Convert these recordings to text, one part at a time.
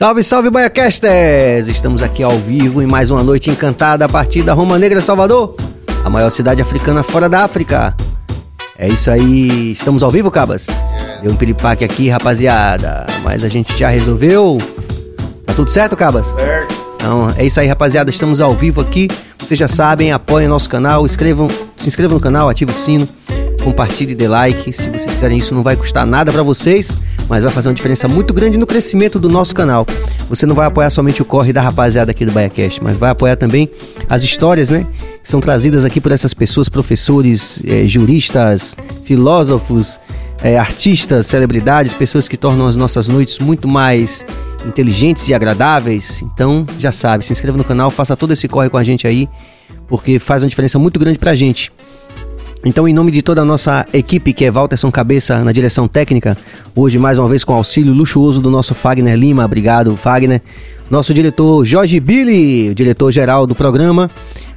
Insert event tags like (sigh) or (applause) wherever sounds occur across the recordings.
Salve, salve, Baiacasters! Estamos aqui ao vivo em mais uma noite encantada a partir da Roma Negra, Salvador, a maior cidade africana fora da África. É isso aí, estamos ao vivo, Cabas? Deu um piripaque aqui, rapaziada, mas a gente já resolveu. Tá tudo certo, Cabas? Certo. Então, é isso aí, rapaziada, estamos ao vivo aqui. Vocês já sabem, apoiem nosso canal, inscrevam, se inscrevam no canal, ative o sino, compartilhe e dê like. Se vocês fizerem isso, não vai custar nada para vocês mas vai fazer uma diferença muito grande no crescimento do nosso canal. Você não vai apoiar somente o corre da rapaziada aqui do BaiaCast, mas vai apoiar também as histórias, né? Que são trazidas aqui por essas pessoas, professores, é, juristas, filósofos, é, artistas, celebridades, pessoas que tornam as nossas noites muito mais inteligentes e agradáveis. Então, já sabe, se inscreva no canal, faça todo esse corre com a gente aí, porque faz uma diferença muito grande pra gente. Então, em nome de toda a nossa equipe, que é Walterson Cabeça na direção técnica, hoje mais uma vez com auxílio luxuoso do nosso Fagner Lima, obrigado Fagner. Nosso diretor Jorge Billy, diretor-geral do programa.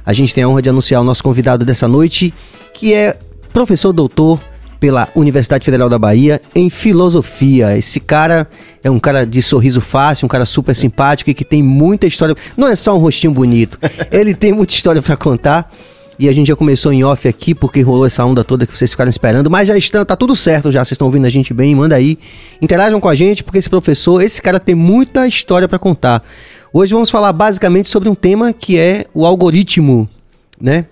A gente tem a honra de anunciar o nosso convidado dessa noite, que é professor doutor pela Universidade Federal da Bahia em filosofia. Esse cara é um cara de sorriso fácil, um cara super simpático e que tem muita história. Não é só um rostinho bonito, (laughs) ele tem muita história para contar. E a gente já começou em off aqui, porque rolou essa onda toda que vocês ficaram esperando. Mas já está, tá tudo certo já. Vocês estão ouvindo a gente bem, manda aí. Interajam com a gente, porque esse professor, esse cara tem muita história para contar. Hoje vamos falar basicamente sobre um tema que é o algoritmo, né?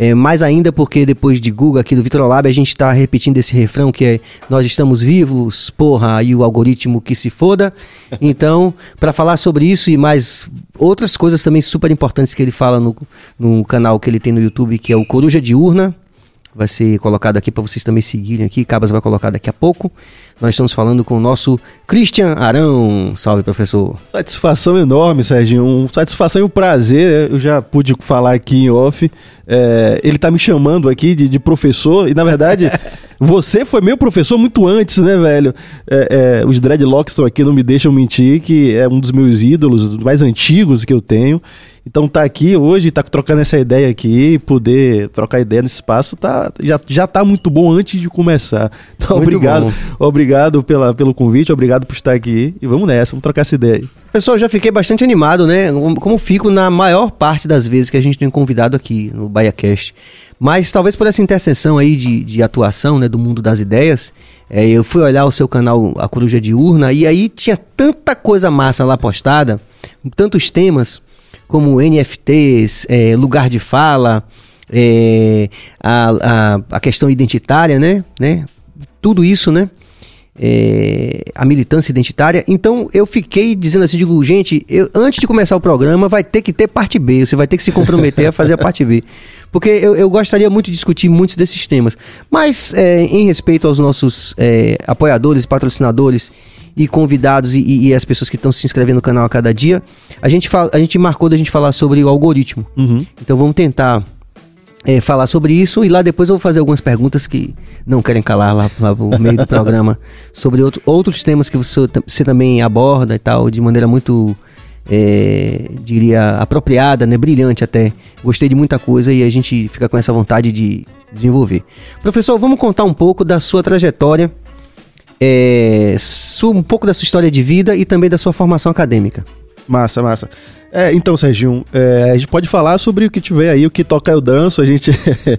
É, mais ainda porque depois de Google aqui do Vitor Lab a gente está repetindo esse refrão que é nós estamos vivos, porra, e o algoritmo que se foda. Então, (laughs) para falar sobre isso e mais outras coisas também super importantes que ele fala no, no canal que ele tem no YouTube, que é o Coruja de Urna, vai ser colocado aqui para vocês também seguirem aqui. Cabas vai colocar daqui a pouco. Nós estamos falando com o nosso Christian Arão. Salve, professor. Satisfação enorme, Serginho. Um, satisfação e um prazer. Eu já pude falar aqui em off. É, ele tá me chamando aqui de, de professor e, na verdade, (laughs) você foi meu professor muito antes, né, velho? É, é, os dreadlocks estão aqui, não me deixam mentir, que é um dos meus ídolos, mais antigos que eu tenho. Então tá aqui hoje, tá trocando essa ideia aqui, poder trocar ideia nesse espaço, tá, já, já tá muito bom antes de começar. Então muito obrigado, bom. obrigado pela, pelo convite, obrigado por estar aqui e vamos nessa, vamos trocar essa ideia. Pessoal, já fiquei bastante animado, né? Como fico na maior parte das vezes que a gente tem convidado aqui no BaiaCast. Mas talvez por essa interseção aí de, de atuação, né, do mundo das ideias, é, eu fui olhar o seu canal A Coruja de Urna e aí tinha tanta coisa massa lá postada, tantos temas, como NFTs, é, lugar de fala, é, a, a, a, questão identitária, né? né? Tudo isso, né? É, a militância identitária. Então eu fiquei dizendo assim, digo, gente, eu, antes de começar o programa vai ter que ter parte B, você vai ter que se comprometer a fazer a parte B. Porque eu, eu, gostaria muito de discutir muitos desses temas. Mas é, em respeito aos nossos é, apoiadores, patrocinadores e convidados e, e, as pessoas que estão se inscrevendo no canal a cada dia, a gente, fala, a gente marcou da gente falar sobre o algoritmo. Uhum. Então vamos tentar é, falar sobre isso e lá depois eu vou fazer algumas perguntas que não querem calar lá, no meio do programa (laughs) sobre outro, outros temas que você, você também aborda e tal, de maneira muito, é, diria, apropriada, né, brilhante até. Gostei de muita coisa e a gente fica com essa vontade de desenvolver. Professor, vamos contar um pouco da sua trajetória é, um pouco da sua história de vida e também da sua formação acadêmica. Massa, massa. É, então, Serginho, é, a gente pode falar sobre o que tiver aí, o que toca eu danço, a gente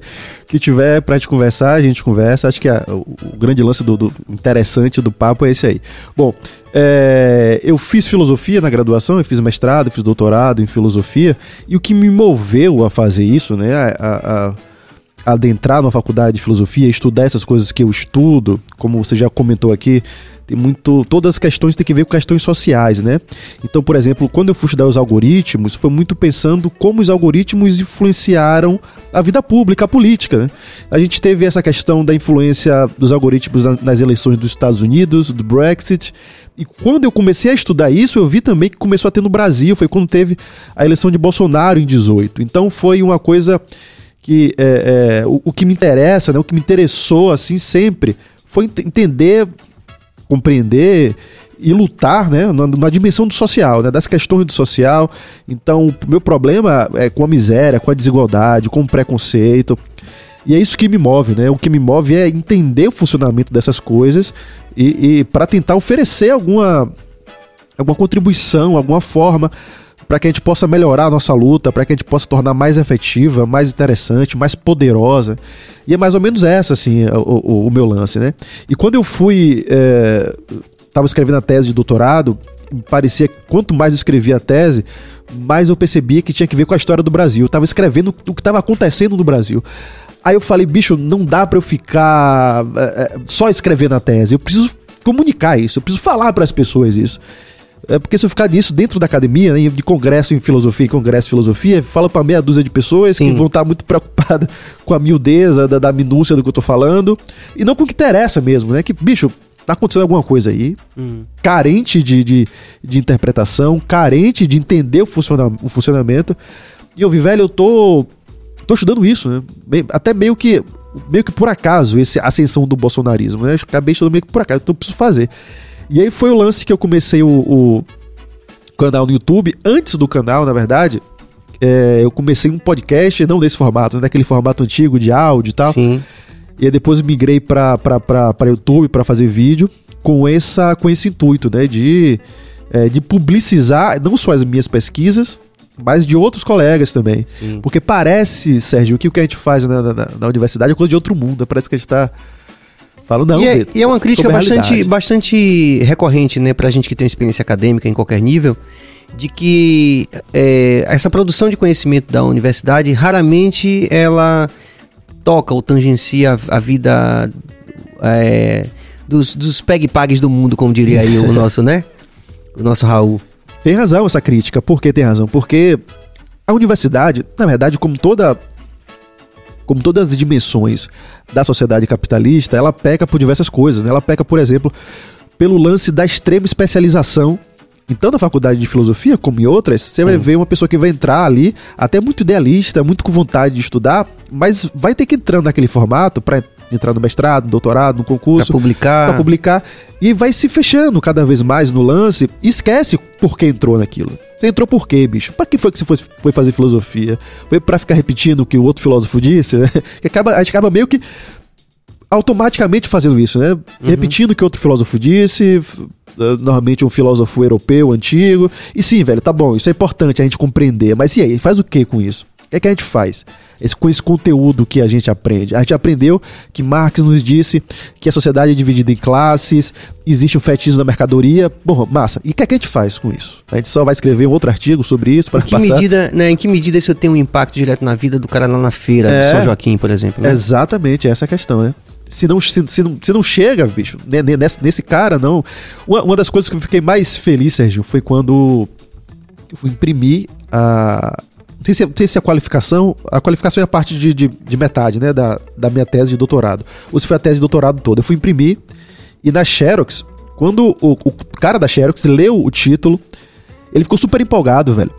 (laughs) que tiver pra gente conversar, a gente conversa. Acho que a, o, o, grande lance do, do, interessante do papo é esse aí. Bom, é, eu fiz filosofia na graduação, eu fiz mestrado, fiz doutorado em filosofia, e o que me moveu a fazer isso, né, a, a adentrar na faculdade de filosofia, estudar essas coisas que eu estudo, como você já comentou aqui, tem muito. Todas as questões têm que ver com questões sociais, né? Então, por exemplo, quando eu fui estudar os algoritmos, foi muito pensando como os algoritmos influenciaram a vida pública, a política, né? A gente teve essa questão da influência dos algoritmos nas eleições dos Estados Unidos, do Brexit. E quando eu comecei a estudar isso, eu vi também que começou a ter no Brasil, foi quando teve a eleição de Bolsonaro em 18. Então foi uma coisa que é, é, o, o, que me interessa, né, o que me interessou assim sempre foi entender, compreender e lutar né, na, na, dimensão do social, né, das questões do social. Então, o meu problema é com a miséria, com a desigualdade, com o preconceito. E é isso que me move, né? O que me move é entender o funcionamento dessas coisas e, e para tentar oferecer alguma alguma contribuição, alguma forma para que a gente possa melhorar a nossa luta, para que a gente possa tornar mais efetiva, mais interessante, mais poderosa. E é mais ou menos essa, assim, o, o, o meu lance, né? E quando eu fui. É, escrevendo a tese de doutorado, parecia que quanto mais eu escrevia a tese, mais eu percebia que tinha que ver com a história do Brasil. Eu tava escrevendo o que estava acontecendo no Brasil. Aí eu falei, bicho, não dá para eu ficar é, é, só escrevendo a tese. Eu preciso comunicar isso, eu preciso falar para as pessoas isso. É porque se eu ficar nisso dentro da academia, né, de congresso em filosofia e congresso em filosofia, fala para meia dúzia de pessoas Sim. que vão estar muito (laughs) preocupadas com a miudeza, da, da minúcia do que eu tô falando, e não com o que interessa mesmo, né? Que, bicho, tá acontecendo alguma coisa aí, hum. carente de, de, de, interpretação, carente de entender o, funciona, o funcionamento. E eu vi, velho, eu tô, tô estudando isso, né? Até meio que meio que por acaso, essa ascensão do bolsonarismo, né? Acabei estudando meio que por acaso, então eu preciso fazer. E aí foi o lance que eu comecei o, o canal no YouTube. Antes do canal, na verdade, é, eu comecei um podcast, não nesse formato, né, naquele formato antigo de áudio e tal. Sim. E aí depois migrei para YouTube para fazer vídeo com, essa, com esse intuito, né? De, é, de publicizar não só as minhas pesquisas, mas de outros colegas também. Sim. Porque parece, Sérgio, que o que a gente faz na, na, na universidade é coisa de outro mundo. Parece que a gente está Falo não. E é, e é uma crítica bastante, bastante recorrente, né, pra gente que tem experiência acadêmica em qualquer nível, de que é, essa produção de conhecimento da universidade raramente ela toca ou tangencia a, a vida é, dos, dos peg-pags do mundo, como diria aí o (laughs) nosso, né? O nosso Raul. Tem razão essa crítica. Por que tem razão? Porque a universidade, na verdade, como toda como todas as dimensões da sociedade capitalista, ela peca por diversas coisas. Né? Ela peca, por exemplo, pelo lance da extrema especialização então, na faculdade de filosofia, como em outras, você vai ver uma pessoa que vai entrar ali, até muito idealista, muito com vontade de estudar, mas vai ter que entrar naquele formato para entrar no mestrado, no doutorado, no concurso. Pra publicar. Pra publicar. E vai se fechando cada vez mais no lance e esquece por que entrou naquilo. Você entrou por quê, bicho? Pra que foi que você foi, foi fazer filosofia? Foi para ficar repetindo o que o outro filósofo disse, né? (laughs) Que acaba, a gente acaba meio que automaticamente fazendo isso, né? Uhum. Repetindo o que outro filósofo disse, normalmente um filósofo europeu antigo. E sim, velho, tá bom, isso é importante a gente compreender. Mas e aí, faz o que com isso? O que, é que a gente faz? Esse, com esse conteúdo que a gente aprende. A gente aprendeu que Marx nos disse que a sociedade é dividida em classes, existe o fetismo da mercadoria. Bom, massa. E o que, é que a gente faz com isso? A gente só vai escrever um outro artigo sobre isso para passar... Medida, né, em que medida isso tem um impacto direto na vida do cara lá na feira, é, São Joaquim, por exemplo? Né? Exatamente, essa é a questão, né? se não, se, se, não, se não chega, bicho, nesse, nesse cara, não. Uma, uma das coisas que eu fiquei mais feliz, Sérgio, foi quando eu fui imprimir a, não sei, se, não se a qualificação. A qualificação é a parte de, de, de, metade, né? Da, da minha tese de doutorado. Ou se foi a tese de doutorado toda. Eu fui imprimir e na Xerox, quando o, o cara da Xerox leu o título, ele ficou super empolgado, velho.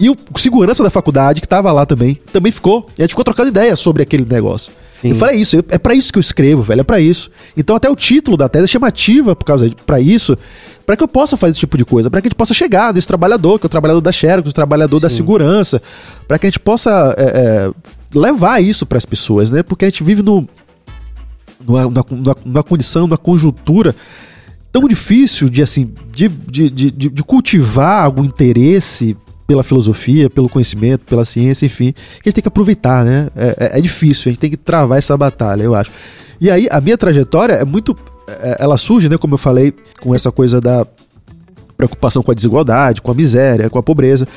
E o segurança da faculdade, que tava lá também, também ficou. E a gente ficou trocando ideias sobre aquele negócio. Sim. Eu falei, é isso, é para isso que eu escrevo, velho, é para isso. Então até o título da tese é chamativa por causa para isso, para que eu possa fazer esse tipo de coisa, para que a gente possa chegar nesse trabalhador, que é o trabalhador da Xerox, o trabalhador Sim. da segurança, para que a gente possa é, é, levar isso para as pessoas, né? Porque a gente vive no, numa, numa, numa condição, numa conjuntura tão difícil de assim de, de, de, de, cultivar algum interesse pela filosofia, pelo conhecimento, pela ciência, enfim, que a gente tem que aproveitar, né? É, é, é, difícil, a gente tem que travar essa batalha, eu acho. E aí, a minha trajetória é muito. É, ela surge, né, como eu falei, com essa coisa da preocupação com a desigualdade, com a miséria, com a pobreza.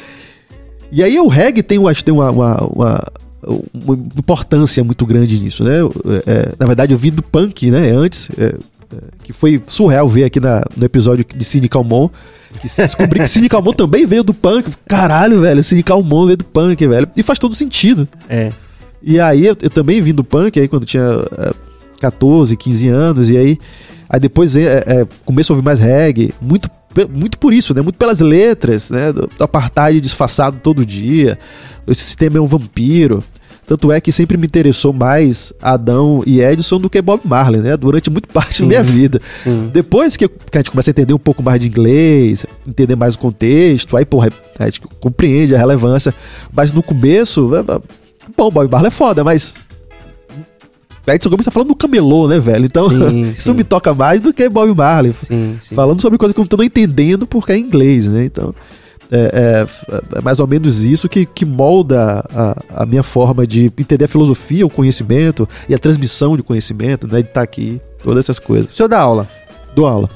E aí o reggae tem, acho, tem uma, uma, uma uma importância muito grande nisso, né? É, na verdade, eu vi do punk, né? Antes, é, é, que foi surreal ver aqui na, no episódio de Cine Calmon, que descobri que Cine Calmon também veio do punk. Caralho, velho, Cine Calmon veio do punk, velho. E faz todo sentido. É. E aí eu, eu também vim do punk, aí quando tinha é, 14, 15 anos, e aí, aí depois é, é, começo a ouvir mais reggae, muito muito por isso, né? Muito pelas letras, né? Do apartheid disfarçado todo dia. Esse sistema é um vampiro. Tanto é que sempre me interessou mais Adão e Edson do que Bob Marley, né? Durante muito (laughs) parte sim, da minha vida. Sim. Depois que, a gente começa a entender um pouco mais de inglês, entender mais o contexto, aí, porra, a gente compreende a relevância. Mas no começo, é, é, bom, Bob Marley é foda, mas Edson Gomes tá falando do camelô, né, velho? Então, sim, (laughs) isso sim. me toca mais do que Bob Marley. Sim, falando sobre coisa que eu não tô entendendo porque é inglês, né? Então, é, é, é, mais ou menos isso que, que molda a, a, minha forma de entender a filosofia, o conhecimento e a transmissão de conhecimento, né? De estar tá aqui, todas essas coisas. O senhor dá aula? Dou aula.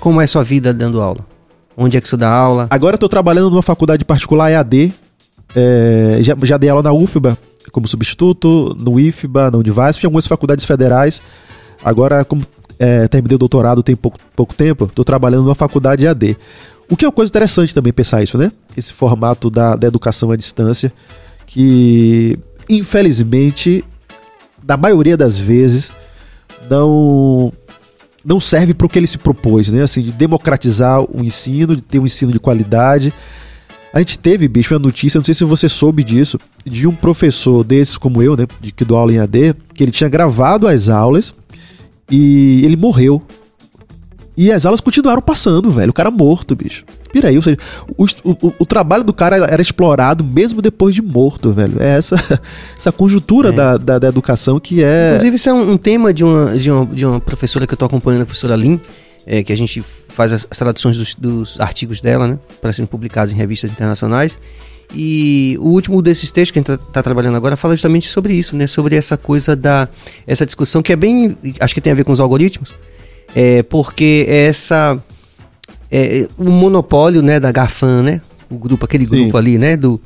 Como é sua vida dando aula? Onde é que você dá aula? Agora eu tô trabalhando numa faculdade particular EAD. É, já, já dei aula na UFBA como substituto, no IFBA, na Univasf, em algumas faculdades federais. Agora, como é, terminei o doutorado tem pouco, pouco tempo, estou trabalhando numa faculdade EAD. O que é uma coisa interessante também pensar isso, né? Esse formato da, da educação à distância, que infelizmente, na maioria das vezes, não não serve para o que ele se propôs, né? Assim, de democratizar o ensino, de ter um ensino de qualidade. A gente teve, bicho, uma notícia, não sei se você soube disso, de um professor desses como eu, né, de que dou aula em AD, que ele tinha gravado as aulas e ele morreu e as aulas continuaram passando, velho. O cara morto, bicho. Piraí, ou seja, o, o, o, trabalho do cara era explorado mesmo depois de morto, velho. É essa, (laughs) essa conjuntura é. da, da, da, educação que é. Inclusive, isso é um, um, tema de uma, de, uma, de uma professora que eu tô acompanhando, a professora Lin, é, que a gente faz as, as traduções dos, dos, artigos dela, né? Para serem publicados em revistas internacionais. E o último desses textos que a gente está tá trabalhando agora fala justamente sobre isso, né? Sobre essa coisa da. essa discussão que é bem. acho que tem a ver com os algoritmos é, porque essa é, o monopólio né da Gafan, né, o grupo aquele Sim. grupo ali, né, do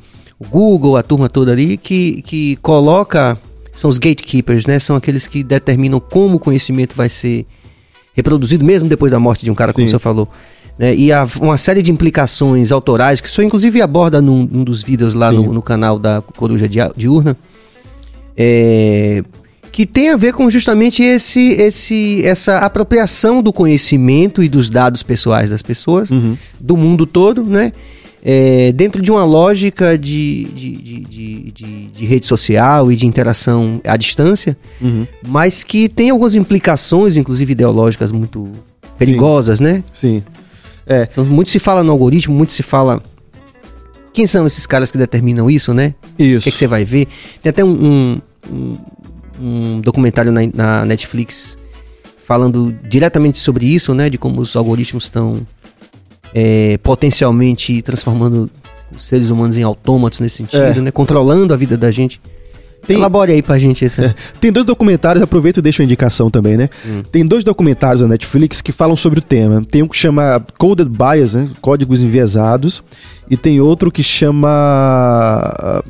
Google, a turma toda ali que que coloca são os gatekeepers, né, são aqueles que determinam como o conhecimento vai ser reproduzido mesmo depois da morte de um cara, como você falou. Né, e há uma série de implicações autorais que o senhor inclusive aborda num, num dos vídeos lá no, no, canal da Coruja Diurna. É, que tem a ver com justamente esse, esse, essa apropriação do conhecimento e dos dados pessoais das pessoas, uhum. do mundo todo, né? É, dentro de uma lógica de, de, de, de, de rede social e de interação à distância, uhum. mas que tem algumas implicações, inclusive ideológicas, muito perigosas, Sim. né? Sim. É. Então, muito se fala no algoritmo, muito se fala. Quem são esses caras que determinam isso, né? Isso. O que, é que você vai ver? Tem até um, um, um documentário na, na Netflix falando diretamente sobre isso, né? De como os algoritmos estão é, potencialmente transformando os seres humanos em autômatos nesse sentido, é. né? Controlando a vida da gente. Tem, Elabore aí pra gente esse. É. Tem dois documentários, aproveito e deixo a indicação também, né? Hum. Tem dois documentários da Netflix que falam sobre o tema. Tem um que chama Coded Bias, né? Códigos Enviesados. E tem outro que chama. Ah,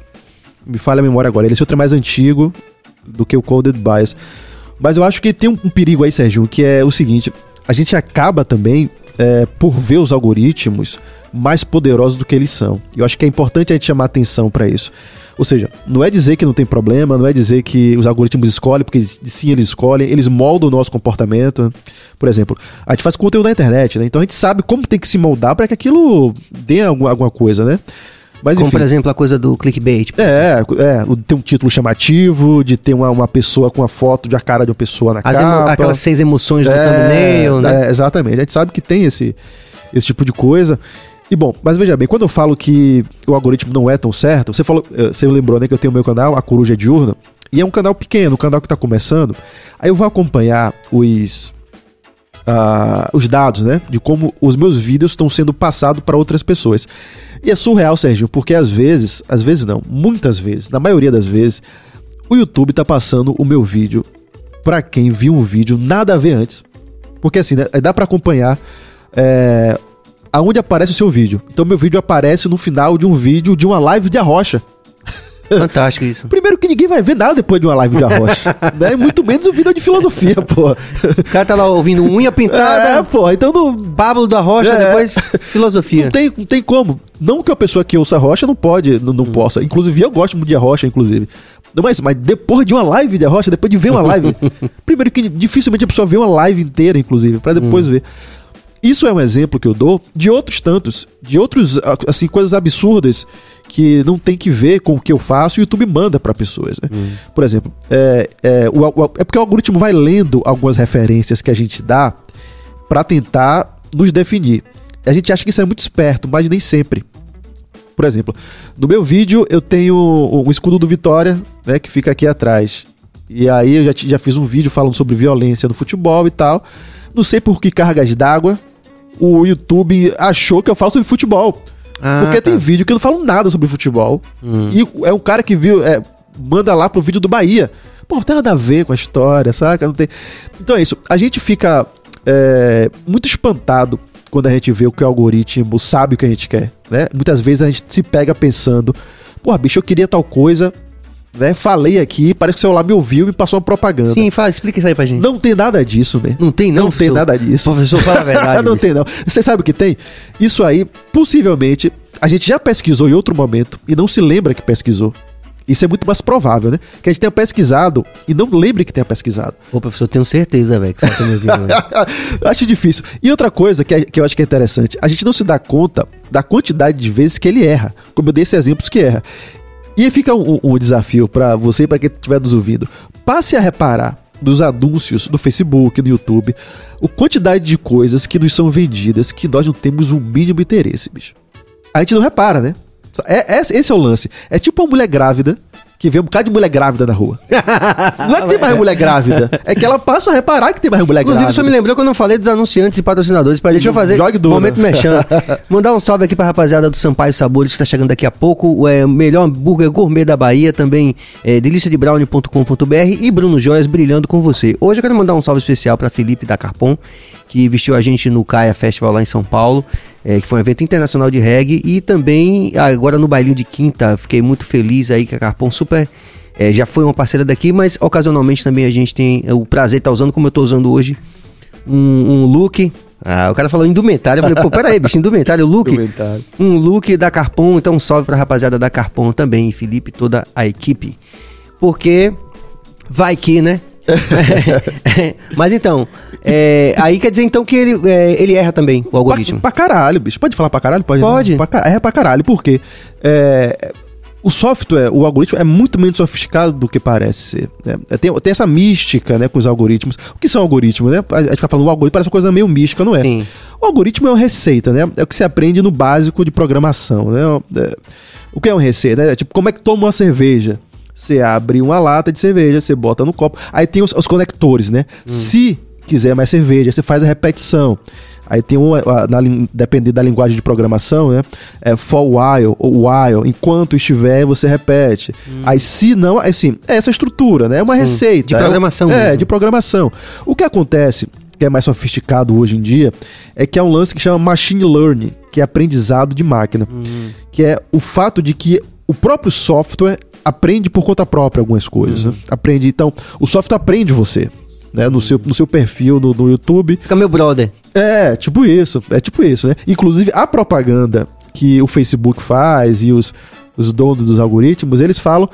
me falha a memória agora. Esse outro é mais antigo do que o Coded Bias. Mas eu acho que tem um, um perigo aí, Sérgio, que é o seguinte: a gente acaba também é, por ver os algoritmos mais poderosos do que eles são. E eu acho que é importante a gente chamar atenção para isso. Ou seja, não é dizer que não tem problema, não é dizer que os algoritmos escolhem, porque sim, eles escolhem, eles moldam o nosso comportamento. Por exemplo, a gente faz conteúdo na internet, né? Então a gente sabe como tem que se moldar para que aquilo dê alguma, alguma coisa, né? Mas, Como, enfim, por exemplo, a coisa do clickbait. É, é, ter um título chamativo, de ter uma, uma pessoa com a foto de a cara de uma pessoa na As capa. aquelas seis emoções do é, thumbnail, né? É, exatamente. A gente sabe que tem esse, esse tipo de coisa. E bom, mas veja bem, quando eu falo que o algoritmo não é tão certo, você falou, eh, você lembrou, né, que eu tenho o meu canal, a Coruja Diurna, e é um canal pequeno, um canal que está começando. Aí eu vou acompanhar os uh, os dados, né? De como os meus vídeos estão sendo passados para outras pessoas. E é surreal, Sérgio, porque às vezes, às vezes não, muitas vezes, na maioria das vezes, o YouTube tá passando o meu vídeo para quem viu um vídeo nada a ver antes. Porque assim, né, dá para acompanhar é, aonde aparece o seu vídeo. Então meu vídeo aparece no final de um vídeo de uma live de arrocha. Fantástico isso. Primeiro que ninguém vai ver nada depois de uma live de arrocha. (laughs) né? Muito menos o vídeo de filosofia, pô. O cara tá lá ouvindo unha pintada. É, pô. Então no... Pablo da Rocha, é. depois filosofia. Não tem, não tem como. Não que a pessoa que ouça rocha não pode, não, não hum. possa. Inclusive, eu gosto muito de arrocha, inclusive. Mas, mas depois de uma live de arrocha, depois de ver uma live. (laughs) primeiro que dificilmente a pessoa vê uma live inteira, inclusive, para depois hum. ver. Isso é um exemplo que eu dou de outros tantos, de outros, assim, coisas absurdas que não tem que ver com o que eu faço e o YouTube manda para pessoas. Né? Hum. Por exemplo, é, é, o, o, é porque o algoritmo vai lendo algumas referências que a gente dá para tentar nos definir. A gente acha que isso é muito esperto, mas nem sempre. Por exemplo, no meu vídeo eu tenho um escudo do Vitória, né, que fica aqui atrás. E aí eu já, já fiz um vídeo falando sobre violência no futebol e tal. Não sei por que cargas d'água o YouTube achou que eu falo sobre futebol. Ah, porque tá. tem vídeo que eu não falo nada sobre futebol. Hum. E é um cara que viu, é, manda lá pro vídeo do Bahia. Pô, não tem nada a ver com a história, saca? Não tem... Então é isso. A gente fica é, muito espantado quando a gente vê o que o algoritmo sabe o que a gente quer, né? Muitas vezes a gente se pega pensando, pô, bicho, eu queria tal coisa, né? Falei aqui, parece que o celular me ouviu e passou uma propaganda. Sim, fala, explica isso aí pra gente. Não tem nada disso, velho. Não tem, não? Não tem nada disso. Professor, fala a (laughs) verdade. não tem, não. Você sabe o que tem? Isso aí, possivelmente, a gente já pesquisou em outro momento e não se lembra que pesquisou. Isso é muito mais provável, né? Que a gente tenha pesquisado e não lembre que tenha pesquisado. Ô, professor, eu tenho certeza, velho, que você tá me ouvindo. (laughs) acho difícil. E outra coisa que, é, que eu acho que é interessante, a gente não se dá conta da quantidade de vezes que ele erra. Como eu dei esses exemplos que erra. E fica um, um desafio para você e para quem estiver nos ouvindo. Passe a reparar dos anúncios do Facebook, no YouTube, a quantidade de coisas que nos são vendidas que nós não temos o mínimo interesse, bicho. A gente não repara, né? É, é, esse é o lance. É tipo uma mulher grávida que vê um bocado de mulher grávida na rua. (laughs) Não é que tem mais mulher grávida, é que ela passa a reparar que tem mais mulher Inclusive, grávida. Inclusive, isso me lembrou quando eu falei dos anunciantes e patrocinadores. Pra deixa eu fazer Jogue duro. momento mexendo. (laughs) Mandar um salve aqui pra rapaziada do Sampaio Sabores, que tá chegando daqui a pouco. O é, melhor hambúrguer gourmet da Bahia, também é, deliciadebrownie.com.br e Bruno Joias brilhando com você. Hoje eu quero mandar um salve especial para Felipe da Carpon, que vestiu a gente no Caia Festival lá em São Paulo é, que foi um evento internacional de reggae, e também agora no bailinho de quinta, fiquei muito feliz aí que a Carpon super é, já foi uma parceira daqui, mas ocasionalmente também a gente tem o prazer de estar tá usando, como eu estou usando hoje, um, um, look. Ah, o cara falou indumentário. Eu falei, pô, peraí, bicho, indumentário, look. Indumentário. Um look da Carpon, então um salve pra rapaziada da Carpon também, Felipe, toda a equipe. Porque vai que, né? (laughs) Mas então, é, aí quer dizer então que ele, é, ele erra também, o algoritmo. Pra, pra, caralho, bicho. Pode falar pra caralho? Pode. Pode. Pra, erra pra caralho, por quê? É, o software, o algoritmo é muito menos sofisticado do que parece ser. Né? É, tem, tem, essa mística né, com os algoritmos. O que são algoritmos? Né? A gente fica falando o algoritmo, parece uma coisa meio mística, não é? Sim. O algoritmo é uma receita, né? É o que se aprende no básico de programação. Né? É, o que é uma receita? É tipo, como é que toma uma cerveja? Você abre uma lata de cerveja, você bota no copo. Aí tem os, os conectores, né? Hum. Se quiser mais cerveja, você faz a repetição. Aí tem um, na, dependendo da linguagem de programação, né? É for while ou while, enquanto estiver, você repete. Hum. Aí se não, assim, é essa estrutura, né? É uma receita. De programação. É, é, de programação. O que acontece, que é mais sofisticado hoje em dia, é que é um lance que chama machine learning, que é aprendizado de máquina. Hum. Que é o fato de que o próprio software aprende por conta própria algumas coisas. Uhum. Né? Aprende. Então, o software aprende você. Né, no, seu, no seu perfil no, no YouTube. Fica meu brother. É, tipo isso. É tipo isso, né? Inclusive, a propaganda que o Facebook faz e os, os donos dos algoritmos, eles falam.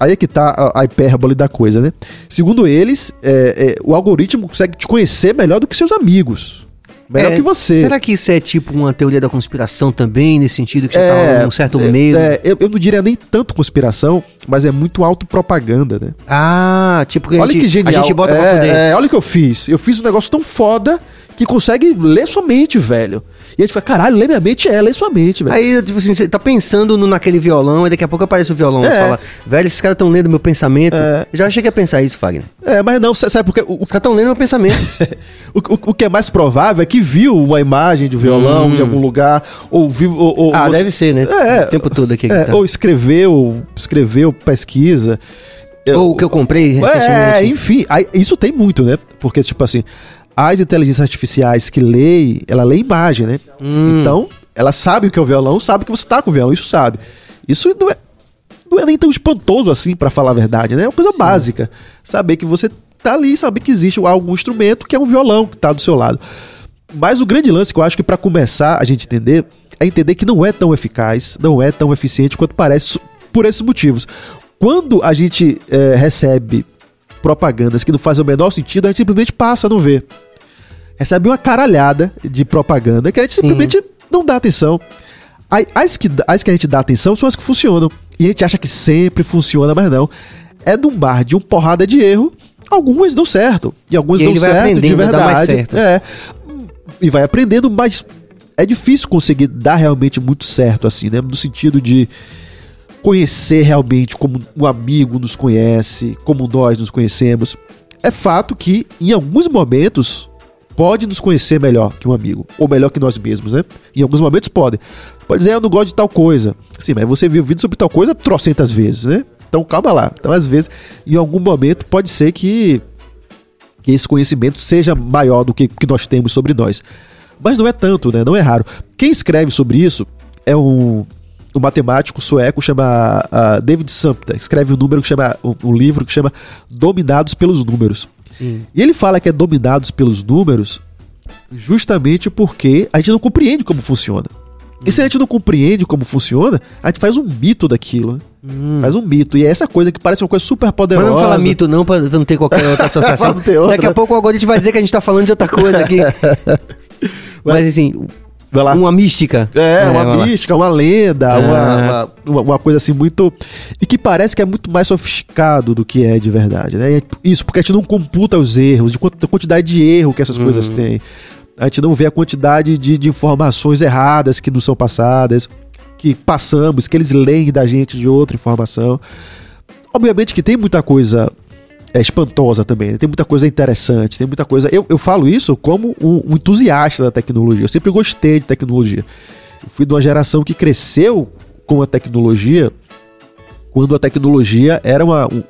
Aí é que tá a, a hipérbole da coisa, né? Segundo eles, é, é, o algoritmo consegue te conhecer melhor do que seus amigos. Melhor é, que você. Será que isso é tipo uma teoria da conspiração também, nesse sentido que já tá é, tá num certo é, meio? É, eu, eu, não diria nem tanto conspiração, mas é muito autopropaganda, né? Ah, tipo que a olha gente, que genial. a gente bota pra é, é, olha o que eu fiz. Eu fiz um negócio tão foda que consegue ler sua mente, velho. E a gente fala, caralho, lê minha mente, é, lê sua mente, velho. Aí, tipo assim, você tá pensando no, naquele violão, e daqui a pouco aparece o violão. É. Você fala, velho, esses caras estão lendo meu pensamento. É. Já cheguei a pensar isso, Fagner. É, mas não, sabe porque. O, Os caras estão lendo meu pensamento. (laughs) o, o, o, que é mais provável é que viu uma imagem de violão hum. em algum lugar, ou viu. Ou, ou, ah, ou, deve ser, né? É. O tempo todo aqui. É, tá. Ou escreveu, escreveu pesquisa. Ou o que eu comprei recentemente. É, enfim, aí, isso tem muito, né? Porque, tipo assim, as inteligências artificiais que leem, ela lê imagem, né? Hum. Então, ela sabe o que é o violão, sabe que você tá com o violão, isso sabe. Isso não é, não é nem tão espantoso assim, para falar a verdade, né? É uma coisa Sim. básica. Saber que você tá ali, saber que existe algum instrumento que é um violão que tá do seu lado. Mas o grande lance que eu acho que para começar a gente entender é entender que não é tão eficaz, não é tão eficiente quanto parece por esses motivos. Quando a gente é, recebe propagandas que não fazem o menor sentido, a gente simplesmente passa a não ver. Recebe uma caralhada de propaganda que a gente simplesmente Sim. não dá atenção. As que, as que a gente dá atenção são as que funcionam. E a gente acha que sempre funciona, mas não. É de um bar de um porrada de erro, algumas dão certo. E algumas e dão certo de verdade. Certo. É. E vai aprendendo, mas é difícil conseguir dar realmente muito certo, assim, né? No sentido de conhecer realmente como um amigo nos conhece, como nós nos conhecemos. É fato que, em alguns momentos, pode nos conhecer melhor que um amigo, ou melhor que nós mesmos, né? Em alguns momentos pode. Pode dizer, eu não gosto de tal coisa. Sim, mas você viu vídeo sobre tal coisa trocentas vezes, né? Então calma lá. Então, às vezes, em algum momento, pode ser que, que esse conhecimento seja maior do que, que nós temos sobre nós. Mas não é tanto, né? Não é raro. Quem escreve sobre isso é um, um matemático sueco chama uh, David Sumpter. Escreve um número que chama um, um livro que chama Dominados pelos Números. Sim. E ele fala que é dominados pelos números justamente porque a gente não compreende como funciona. E se a gente não compreende como funciona, a gente faz um mito daquilo. Né? Hum. Faz um mito. E é essa coisa que parece uma coisa super poderosa. Mas não falar mito não, pra não ter qualquer outra (laughs) associação. outra. Daqui a pouco o algoritmo vai dizer que a gente tá falando de outra coisa aqui. (laughs) Mas assim, uma mística. É, é uma mística, uma lenda, é. uma, uma, uma, coisa assim muito. E que parece que é muito mais sofisticado do que é de verdade, né? Isso, porque a gente não computa os erros, de quantidade de erro que essas uhum. coisas têm. A gente não vê a quantidade de, de informações erradas que nos são passadas, que passamos, que eles leem da gente de outra informação. Obviamente que tem muita coisa é espantosa também. Né? Tem muita coisa interessante, tem muita coisa. Eu, eu falo isso como um, um, entusiasta da tecnologia. Eu sempre gostei de tecnologia. Eu fui de uma geração que cresceu com a tecnologia quando a tecnologia era uma, um,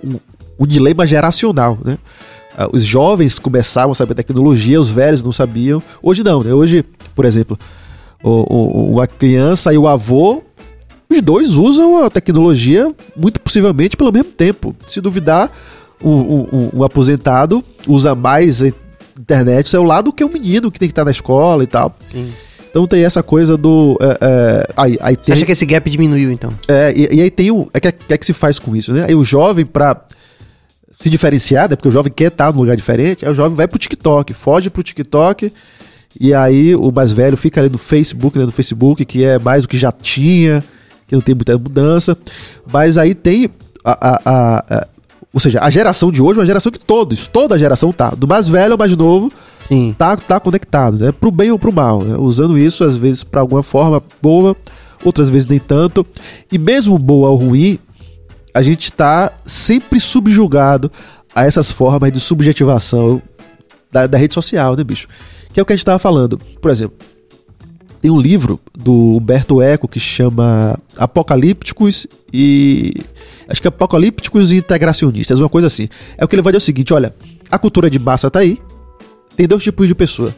um dilema geracional, né? Ah, os jovens começavam a saber tecnologia, os velhos não sabiam. Hoje não, né? Hoje, por exemplo, o, o, a criança e o avô, os dois usam a tecnologia muito possivelmente pelo mesmo tempo. Se duvidar, o, o, o aposentado usa mais internet é lado do que o menino que tem que estar na escola e tal. Sim. Então tem essa coisa do. É, é, aí, aí tem, Você acha que esse gap diminuiu, então? É, e, e aí tem o. O é que, é que se faz com isso, né? Aí o jovem, pra se diferenciar, né? Porque o jovem quer estar num lugar diferente, aí o jovem vai pro TikTok, foge pro TikTok, e aí o mais velho fica ali no Facebook, né? No Facebook, que é mais o que já tinha, que não tem muita mudança. Mas aí tem a, a, a ou seja, a geração de hoje é uma geração que todos, toda a geração tá, do mais velho ao mais novo, Sim. tá, tá conectado, né? Pro bem ou pro mal, né? Usando isso, às vezes, para alguma forma boa, outras vezes nem tanto. E mesmo boa ou ruim, a gente está sempre subjugado a essas formas de subjetivação da, da rede social, né, bicho? Que é o que a gente tava falando. Por exemplo, tem um livro do Humberto Eco que chama Apocalípticos e. Acho que Apocalípticos e Integracionistas, uma coisa assim. É o que ele vai dizer o seguinte: olha, a cultura de massa tá aí, tem dois tipos de pessoa.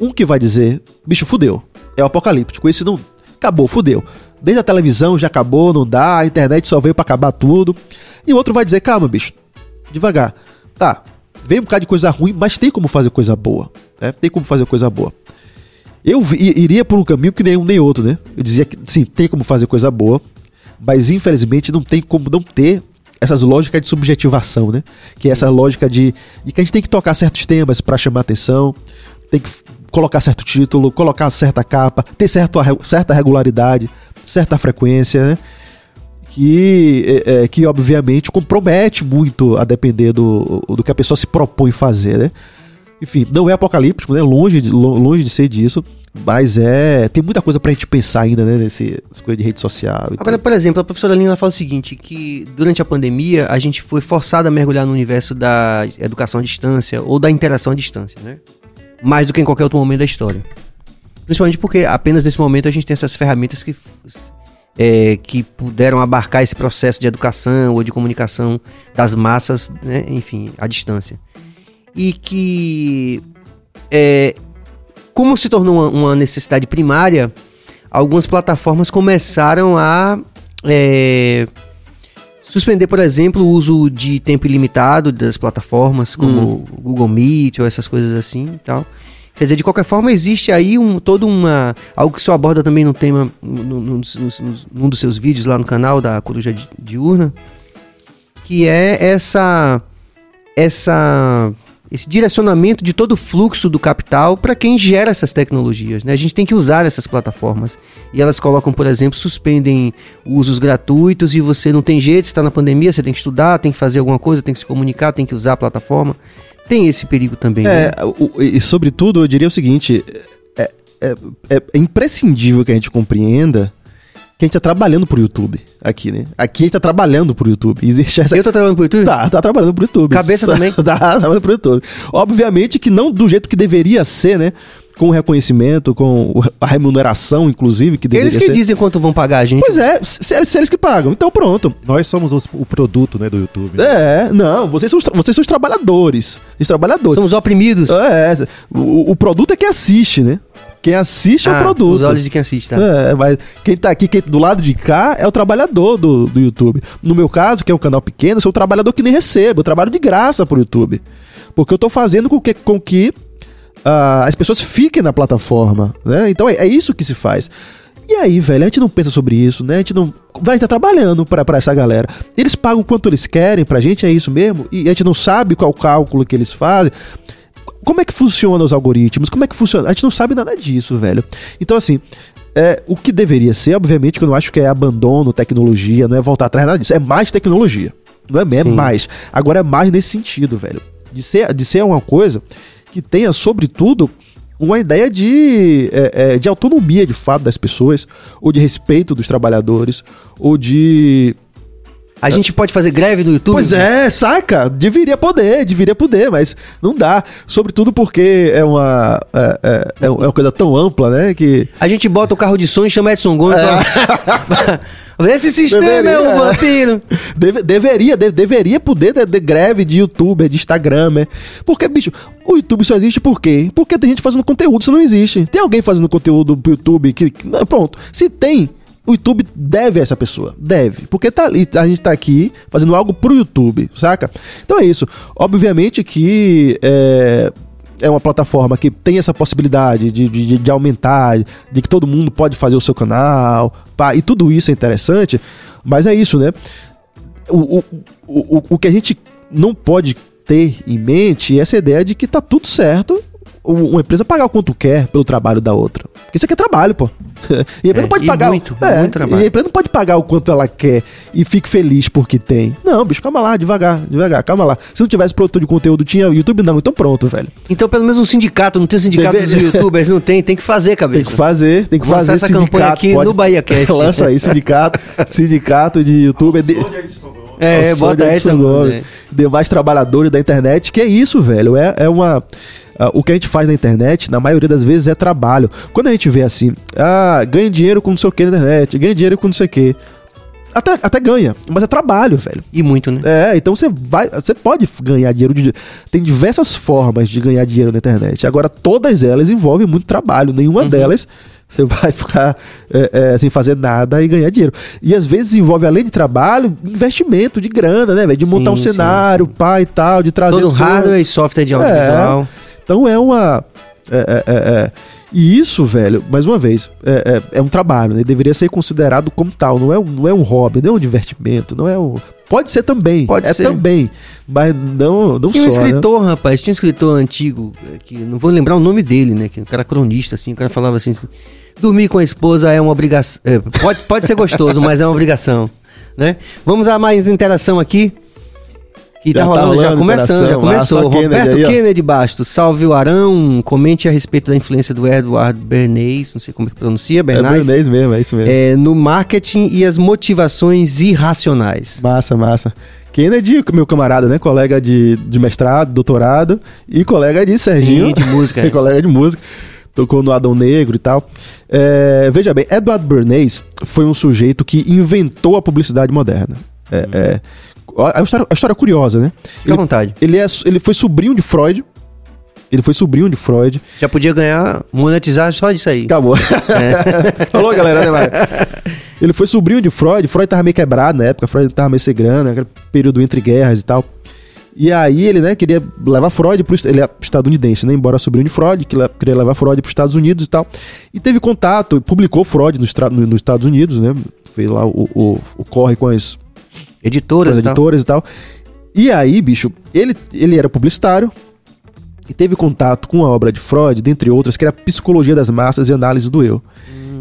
Um que vai dizer, bicho, fudeu, é o apocalíptico, esse não. Acabou, fudeu. Desde a televisão já acabou, não dá, a internet só veio para acabar tudo. E o outro vai dizer, calma, bicho, devagar. Tá, vem um bocado de coisa ruim, mas tem como fazer coisa boa. Né? Tem como fazer coisa boa. Eu iria por um caminho que nenhum nem outro, né? Eu dizia que sim, tem como fazer coisa boa, mas infelizmente não tem como não ter essas lógicas de subjetivação, né? Que é essa lógica de, de que a gente tem que tocar certos temas para chamar atenção, tem que colocar certo título, colocar certa capa, ter certo, certa regularidade, certa frequência, né? Que, é, é, que obviamente compromete muito a depender do, do que a pessoa se propõe fazer, né? Enfim, não é apocalíptico, né? Longe de, longe de ser disso. Mas é. Tem muita coisa pra gente pensar ainda, né? Nesse, nessa coisa de rede social. Agora, por exemplo, a professora Lina fala o seguinte: que durante a pandemia a gente foi forçado a mergulhar no universo da educação à distância ou da interação à distância, né? Mais do que em qualquer outro momento da história. Principalmente porque apenas nesse momento a gente tem essas ferramentas que, é, que puderam abarcar esse processo de educação ou de comunicação das massas, né? enfim, à distância e que, é, como se tornou uma, uma, necessidade primária, algumas plataformas começaram a é, suspender, por exemplo, o uso de tempo ilimitado das plataformas, como hum. Google Meet ou essas coisas assim e tal. Quer dizer, de qualquer forma, existe aí um, todo uma. algo que o senhor aborda também no tema, no, no, no, num dos seus vídeos lá no canal da Coruja Diurna, que é essa. essa esse direcionamento de todo o fluxo do capital para quem gera essas tecnologias. Né? A gente tem que usar essas plataformas. E elas colocam, por exemplo, suspendem usos gratuitos e você não tem jeito, você está na pandemia, você tem que estudar, tem que fazer alguma coisa, tem que se comunicar, tem que usar a plataforma. Tem esse perigo também. É, né? o, e sobretudo, eu diria o seguinte: é, é, é, é imprescindível que a gente compreenda que a gente tá trabalhando pro YouTube aqui, né? Aqui a gente tá trabalhando pro YouTube. Existe essa. Eu tô trabalhando pro YouTube? Tá, tá trabalhando pro YouTube. Cabeça Só- também? (laughs) tá trabalhando pro YouTube. Obviamente que não do jeito que deveria ser, né? Com o reconhecimento, com a remuneração, inclusive, que deveria Eles que ser. dizem quanto vão pagar a gente. Pois é, se eles, se eles que pagam. Então pronto. Nós somos os- o produto, né, do YouTube. É, não, vocês são, os vocês são os trabalhadores. Os trabalhadores. Somos oprimidos. É, o, o produto é quem assiste, né? Quem assiste é o Ah, produto. Os olhos de quem assiste, tá? É, mas quem tá aqui quem, do lado de cá é o trabalhador do, do YouTube. No meu caso, que é um canal pequeno, eu sou o trabalhador que nem recebo. Eu trabalho de graça pro YouTube. Porque eu tô fazendo com que, com que ah, as pessoas fiquem na plataforma, né? Então é, é isso que se faz. E aí, velho, a gente não pensa sobre isso, né? A gente não. Vai estar trabalhando pra, pra essa galera. Eles pagam quanto eles querem pra gente, é isso mesmo? E a gente não sabe qual cálculo que eles fazem. Como é que funciona os algoritmos? Como é que funciona? A gente não sabe nada disso, velho. Então, assim, é, o que deveria ser, obviamente, que eu não acho que é abandono, tecnologia, não é voltar atrás, nada disso. É mais tecnologia. Não é, é mais. Agora é mais nesse sentido, velho. De ser, de ser uma coisa que tenha, sobretudo, uma ideia de, é, é, de autonomia de fato das pessoas, ou de respeito dos trabalhadores, ou de A gente pode fazer greve no YouTube? Pois é, saca? Deveria poder, deveria poder, mas não dá. Sobretudo porque é uma, é, é- é uma coisa tão ampla, né? Que. A gente bota o carro de som e chama Edson Gomes. pra- (laughs) Esse sistema Deveria, é um é. vampiro. Deve- deveria, de- deveria poder ter de greve de youtuber, de Instagram, né? Porque, bicho, o YouTube só existe por quê? Porque tem gente fazendo conteúdo, isso não existe. Tem alguém fazendo conteúdo pro YouTube que. pronto. Se tem, o YouTube deve a essa pessoa. Deve. Porque tá ali, a gente tá aqui fazendo algo pro YouTube, saca? Então é isso. Obviamente que. É, é uma plataforma que tem essa possibilidade de, de, de aumentar, de que todo mundo pode fazer o seu canal, pá, e tudo isso é interessante, mas é isso, né? O, o, o, o que a gente não pode ter em mente é essa ideia de que tá tudo certo uma empresa pagar o quanto quer pelo trabalho da outra. Porque isso aqui é trabalho, pô. (laughs) E a empresa É, não pode e pagar. muito, o, é, muito trabalho. E a empresa não pode pagar o quanto ela quer e fique feliz porque tem. Não, bicho, calma lá, devagar, devagar, calma lá. Se não tivesse produtor de conteúdo, tinha o YouTube, não. Então pronto, velho. Então, pelo menos um sindicato, não tem sindicato Deve- dos youtubers, (laughs) não tem, tem que fazer, cabeça. Tem que fazer, tem que Vou fazer lançar essa campanha aqui no Bahia (laughs) Cast. Lança aí, sindicato, sindicato de youtuber. De... É, Nossa, bota Edson essa, Gomes, Gomes. demais trabalhadores da internet, que é isso, velho. É, é uma. Ah, o que a gente faz na internet, na maioria das vezes, é trabalho. Quando a gente vê assim, ah, ganha dinheiro com não sei o que na internet, ganha dinheiro com não sei o que. Até, até ganha, mas é trabalho, velho. E muito, né? É, então você vai. Você pode ganhar dinheiro. De, tem diversas formas de ganhar dinheiro na internet. Agora, todas elas envolvem muito trabalho. Nenhuma Uhum. delas você vai (laughs) ficar é, é, sem fazer nada e ganhar dinheiro. E às vezes envolve, além de trabalho, investimento de grana, né, velho? De montar um Sim, sim, cenário, pá e tal, de trazer Todo hardware e software de audiovisual. Então é uma. é, é, é, é. E isso, velho, mais uma vez, é, é, é um trabalho, né? Deveria ser considerado como tal. Não é, um- não é um hobby, não é um divertimento, não é um. Pode ser também. Pode é ser. também. Mas não, não Tinha um só. né? escritor, rapaz, tinha um escritor antigo, que não vou lembrar o nome dele, né? Que um cara cronista, assim, o cara falava assim, assim, dormir com a esposa é uma obrigação. pode, pode ser gostoso, mas é uma obrigação. Né? Vamos a mais interação aqui. Que tá Já tá rolando, já rolando começando, já começou. Kennedy Roberto aí. Kennedy Bastos, salve o Arão, comente a respeito da influência do Edward Bernays, não sei como é que pronuncia, É Bernays, Bernays mesmo, é isso mesmo. é, no marketing e as motivações irracionais. Massa, massa. Kennedy, meu camarada, né? Colega de, de mestrado, doutorado e colega de Serginho. Sim, de música. (laughs) e colega de música. Tocou no Adão Negro e tal. É, veja bem, Edward Bernays foi um sujeito que inventou a publicidade moderna. É, é, a, história, a história é curiosa, né? Fica à vontade. Ele, é, ele foi sobrinho de Freud. Ele foi sobrinho de Freud. Já podia ganhar, monetizar só disso aí. Acabou. (laughs) Falou, galera, né, Mário? (laughs) Ele foi sobrinho de Freud. Freud tava meio quebrado na época. Freud tava meio sem grana, aquele período entre guerras e tal. E aí ele, né, queria levar Freud pro... Ele é estadunidense, né? Embora sobrinho de Freud, que queria levar Freud pros Estados Unidos e tal. E teve contato, publicou Freud nos, nos Estados Unidos, né? Fez lá o, o, o corre com as, Editoras as e tal. editoras e tal. E aí, bicho, ele, ele era publicitário e teve contato com a obra de Freud, dentre outras, que era a Psicologia das Massas e Análise do Eu.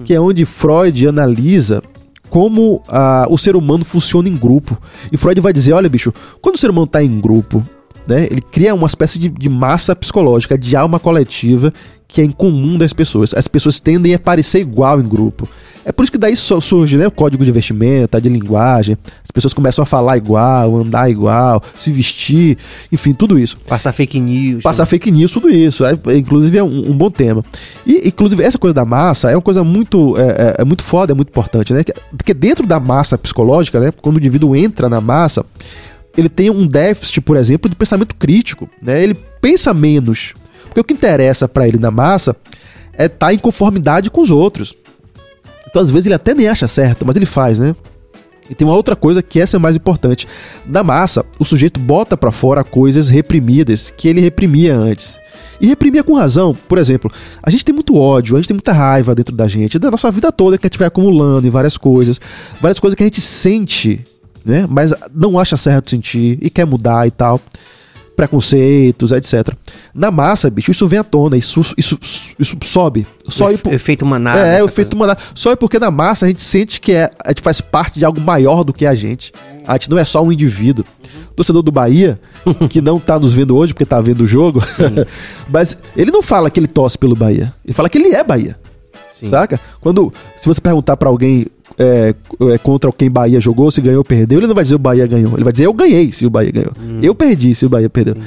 Que é onde Freud analisa como ah, o ser humano funciona em grupo. E Freud vai dizer: olha, bicho, quando o ser humano está em grupo, né? Ele cria uma espécie de, de massa psicológica, de alma coletiva que é incomum das pessoas. As pessoas tendem a parecer igual em grupo. É por isso que daí surge né, o código de vestimenta, de linguagem. As pessoas começam a falar igual, andar igual, se vestir, enfim, tudo isso. Passar fake news. Passar né? fake news, tudo isso. É, inclusive é um, um, bom tema. E, inclusive, essa coisa da massa é uma coisa muito, é, é, é muito foda, é muito importante, né? Porque dentro da massa psicológica, né? Quando o indivíduo entra na massa, ele tem um déficit, por exemplo, de pensamento crítico, né? Ele pensa menos. Porque o que interessa para ele na massa é estar tá em conformidade com os outros. Então, às vezes, ele até nem acha certo, mas ele faz, né? E tem uma outra coisa que essa é mais importante. Na massa, o sujeito bota para fora coisas reprimidas que ele reprimia antes. E reprimia com razão. Por exemplo, a gente tem muito ódio, a gente tem muita raiva dentro da gente, da nossa vida toda que a gente vai acumulando em várias coisas. Várias coisas que a gente sente, né? Mas não acha certo sentir e quer mudar e tal preconceitos, etc. Na massa, bicho, isso vem à tona, isso, isso, isso sobe. Só o por... efeito manada. É, o efeito manada. Só porque na massa a gente sente que é, a gente faz parte de algo maior do que a gente. A gente não é só um indivíduo. O torcedor do Bahia, (laughs) que não tá nos vendo hoje porque tá vendo o jogo, (laughs) mas ele não fala que ele torce pelo Bahia. Ele fala que ele é Bahia. Sim. Saca? Quando, se você perguntar para alguém é, é, contra quem Bahia jogou, se ganhou ou perdeu, ele não vai dizer o Bahia ganhou. Ele vai dizer eu ganhei se o Bahia ganhou. Hum. Eu perdi se o Bahia perdeu. Sim.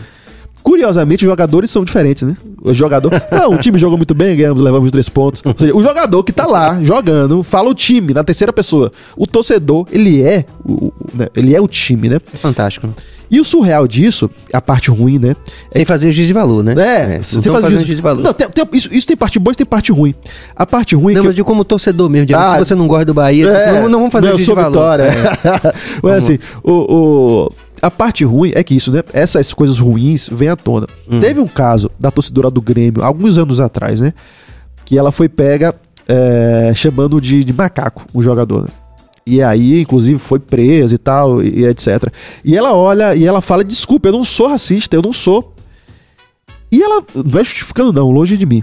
Curiosamente, os jogadores são diferentes, né? O jogador. (laughs) Não, o time jogou muito bem, ganhamos, levamos três pontos. Ou seja, o jogador que tá lá jogando, fala o time na terceira pessoa. O torcedor, ele é o, né? ele é o time, né? É fantástico. E o surreal disso, a parte ruim, né? É sem é fazer o juiz de valor, né? É, é sem fazer o juiz de valor. Não, tem, tem, isso, isso tem parte boa e tem parte ruim. A parte ruim. Não, mas eu... de como torcedor mesmo, de, ah, se você não gosta do Bahia, é, não, não vamos fazer não, o juiz de valor. Vitória. É. (laughs) mas assim, o, o a parte ruim é que isso, né? Essas coisas ruins vêm à tona. Hum. Teve um caso da torcedora do Grêmio, alguns anos atrás, né? Que ela foi pega é, chamando de, de macaco o jogador, né? E aí, inclusive, foi presa e tal, e, e etc. E ela olha e ela fala: desculpa, eu não sou racista, eu não sou. E ela não é justificando, não, longe de mim.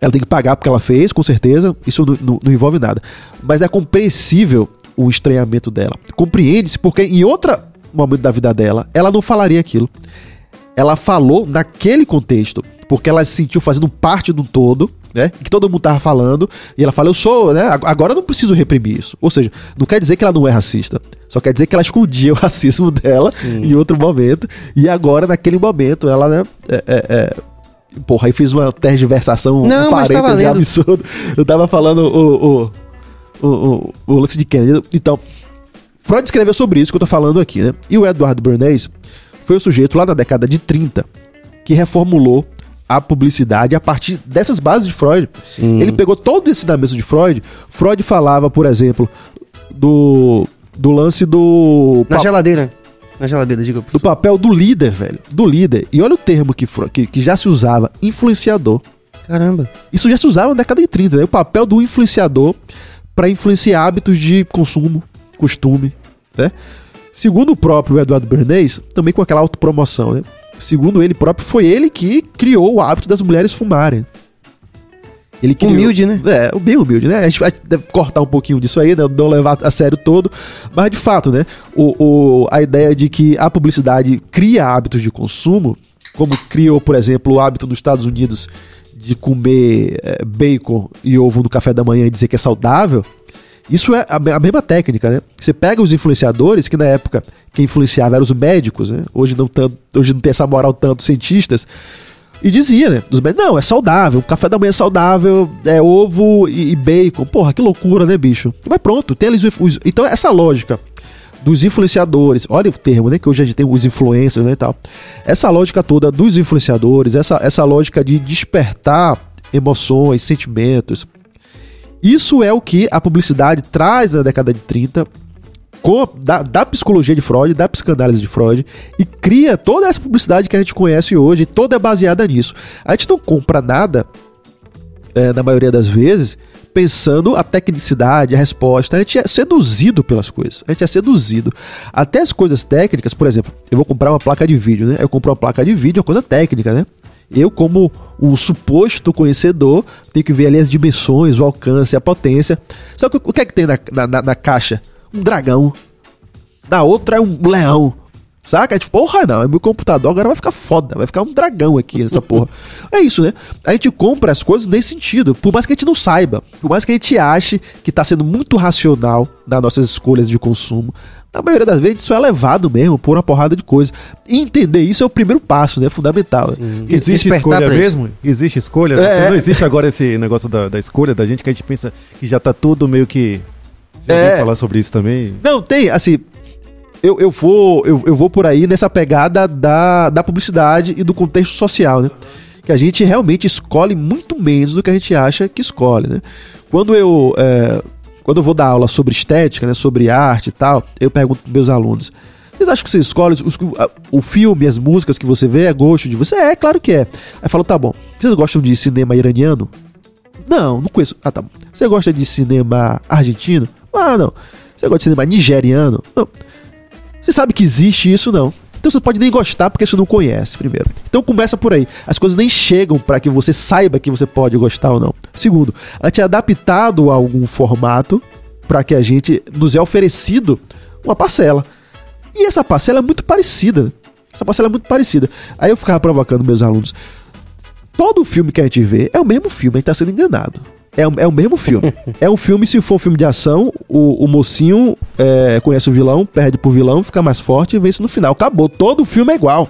Ela tem que pagar porque ela fez, com certeza, isso não, não, não envolve nada. Mas é compreensível o estranhamento dela. Compreende-se porque em outro momento da vida dela, ela não falaria aquilo. Ela falou naquele contexto, porque ela se sentiu fazendo parte do todo, né? Que todo mundo tava falando, e ela fala, eu sou, né? Agora eu não preciso reprimir isso. Ou seja, não quer dizer que ela não é racista. Só quer dizer que ela escondia (laughs) o racismo dela Sim. em outro momento. E agora, naquele momento, ela, né? É, é, é, porra, aí fiz uma tergiversação, não, um parêntese tá absurdo. Eu tava falando o, o, o, o, o lance de Kennedy. Então, Freud escreveu sobre isso que eu tô falando aqui, né? E o Edward Bernays foi o sujeito lá na década de 30 que reformulou a publicidade a partir dessas bases de Freud. Sim. Ele pegou todo esse ensinamento de Freud. Freud falava, por exemplo, do, do lance do. Na geladeira. Na geladeira, diga. Do papel do líder, velho. Do líder. E olha o termo que, que, que já se usava: influenciador. Caramba. Isso já se usava na década de 30, né? O papel do influenciador para influenciar hábitos de consumo, costume, né? Segundo o próprio Eduardo Bernays, também com aquela autopromoção, né? segundo ele próprio, foi ele que criou o hábito das mulheres fumarem. Ele criou, humilde, né? É, bem humilde, né? A gente vai cortar um pouquinho disso aí, né? não levar a sério todo. Mas, de fato, né? O, o, a ideia de que a publicidade cria hábitos de consumo, como criou, por exemplo, o hábito nos Estados Unidos de comer é, bacon e ovo no café da manhã e dizer que é saudável, isso é a, mesma técnica, né? Você pega os influenciadores, que na época quem influenciava eram os médicos, né? Hoje não, tanto, hoje não tem essa moral tanto cientistas. E dizia, né? Os médicos, não, é saudável, café da manhã é saudável, é ovo e, e bacon. Porra, que loucura, né, bicho? Mas pronto, tem eles. Os, então, essa lógica dos influenciadores, olha o termo, né? Que hoje a gente tem os influencers né, e tal. Essa lógica toda dos influenciadores, essa, essa lógica de despertar emoções, sentimentos, isso é o que a publicidade traz na década de 30 com, da, da, psicologia de Freud, da psicanálise de Freud, e cria toda essa publicidade que a gente conhece hoje, toda é baseada nisso. A gente não compra nada, é, na maioria das vezes, pensando a tecnicidade, a resposta. A gente é seduzido pelas coisas. A gente é seduzido. Até as coisas técnicas, por exemplo, eu vou comprar uma placa de vídeo, né? Eu compro uma placa de vídeo, é uma coisa técnica, né? Eu, como o suposto conhecedor, tenho que ver ali as dimensões, o alcance, a potência. Só que o que é que tem na, na, na caixa? Um dragão. Na outra é um leão. Saca? É tipo, porra, não, é meu computador agora vai ficar foda, vai ficar um dragão aqui nessa porra. (laughs) É isso, né? A gente compra as coisas nesse sentido, por mais que a gente não saiba, por mais que a gente ache que tá sendo muito racional nas nossas escolhas de consumo, na maioria das vezes isso é levado mesmo por uma porrada de coisa. E entender isso é o primeiro passo, né? Fundamental. Existe Despertar escolha mesmo? Existe escolha? É. Não existe agora esse negócio da, da escolha da gente que a gente pensa que já tá tudo meio que. Você É. falar sobre isso também? Não, tem, assim. Eu, eu, vou, eu, eu vou por aí nessa pegada da, da publicidade e do contexto social, né? Que a gente realmente escolhe muito menos do que a gente acha que escolhe, né? Quando eu, é, quando eu vou dar aula sobre estética, né, sobre arte e tal, eu pergunto pros meus alunos: vocês acham que você escolhe os- o filme, as músicas que você vê, é gosto de você? É, claro que é. Aí falo: tá bom, vocês gostam de cinema iraniano? Não, não conheço. Ah, tá bom. Você gosta de cinema argentino? Ah, não. Você gosta de cinema nigeriano? Não. Você sabe que existe isso? Não. Então você pode nem gostar porque você não conhece, primeiro. Então começa por aí. As coisas nem chegam para que você saiba que você pode gostar ou não. Segundo, a gente é adaptado a algum formato para que a gente nos é oferecido uma parcela. E essa parcela é muito parecida. Essa parcela é muito parecida. Aí eu ficava provocando meus alunos. Todo filme que a gente vê é o mesmo filme, a gente tá sendo enganado. É, o- é o mesmo filme. (laughs) é um filme, se for um filme de ação, o, o mocinho é, conhece o vilão, perde pro vilão, fica mais forte e vence no final. Acabou. Todo filme é igual.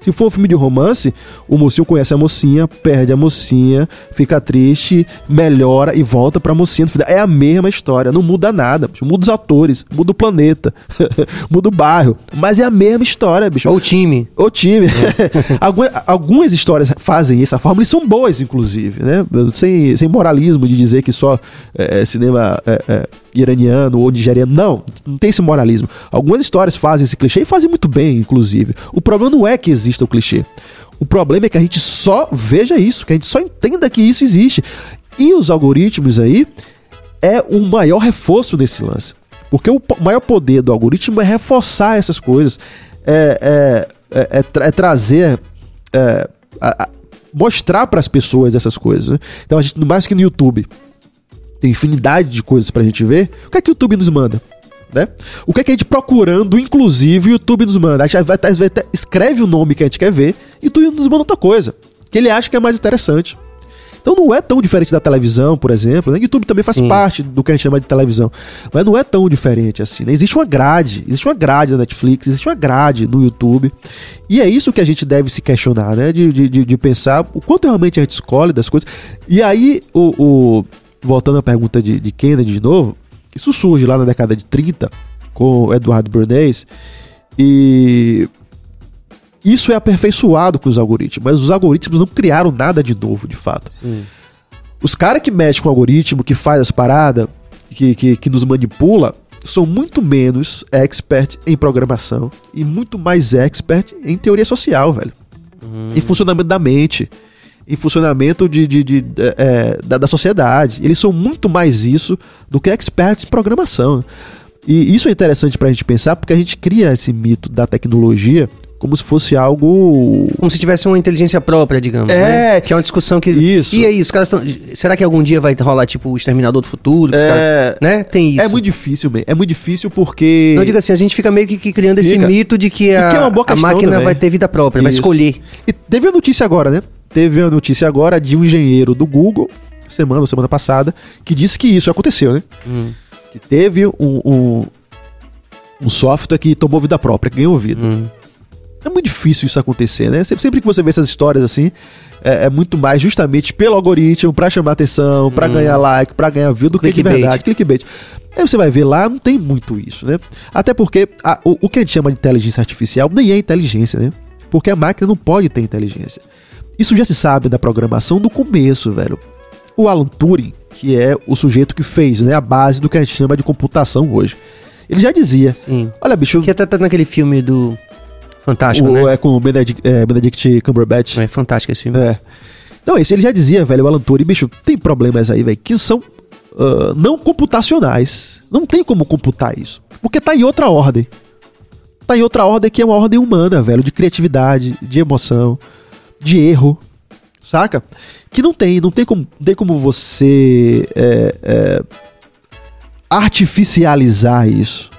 Se for um filme de romance, o mocinho conhece a mocinha, perde a mocinha, fica triste, melhora e volta pra mocinha. no final. É a mesma história, não muda nada. bicho. Muda os atores, muda o planeta, (laughs) muda o bairro. Mas é a mesma história, bicho. Ou o time. O time. (laughs) Alguma- Algumas histórias fazem essa forma e são boas, inclusive, né? Sem, sem moralismo de dizer que só é, é, cinema é, é, iraniano ou nigeriano. Não, não tem esse moralismo. Algumas histórias fazem esse clichê e fazem muito bem, inclusive. O problema não é que exista o clichê. O problema é que a gente só veja isso, que a gente só entenda que isso existe. E os algoritmos aí é um maior reforço desse lance. Porque o maior poder do algoritmo é reforçar essas coisas, é, é, é- é tra- é trazer, é, a- a- mostrar para as pessoas essas coisas. né? Então, a gente, mais que no YouTube, tem infinidade de coisas pra gente ver. O que é que o YouTube nos manda? Né? O que é que a gente procurando, inclusive, o YouTube nos manda? A gente vai, escreve o nome que a gente quer ver e o YouTube nos manda outra coisa, que ele acha que é mais interessante. Então não é tão diferente da televisão, por exemplo. Né? YouTube também faz Sim. parte do que a gente chama de televisão. Mas não é tão diferente assim. Né? Existe uma grade. Existe uma grade na Netflix, existe uma grade no YouTube. E é isso que a gente deve se questionar, né? De, de, de- de pensar o quanto realmente a gente escolhe das coisas. E aí, o, o- voltando à pergunta de, de Kennedy de novo, isso surge lá na década de 30 com o Eduardo Bernays. E isso é aperfeiçoado com os algoritmos, mas os algoritmos não criaram nada de novo, de fato. Os caras que mexem com o algoritmo, que faz as paradas, que, que, que nos manipula, são muito menos expert em programação e muito mais expert em teoria social, velho. Em funcionamento da mente, em funcionamento de, de, de- é, é, da, da sociedade. Eles são muito mais isso do que experts em programação. E isso é interessante pra gente pensar, porque a gente cria esse mito da tecnologia como se fosse algo Como se tivesse uma inteligência própria, digamos. É. né? Que é uma discussão que. Isso. E aí, os caras estão. Será que algum dia vai rolar, tipo, o Exterminador do Futuro? É. caras- né? Tem isso. É muito difícil, man. É muito difícil porque. Não diga assim, a gente fica meio que, criando esse Fica. mito de que a, que é a máquina também. vai ter vida própria, vai Isso. escolher. E teve a notícia agora, né? Teve a notícia agora de um engenheiro do Google, semana semana passada, que disse que isso aconteceu, né? Hum, Que teve um, um, um software que tomou vida própria, que ganhou vida. hum. É muito difícil isso acontecer, né? Sempre, que você vê essas histórias assim, é, é muito mais justamente pelo algoritmo, pra chamar atenção, pra ganhar like, pra ganhar view, do que de verdade. Clickbait. Aí você vai ver lá, não tem muito isso, né? Até porque a- o, o que a gente chama de inteligência artificial nem é inteligência, né? Porque a máquina não pode ter inteligência. Isso já se sabe da programação do começo, velho. O Alan Turing, que é o sujeito que fez né, a base do que a gente chama de computação hoje, ele já dizia: Sim. Olha, bicho, Que até tá naquele filme do. Fantástico, o- né? é com o Benedict, é, Benedict Cumberbatch. É fantástico esse filme. É. Então, isso ele já dizia, velho, o Alan Turing, bicho, tem problemas aí, velho, que são ah, não computacionais. Não tem como computar isso. Porque tá em outra ordem. Tá em outra ordem que é uma ordem humana, velho, de criatividade, de emoção, de erro. Saca? Que não tem, não tem como, não tem como você é, é, artificializar isso.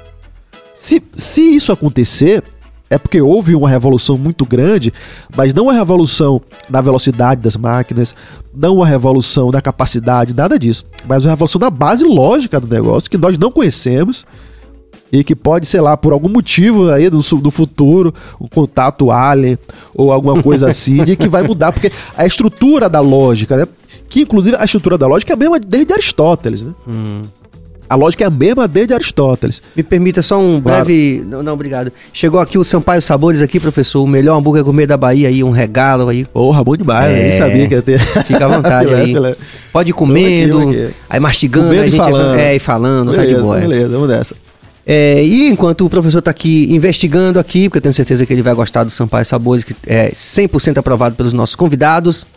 Se, se isso acontecer, é porque houve uma revolução muito grande, mas não a revolução da velocidade das máquinas, não a revolução da capacidade, nada disso, mas a revolução da base lógica do negócio que nós não conhecemos e que pode, sei lá, por algum motivo aí do, do futuro, um contato alien ou alguma coisa assim, de que vai mudar, porque a estrutura da lógica, né? Que inclusive a estrutura da lógica é a mesma desde Aristóteles, né? Hum. A lógica é a mesma desde Aristóteles. Me permita só um Claro. breve. Não, não, obrigado. Chegou aqui o Sampaio Sabores aqui, professor. O melhor hambúrguer gourmet da Bahia aí, um regalo aí. Porra, bom demais, É. nem sabia que ia ter. Fica à vontade (laughs) aí. filé. Pode ir comendo, aqui, aqui. aí mastigando, Comendo aí a gente falando. é, e falando, tá de Beleza, boa. beleza, vamos nessa. É, e enquanto o professor está aqui investigando aqui, porque eu tenho certeza que ele vai gostar do Sampaio Sabores, que é 100% aprovado pelos nossos convidados.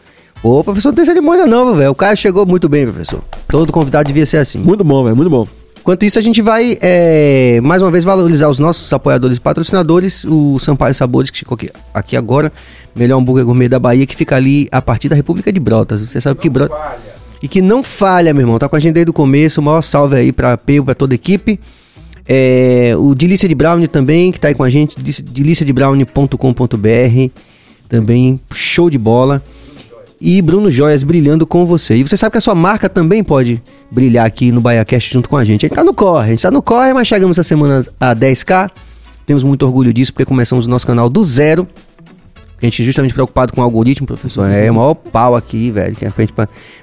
Ô, professor, não tem cerimônia não, velho. O cara chegou muito bem, professor. Todo convidado devia ser assim. Muito bom, velho, muito bom. Enquanto isso, a gente vai, é, mais uma vez, valorizar os nossos apoiadores e patrocinadores. O Sampaio Sabores, que ficou aqui, aqui agora. Melhor hambúrguer gourmet da Bahia, que fica ali a partir da República de Brotas. Você sabe que Brotas... E que não falha, meu irmão. Tá com a gente desde o começo. O maior salve aí pra Peu, pra toda a equipe. É, o Delícia de Brownie também, que tá aí com a gente. deliciadebrownie.com.br Também show de bola. E Bruno Joias brilhando com você. E você sabe que a sua marca também pode brilhar aqui no BaiaCast junto com a gente. A gente tá no corre, a gente tá no corre, mas chegamos essa semana a 10k. Temos muito orgulho disso, porque começamos o nosso canal do zero. A gente justamente preocupado com o algoritmo, professor. É o maior pau aqui, velho. Que a gente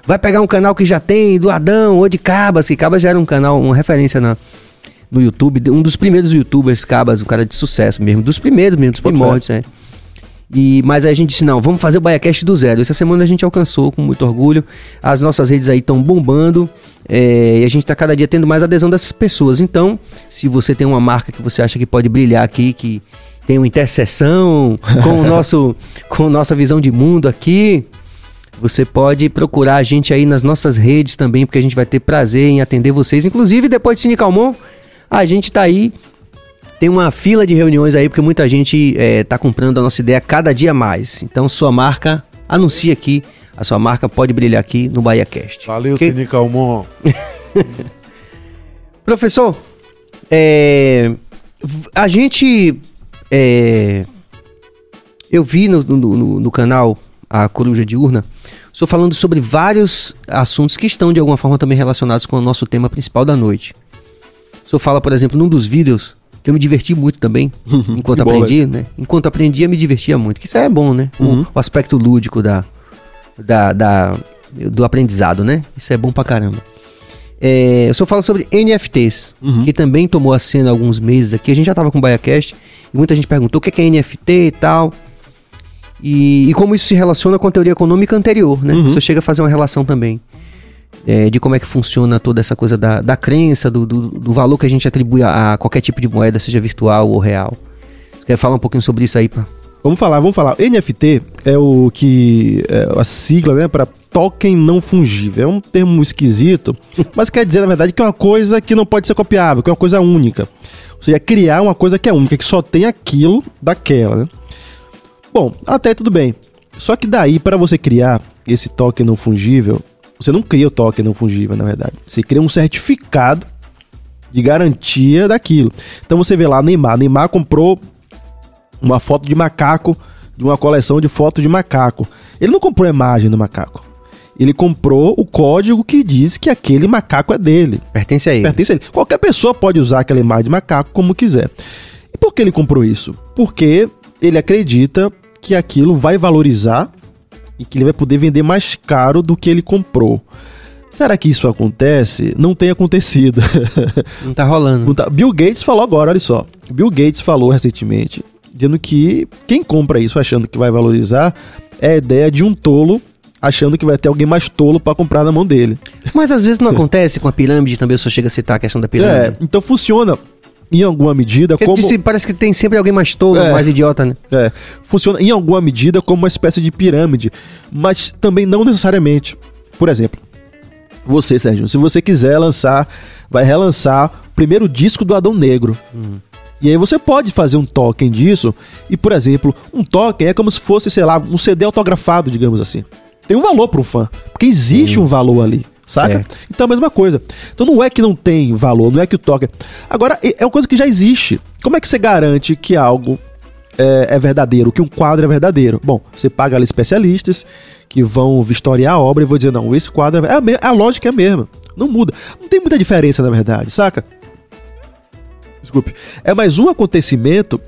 vai pegar um canal que já tem, do Adão ou de Cabas, que Cabas já era um canal, uma referência na, no YouTube, um dos primeiros youtubers Cabas, um cara de sucesso mesmo, dos primeiros mesmo, dos primórdios, é. E, mas aí a gente disse, não, vamos fazer o BaiaCast do zero. Essa semana a gente alcançou com muito orgulho. As nossas redes aí estão bombando. é, e a gente está cada dia tendo mais adesão dessas pessoas. Então, se você tem uma marca que você acha que pode brilhar aqui, que tem uma interseção (laughs) com, o nosso, com nossa visão de mundo aqui, você pode procurar a gente aí nas nossas redes também, porque a gente vai ter prazer em atender vocês. Inclusive, depois de Cine Calmon, a gente tá aí. Tem uma fila de reuniões aí, porque muita gente é, tá comprando a nossa ideia cada dia mais. Então, sua marca, anuncia aqui. A sua marca pode brilhar aqui no BahiaCast. Valeu, Ok? Cine Calmon. (laughs) Professor, é, a gente. é, eu vi no, no- no- no canal A Coruja de Urna, senhor falando sobre vários assuntos que estão de alguma forma também relacionados com o nosso tema principal da noite. O senhor fala, por exemplo, num dos vídeos, que eu me diverti muito também, (laughs) enquanto Bom, aprendi, né? Enquanto aprendia, me divertia muito. Que isso é bom, né? O- Uhum. O, aspecto lúdico da, da, da- do aprendizado, né? Isso é bom pra caramba. É, eu só falo sobre NFTs, Uhum. que também tomou a cena há alguns meses aqui. A gente já tava com o BaiaCast e muita gente perguntou o que é que é NFT e tal. E, e como isso se relaciona com a teoria econômica anterior, né? Uhum. Você chega a fazer uma relação também. É, de como é que funciona toda essa coisa da, da crença, do, do, do valor que a gente atribui a, a qualquer tipo de moeda, seja virtual ou real. Você quer falar um pouquinho sobre isso aí, pá? Vamos falar, vamos falar. NFT é o que é a sigla, né, para token não fungível. É um termo esquisito, (laughs) mas quer dizer na verdade que é uma coisa que não pode ser copiável, que é uma coisa única. Ou seja, criar uma coisa que é única, que só tem aquilo daquela, né? Bom, até tudo bem. Só que daí para você criar esse token não fungível, você não cria o token não fungível, na verdade. Você cria um certificado de garantia daquilo. Então você vê lá Neymar, Neymar comprou uma foto de macaco de uma coleção de fotos de macaco. Ele não comprou a imagem do macaco. Ele comprou o código que diz que aquele macaco é dele. Pertence a ele. Pertence a ele. Qualquer pessoa pode usar aquela imagem de macaco como quiser. E por que ele comprou isso? Porque ele acredita que aquilo vai valorizar e que ele vai poder vender mais caro do que ele comprou. Será que isso acontece? Não tem acontecido. (laughs) Não tá rolando. Não tá- Bill Gates falou agora, olha só. Bill Gates falou recentemente, dizendo que quem compra isso achando que vai valorizar é a ideia de um tolo achando que vai ter alguém mais tolo pra comprar na mão dele. Mas às vezes não (laughs) acontece com a pirâmide também, o senhor chega a citar a questão da É, pirâmide. então funciona em alguma medida Porque como disse- parece que tem sempre alguém mais tolo, É. mais idiota, né? é, funciona em alguma medida como uma espécie de pirâmide, mas também não necessariamente. Por exemplo, você, Sérgio, se você quiser lançar, vai relançar o primeiro disco do Adão Negro. E aí você pode fazer um token disso. E, por exemplo, um token é como se fosse, sei lá, um CD autografado, digamos assim. Tem um valor para o fã. Porque existe um valor ali. Saca? Certo. Então é a mesma coisa. Então não é que não tem valor, não é que o token. Agora, é uma coisa que já existe. Como é que você garante que algo é, é verdadeiro, que um quadro é verdadeiro. Bom, você paga ali especialistas que vão vistoriar a obra e vão dizer, não, esse quadro é, é a, a lógica é a mesma. Não muda. Não tem muita diferença, na verdade, saca? Desculpe. É mais um acontecimento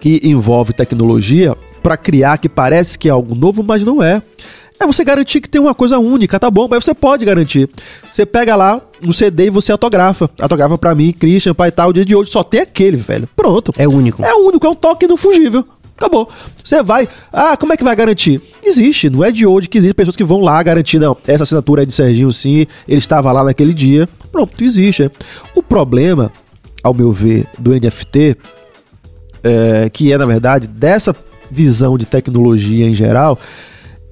que envolve tecnologia para criar que parece que é algo novo, mas não é. É você garantir que tem uma coisa única, tá bom, mas você pode garantir. Você pega lá um CD e você autografa. Autografa pra mim, Christian, pai tal, o dia de hoje só tem aquele, velho. Pronto. É único. É único, é um toque infungível. Acabou. Você vai. Ah, como é que vai garantir? Existe, não é de hoje que existe pessoas que vão lá garantir, não. Essa assinatura é de Serginho, sim, ele estava lá naquele dia. Pronto, existe. O problema, ao meu ver, do NFT, é, que é, na verdade, dessa visão de tecnologia em geral,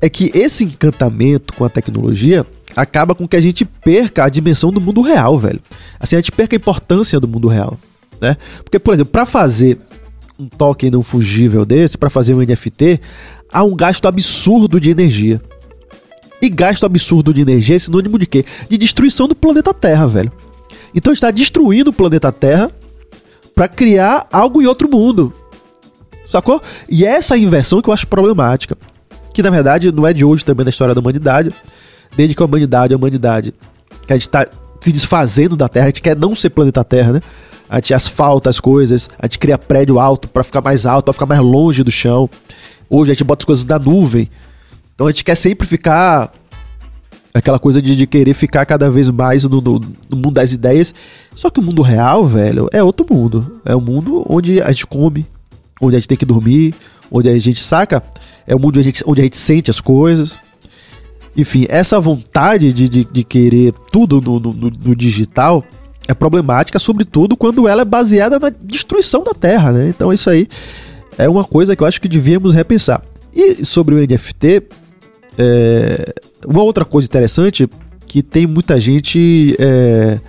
é que esse encantamento com a tecnologia acaba com que a gente perca a dimensão do mundo real, velho. Assim, a gente perca a importância do mundo real, né? Porque, por exemplo, para fazer um token não fugível desse, para fazer um NFT, há um gasto absurdo de energia. E gasto absurdo de energia é sinônimo de quê? De destruição do planeta Terra, velho. Então está destruindo o planeta Terra para criar algo em outro mundo. Sacou? E essa inversão que eu acho problemática. Que na verdade não é de hoje também na história da humanidade. Desde que a humanidade é a humanidade. Que a gente tá se desfazendo da Terra. A gente quer não ser planeta Terra, né? A gente asfalta as coisas. A gente cria prédio alto para ficar mais alto, para ficar mais longe do chão. Hoje a gente bota as coisas na nuvem. Então a gente quer sempre ficar. Aquela coisa de, de querer ficar cada vez mais no, no- no mundo das ideias. Só que o mundo real, velho, é outro mundo. É um mundo onde a gente come, onde a gente tem que dormir, onde a gente saca. É o mundo onde a gente, onde a gente sente as coisas. Enfim, essa vontade de, de, de querer tudo no, no, no- digital é problemática, sobretudo quando ela é baseada na destruição da Terra, né? Então isso aí é uma coisa que eu acho que devíamos repensar. E sobre o NFT, é, uma outra coisa interessante que tem muita gente é,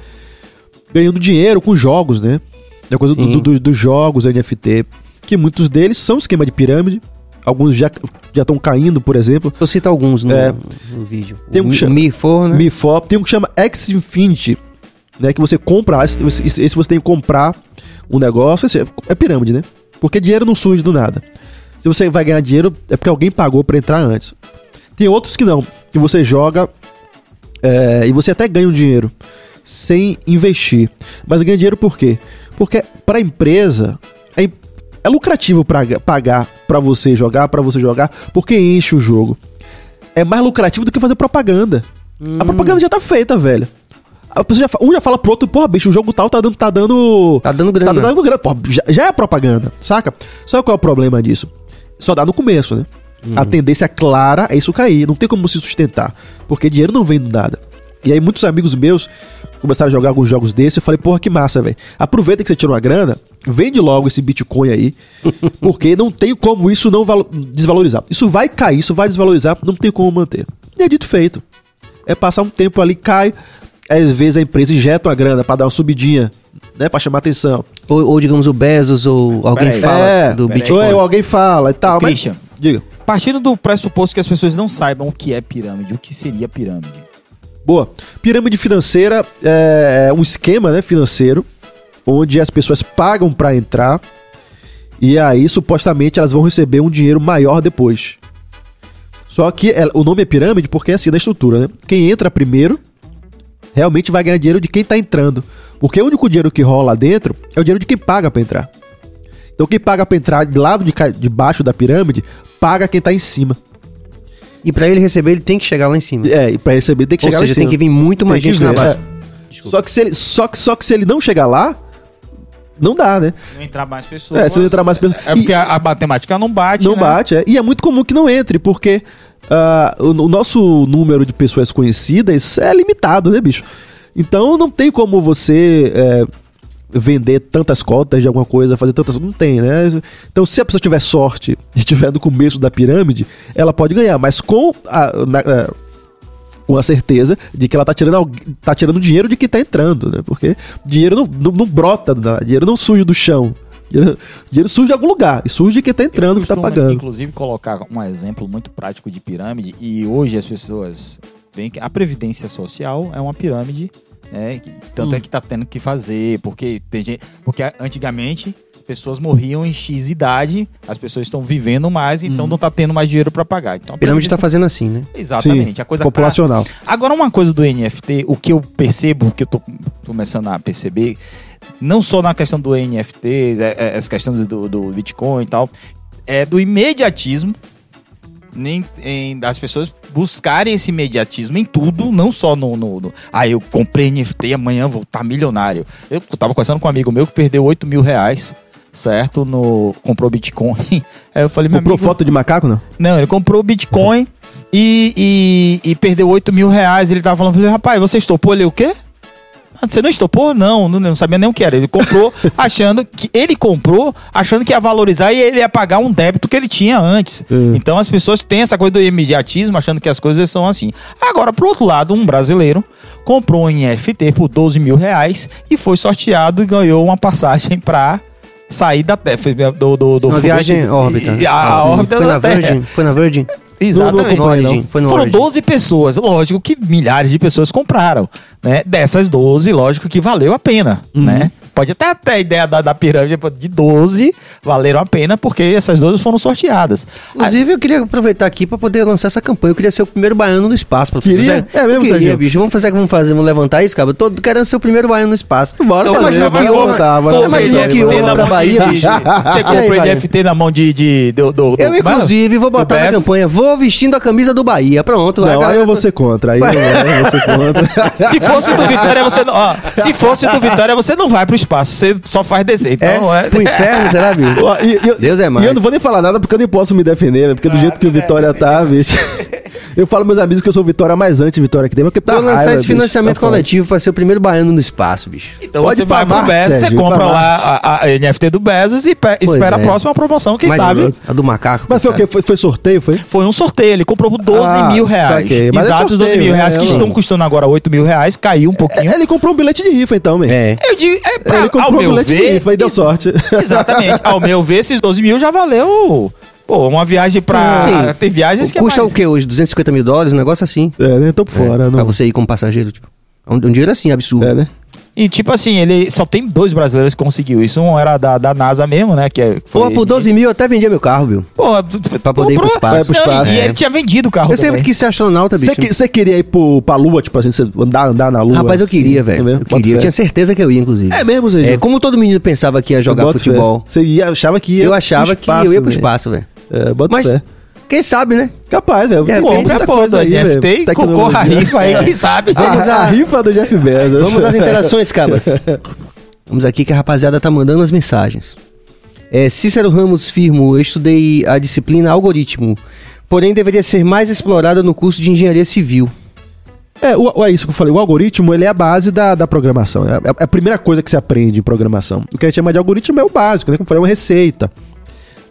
ganhando dinheiro com jogos, né? É coisa do- Sim. do- do- dos jogos NFT, que muitos deles são esquema de pirâmide, alguns já já estão caindo, por exemplo. Eu cito alguns no, É. no vídeo. Tem um que chama- Mi For, né? MiFop, tem um que chama X Infinity, né? Que você compra, esse, esse você tem que comprar um negócio, esse é, é pirâmide, né? Porque dinheiro não surge do nada. Se você vai ganhar dinheiro, é porque alguém pagou pra entrar antes. Tem outros que não, que você joga é, e você até ganha um dinheiro sem investir. Mas ganha dinheiro por quê? Porque pra empresa é, lucrativo pra, pagar pra você jogar, pra você jogar, porque enche o jogo. É mais lucrativo do que fazer propaganda. A propaganda já tá feita, velho. A pessoa já, um já fala pro outro, porra, bicho, o jogo tal tá dando. Tá dando, Tá dando grana. Tá dando grana. Porra, já, já é propaganda, saca? Só qual é o problema disso? Só dá no começo, né? A tendência clara é isso cair. Não tem como se sustentar. Porque dinheiro não vem do nada. E aí, muitos amigos meus começaram a jogar alguns jogos desses. Eu falei, porra, que massa, velho. Aproveita que você tirou uma grana, vende logo esse Bitcoin aí. (laughs) porque não tem como isso não valo- desvalorizar. Isso vai cair, isso vai desvalorizar, não tem como manter. E é dito feito. É passar um tempo ali, cai. Às vezes a empresa injeta uma grana pra dar uma subidinha, né? Pra chamar atenção. Ou, ou, digamos o Bezos ou alguém Peraí. fala é, do. Bitcoin. ou alguém fala e tal. Mas, Christian. diga. Partindo do pressuposto que as pessoas não saibam o que é pirâmide, o que seria pirâmide? Boa. Pirâmide financeira é um esquema né, financeiro onde as pessoas pagam pra entrar e aí supostamente elas vão receber um dinheiro maior depois. Só que é- o nome é pirâmide porque é assim na estrutura, né? Quem entra primeiro realmente vai ganhar dinheiro de quem tá entrando. Porque o único dinheiro que rola lá dentro é o dinheiro de quem paga pra entrar. Então quem paga pra entrar de lado de, de baixo da pirâmide, paga quem tá em cima. E pra ele receber, ele tem que chegar lá em cima. É, e pra receber tem que Ou chegar lá em seja, tem cima. que vir muito mais Tem gente na base. é. Só que, se ele, só, que, só que se ele não chegar lá, não dá, né? Não entrar mais pessoas. É, se não entrar mais pessoas. É porque a, a matemática não bate. Não né? bate, é. E é muito comum que não entre, porque ah, o, o nosso número de pessoas conhecidas é limitado, né, bicho? Então não tem como você é, vender tantas cotas de alguma coisa, fazer tantas. Não tem, né? Então, se a pessoa tiver sorte e estiver no começo da pirâmide, ela pode ganhar, mas com a. na- é, com a certeza de que ela tá tirando, tá tirando dinheiro de quem tá entrando, né? Porque dinheiro não, não, não brota, dinheiro não surge do chão. Dinheiro, dinheiro surge de algum lugar. E surge de quem tá entrando, que tá pagando. Inclusive, colocar um exemplo muito prático de pirâmide, e hoje as pessoas veem que a Previdência Social é uma pirâmide, né? que- Tanto Hum. é que tá tendo que fazer, porque tem gente. Porque antigamente pessoas morriam em X idade, as pessoas estão vivendo mais, então não tá tendo mais dinheiro para pagar. Então, A pirâmide tá fazendo assim, né? Exatamente. Sim, a coisa tá- populacional. Agora, uma coisa do NFT, o que eu percebo, que eu tô começando a perceber, não só na questão do NFT, é- é- essa questão do, do Bitcoin e tal, é do imediatismo. Nem, em, das pessoas buscarem esse imediatismo em tudo, não só no. no, no ah, eu comprei NFT, amanhã vou estar milionário. Eu tava conversando com um amigo meu que perdeu 8 mil reais, certo? No, comprou Bitcoin. (laughs) Aí eu falei, Comprou amigo, foto de macaco, não? não, ele comprou Bitcoin e, e, e perdeu 8 mil reais. Ele tava falando, rapaz, você estopou? Ele, o quê? Ah, Você não estopou? Não, não, não sabia nem o que era. Ele comprou (laughs) achando que. Ele comprou achando que ia valorizar e ele ia pagar um débito que ele tinha antes. Hum. Então as pessoas têm essa coisa do imediatismo, achando que as coisas são assim. Agora, pro outro lado, um brasileiro comprou um NFT por 12 mil reais e foi sorteado e ganhou uma passagem pra sair da Terra. Do, do, do Uma viagem órbita. e- A, a órbita Foi da na Terra. Virgin? Foi na Virgin? Exatamente. No no Foram Origin. 12 pessoas. Lógico que milhares de pessoas compraram. Né? Dessas 12, lógico que valeu a pena. Né? Pode até ter a ideia da, da pirâmide de 12, valeram a pena porque essas 12 foram sorteadas. Inclusive, eu queria aproveitar aqui pra poder lançar essa campanha. Eu queria ser o primeiro baiano no espaço. professor. Queria? É mesmo, eu queria, bicho. Vamos fazer vamos fazer, vamos levantar isso, cara. Eu tô querendo ser o primeiro baiano no espaço. Bora Então, fazer, imagina que honra- levantar, bora levantar. imagina que honra pra pra Bahia, de, bicho. Você (laughs) aí, comprou vai? NFT na mão de. de do, do, do- Eu, inclusive, vou botar na campanha. Vou vestindo a camisa do Bahia. Pronto. Não, aí eu vou ser contra. Aí eu vou ser contra. (laughs) Se fosse o do Vitória, você não. Ó, se fosse o do Vitória, você não vai pro espaço. Você só faz descer. É, Então, é. pro inferno, será, bicho? (laughs) Deus é mais. E eu não vou nem falar nada porque eu nem posso me defender, né? porque do jeito que o Vitória tá, bicho. Eu falo meus amigos que eu sou Vitória mais anti-Vitória que tem, porque tá Vou lançar raiva, esse bicho, financiamento tá foda. coletivo pra ser o primeiro baiano no espaço, bicho. Então Pode você vai pro Bezos, você compra pra lá a, a NFT do Bezos e pe- espera é. a próxima promoção, quem Mas sabe? A do macaco. Mas foi o quê? Foi, foi sorteio, foi? Foi um sorteio, ele comprou por 12 Ah, mil reais. saquei. Mas é Exatos 12 sorteio, mil né? reais, que É, estão mano. custando agora 8 mil reais, caiu um pouquinho. Ele comprou um bilhete de rifa, então, mesmo. É. Eu digo, é pra, Ele comprou ao um meu bilhete de ver... rifa e deu sorte. (laughs) Exatamente. Ao meu ver, esses 12 mil já valeu... Pô, uma viagem pra... Sim. Tem viagens que Custa é o mais. quê hoje? 250 mil dólares? Um negócio assim. É, né? Tô por fora. Pra não... você ir como passageiro, tipo. É Um, um dinheiro assim, absurdo. É, né? E tipo assim, ele só tem dois brasileiros que conseguiu isso. Um era da, da NASA mesmo, né? Que é- Pô, foi... por 12 mil eu até vendia meu carro, viu? Pô, Pra poder ir pro espaço. Pro Não, espaço. E É. ele tinha vendido o carro Eu sempre quis ser astronauta, bicho. Você que- você queria ir pro, pra lua, tipo assim, você andar, andar na lua? Rapaz, eu queria, É velho. eu Bota queria. Eu tinha certeza que eu ia, inclusive. É mesmo, Zé? É, como todo menino pensava que ia jogar futebol, Você ia, achava que ia eu pro achava que eu ia pro espaço, velho. É, bota Mas, fé. quem sabe, né? Capaz, velho. Muita Compra pô, coisa do aí. NFT e concorra a rifa aí, quem sabe? Vamos a, a- a rifa do Jeff Bezos. Vamos às interações, cabas. (laughs) Vamos aqui que a rapaziada tá mandando as mensagens. É, Cícero Ramos Firmo, eu estudei a disciplina algoritmo, porém deveria ser mais explorada no curso de engenharia civil. É, o, o- é isso que eu falei. O algoritmo, ele é a base da, da programação. É a, é a primeira coisa que se aprende em programação. O que a gente chama de algoritmo é o básico, né? Como eu falei, é uma receita.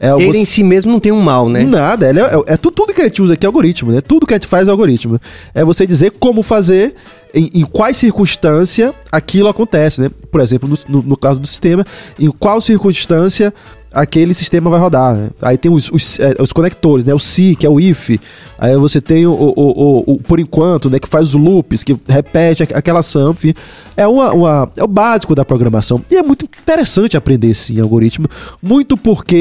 É Ele em si mesmo não tem um mal, né? Nada, ele é, é- é tu- tudo que a gente usa aqui é algoritmo, né? Tudo que a gente faz é algoritmo. É você dizer como fazer, em, em quais circunstância aquilo acontece, né? Por exemplo, no, no- no caso do sistema, em qual circunstância aquele sistema vai rodar. né? Aí tem os, os, é, os conectores, né? O se, que é o if. Aí você tem o, o, o- o por enquanto, né? Que faz os loops, que repete aqu- aquela ação. É, uma, uma- é o básico da programação. E é muito interessante aprender esse algoritmo, muito porque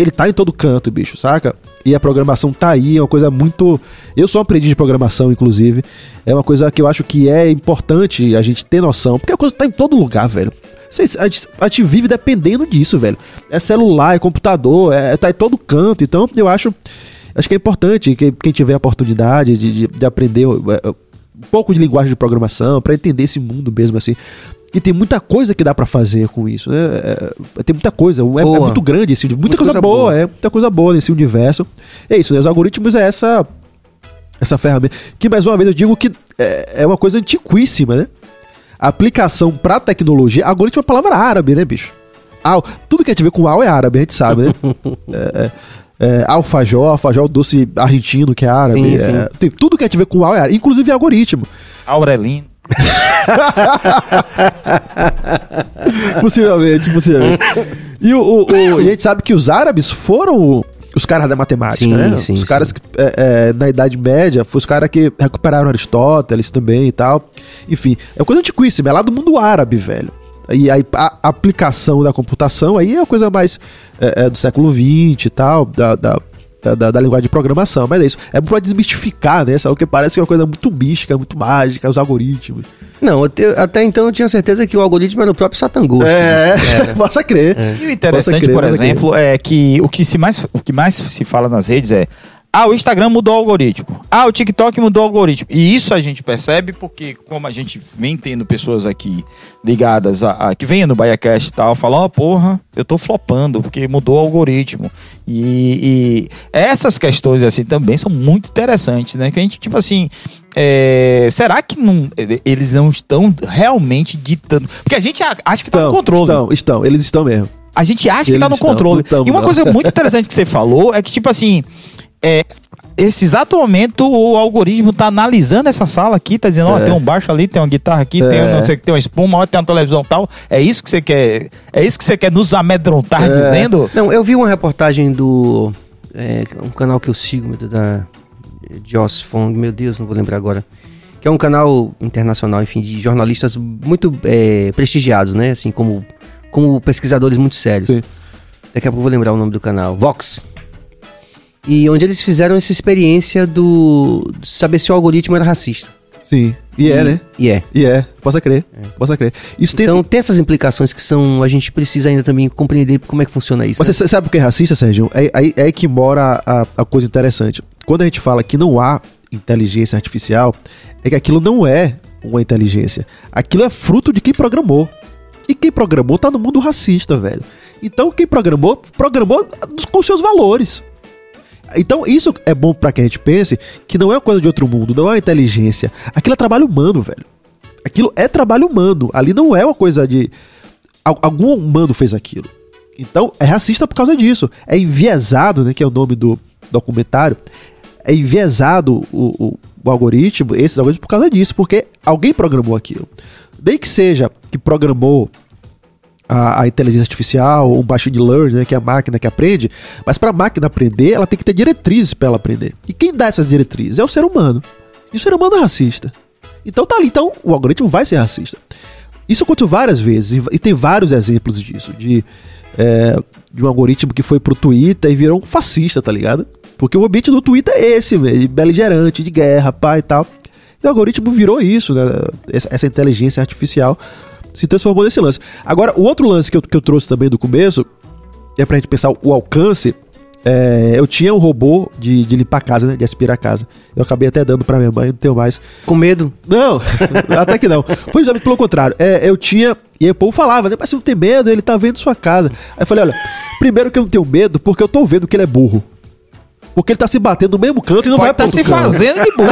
ele tá em todo canto, bicho, saca? E a programação tá aí, é uma coisa muito. Eu sou um aprendiz de programação, inclusive. É uma coisa que eu acho que é importante a gente ter noção, porque a coisa tá em todo lugar, velho. A gente, a gente vive dependendo disso, velho. É celular, é computador, é, tá em todo canto. Então, eu acho, acho que é importante que quem tiver a oportunidade de, de, de aprender é, um pouco de linguagem de programação, para entender esse mundo mesmo assim. E tem muita coisa que dá pra fazer com isso. né? É, tem muita coisa. É, é muito grande esse Muita, Muita coisa, coisa boa, boa. é. Muita coisa boa nesse universo. É isso, né? Os algoritmos é essa. Essa ferramenta. Que mais uma vez eu digo que é, é uma coisa antiquíssima, né? Aplicação pra tecnologia. Algoritmo é uma palavra árabe, né, bicho? Al, tudo que a gente vê com al é árabe, a gente sabe, né? (laughs) é, é, é, alfajor, alfajor doce argentino que é árabe. Sim, é, sim. tem, tudo que a gente vê com al é árabe, inclusive algoritmo. Aurelino. (laughs) possivelmente, possivelmente. E, o, o- o- e a gente sabe que os árabes foram os caras da matemática, Sim, né? sim, os sim. caras que, é, é, na Idade Média, foram os caras que recuperaram Aristóteles também e tal. Enfim, é uma coisa antiquíssima, é lá do mundo árabe, velho. E aí a aplicação da computação aí é uma coisa mais é, é, do século XX e tal, da, da, da, da linguagem de programação. Mas é isso. É pra desmistificar, né? Sabe? Porque parece que é uma coisa muito mística, muito mágica, os algoritmos. Não, eu te- até então eu tinha certeza que o algoritmo era o próprio Satangosto. É, (laughs) possa crer. E o interessante, crer, por possa crer. exemplo, é que o que, se mais, o que mais se fala nas redes é ah, o Instagram mudou o algoritmo. Ah, o TikTok mudou o algoritmo. E isso a gente percebe porque, como a gente vem tendo pessoas aqui ligadas a, a- que vêm no BaiaCast e tal, falam, ó, porra, eu tô flopando porque mudou o algoritmo. E, e essas questões, assim, também são muito interessantes, né? Que a gente, tipo assim, é, será que não, eles não estão realmente ditando? Porque a gente acha que tá no controle. Estão, estão, eles estão mesmo. A gente acha que tá no Eles estão, controle. e uma não. coisa muito (laughs) interessante que você falou é que, tipo assim, é, esse exato momento o algoritmo tá analisando essa sala aqui, tá dizendo, ó, É. tem um baixo ali, tem uma guitarra aqui, tem um, não sei o que, tem uma espuma, ó, tem uma televisão tal. É isso que você quer. É isso que você quer nos amedrontar É. dizendo? Não, eu vi uma reportagem do. É, um canal que eu sigo, da Joss Fong, meu Deus, não vou lembrar agora. Que é um canal internacional, enfim, de jornalistas muito é, prestigiados, né? Assim, como, como pesquisadores muito sérios. Sim. Daqui a pouco eu vou lembrar o nome do canal. Vox. E onde eles fizeram essa experiência do. saber se o algoritmo era racista. Sim. E é, né? E é. E é. Possa crer. Possa crer. Isso. Então tem essas implicações que são. A gente precisa ainda também compreender como é que funciona isso. Você né? sabe o que é racista, Sérgio? É aí é, que mora a, a coisa interessante. Quando a gente fala que não há inteligência artificial, é que aquilo não é uma inteligência. Aquilo é fruto de quem programou. E quem programou tá no mundo racista, velho. Então quem programou, programou com seus valores. Então isso é bom pra que a gente pense que não é uma coisa de outro mundo, não é uma inteligência. Aquilo é trabalho humano, velho. Aquilo é trabalho humano. Ali não é uma coisa de. Al- Algum humano fez aquilo. Então é racista por causa disso. É enviesado, né? Que é o nome do documentário. É enviesado o, o, o algoritmo, esses algoritmos, por causa disso, porque alguém programou aquilo. Nem que seja que programou a, a inteligência artificial, o machine learning, né, que é a máquina que aprende, mas para a máquina aprender, ela tem que ter diretrizes para ela aprender. E quem dá essas diretrizes é o ser humano. E o ser humano é racista. Então tá ali, então o algoritmo vai ser racista. Isso aconteceu várias vezes e- tem vários exemplos disso, de, é, de um algoritmo que foi pro Twitter e virou um fascista, tá ligado? Porque o ambiente do Twitter é esse, de beligerante, de guerra, pá e tal. E o algoritmo virou isso, né? Essa, essa inteligência artificial se transformou nesse lance. Agora, o outro lance que eu, que eu trouxe também do começo, é pra gente pensar o alcance. é, eu tinha um robô de, de limpar a casa, né? De aspirar a casa. Eu acabei até dando pra minha mãe, não tenho mais. Com medo. Não, (laughs) até que não. Foi justamente pelo contrário. É, eu tinha. E aí o povo falava, né? Mas você não tem medo, ele tá vendo sua casa. Aí eu falei, olha, primeiro que eu não tenho medo, porque eu tô vendo que ele é burro. Porque ele tá se batendo no mesmo canto e não Pode vai outro se canto. fazendo de burro.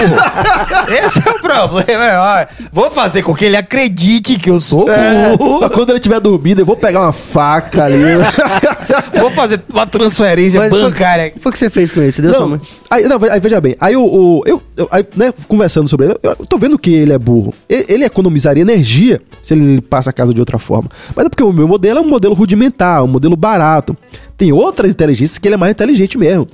(laughs) Esse é o problema. é, ó, Vou fazer com que ele acredite que eu sou É, burro. pra quando ele estiver dormindo, eu vou pegar uma faca ali. (laughs) Vou fazer uma transferência Mas bancária. O que você fez com ele? Você deu sua Não, mãe? aí, não, aí veja bem, aí o- eu, eu- aí, né, conversando sobre ele, eu tô vendo que ele é burro. Ele, ele economizaria energia se ele passa a casa de outra forma. Mas é porque o meu modelo é um modelo rudimentar, um modelo barato. Tem outras inteligências que ele é mais inteligente mesmo.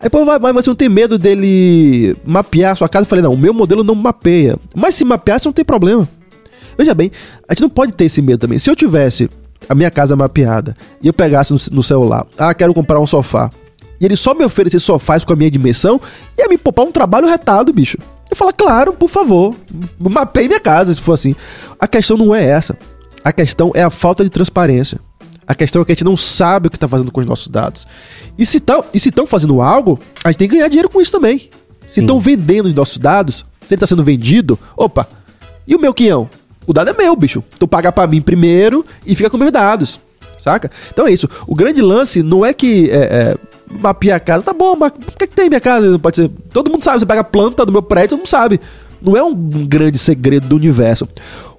Aí, pô, vai, mas você não tem medo dele mapear a sua casa? Eu falei, não, o meu modelo não mapeia. Mas se mapeasse, não tem problema. Veja bem, a gente não pode ter esse medo também. Se eu tivesse a minha casa mapeada e eu pegasse no, no celular, ah, quero comprar um sofá, e ele só me oferecer sofás com a minha dimensão, ia me poupar um trabalho retado, bicho. Eu falo, claro, por favor, mapeie minha casa, se for assim. A questão não é essa. A questão é a falta de transparência. A questão é que a gente não sabe o que está fazendo com os nossos dados. E se estão fazendo algo, a gente tem que ganhar dinheiro com isso também. Se estão vendendo os nossos dados, se ele está sendo vendido, opa, e o meu quinhão? O dado é meu, bicho. Tu paga pra mim primeiro e fica com meus dados. Saca? Então é isso. O grande lance não é que é, é, mapear a casa. Tá bom, mas por que, que tem minha casa? Não pode ser. Todo mundo sabe. Você pega a planta do meu prédio, todo mundo sabe. Não é um grande segredo do universo.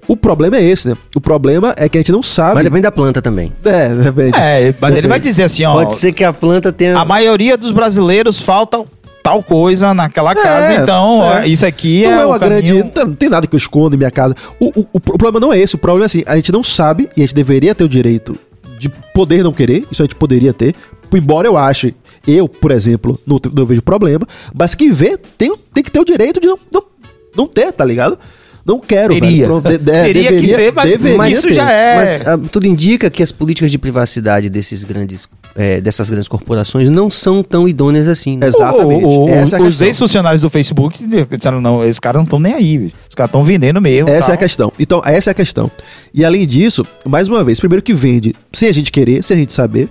O problema é esse, né? O problema é que a gente não sabe. Mas depende da planta também. É, depende. É, mas ele vai dizer assim, ó. Pode ser que a planta tenha. A maioria dos brasileiros falta tal coisa naquela casa, É, então é. isso aqui não é, é o uma grande. caminho... Não tem- não tem nada que eu escondo em minha casa. O, o- o problema não é esse. O problema é assim: a gente não sabe e a gente deveria ter o direito de poder não querer. Isso a gente poderia ter. Embora eu ache, eu, por exemplo, não, não vejo problema. Mas quem vê tem, tem que ter o direito de não, não, não ter, tá ligado? Não quero, Teria. velho. De- de- Teria que deveria- ter, mas- deveria mas isso ter. já é- Mas ah, tudo indica que as políticas de privacidade desses grandes, eh, dessas grandes corporações não são tão idôneas assim. né? Exatamente. O- o- Essa é a os ex-funcionários do Facebook disseram, não, esses caras não estão nem aí. bicho. Os caras estão vendendo mesmo. Essa é tal. a questão. Então, essa é a questão. E além disso, mais uma vez, primeiro que vende sem a gente querer, sem a gente saber.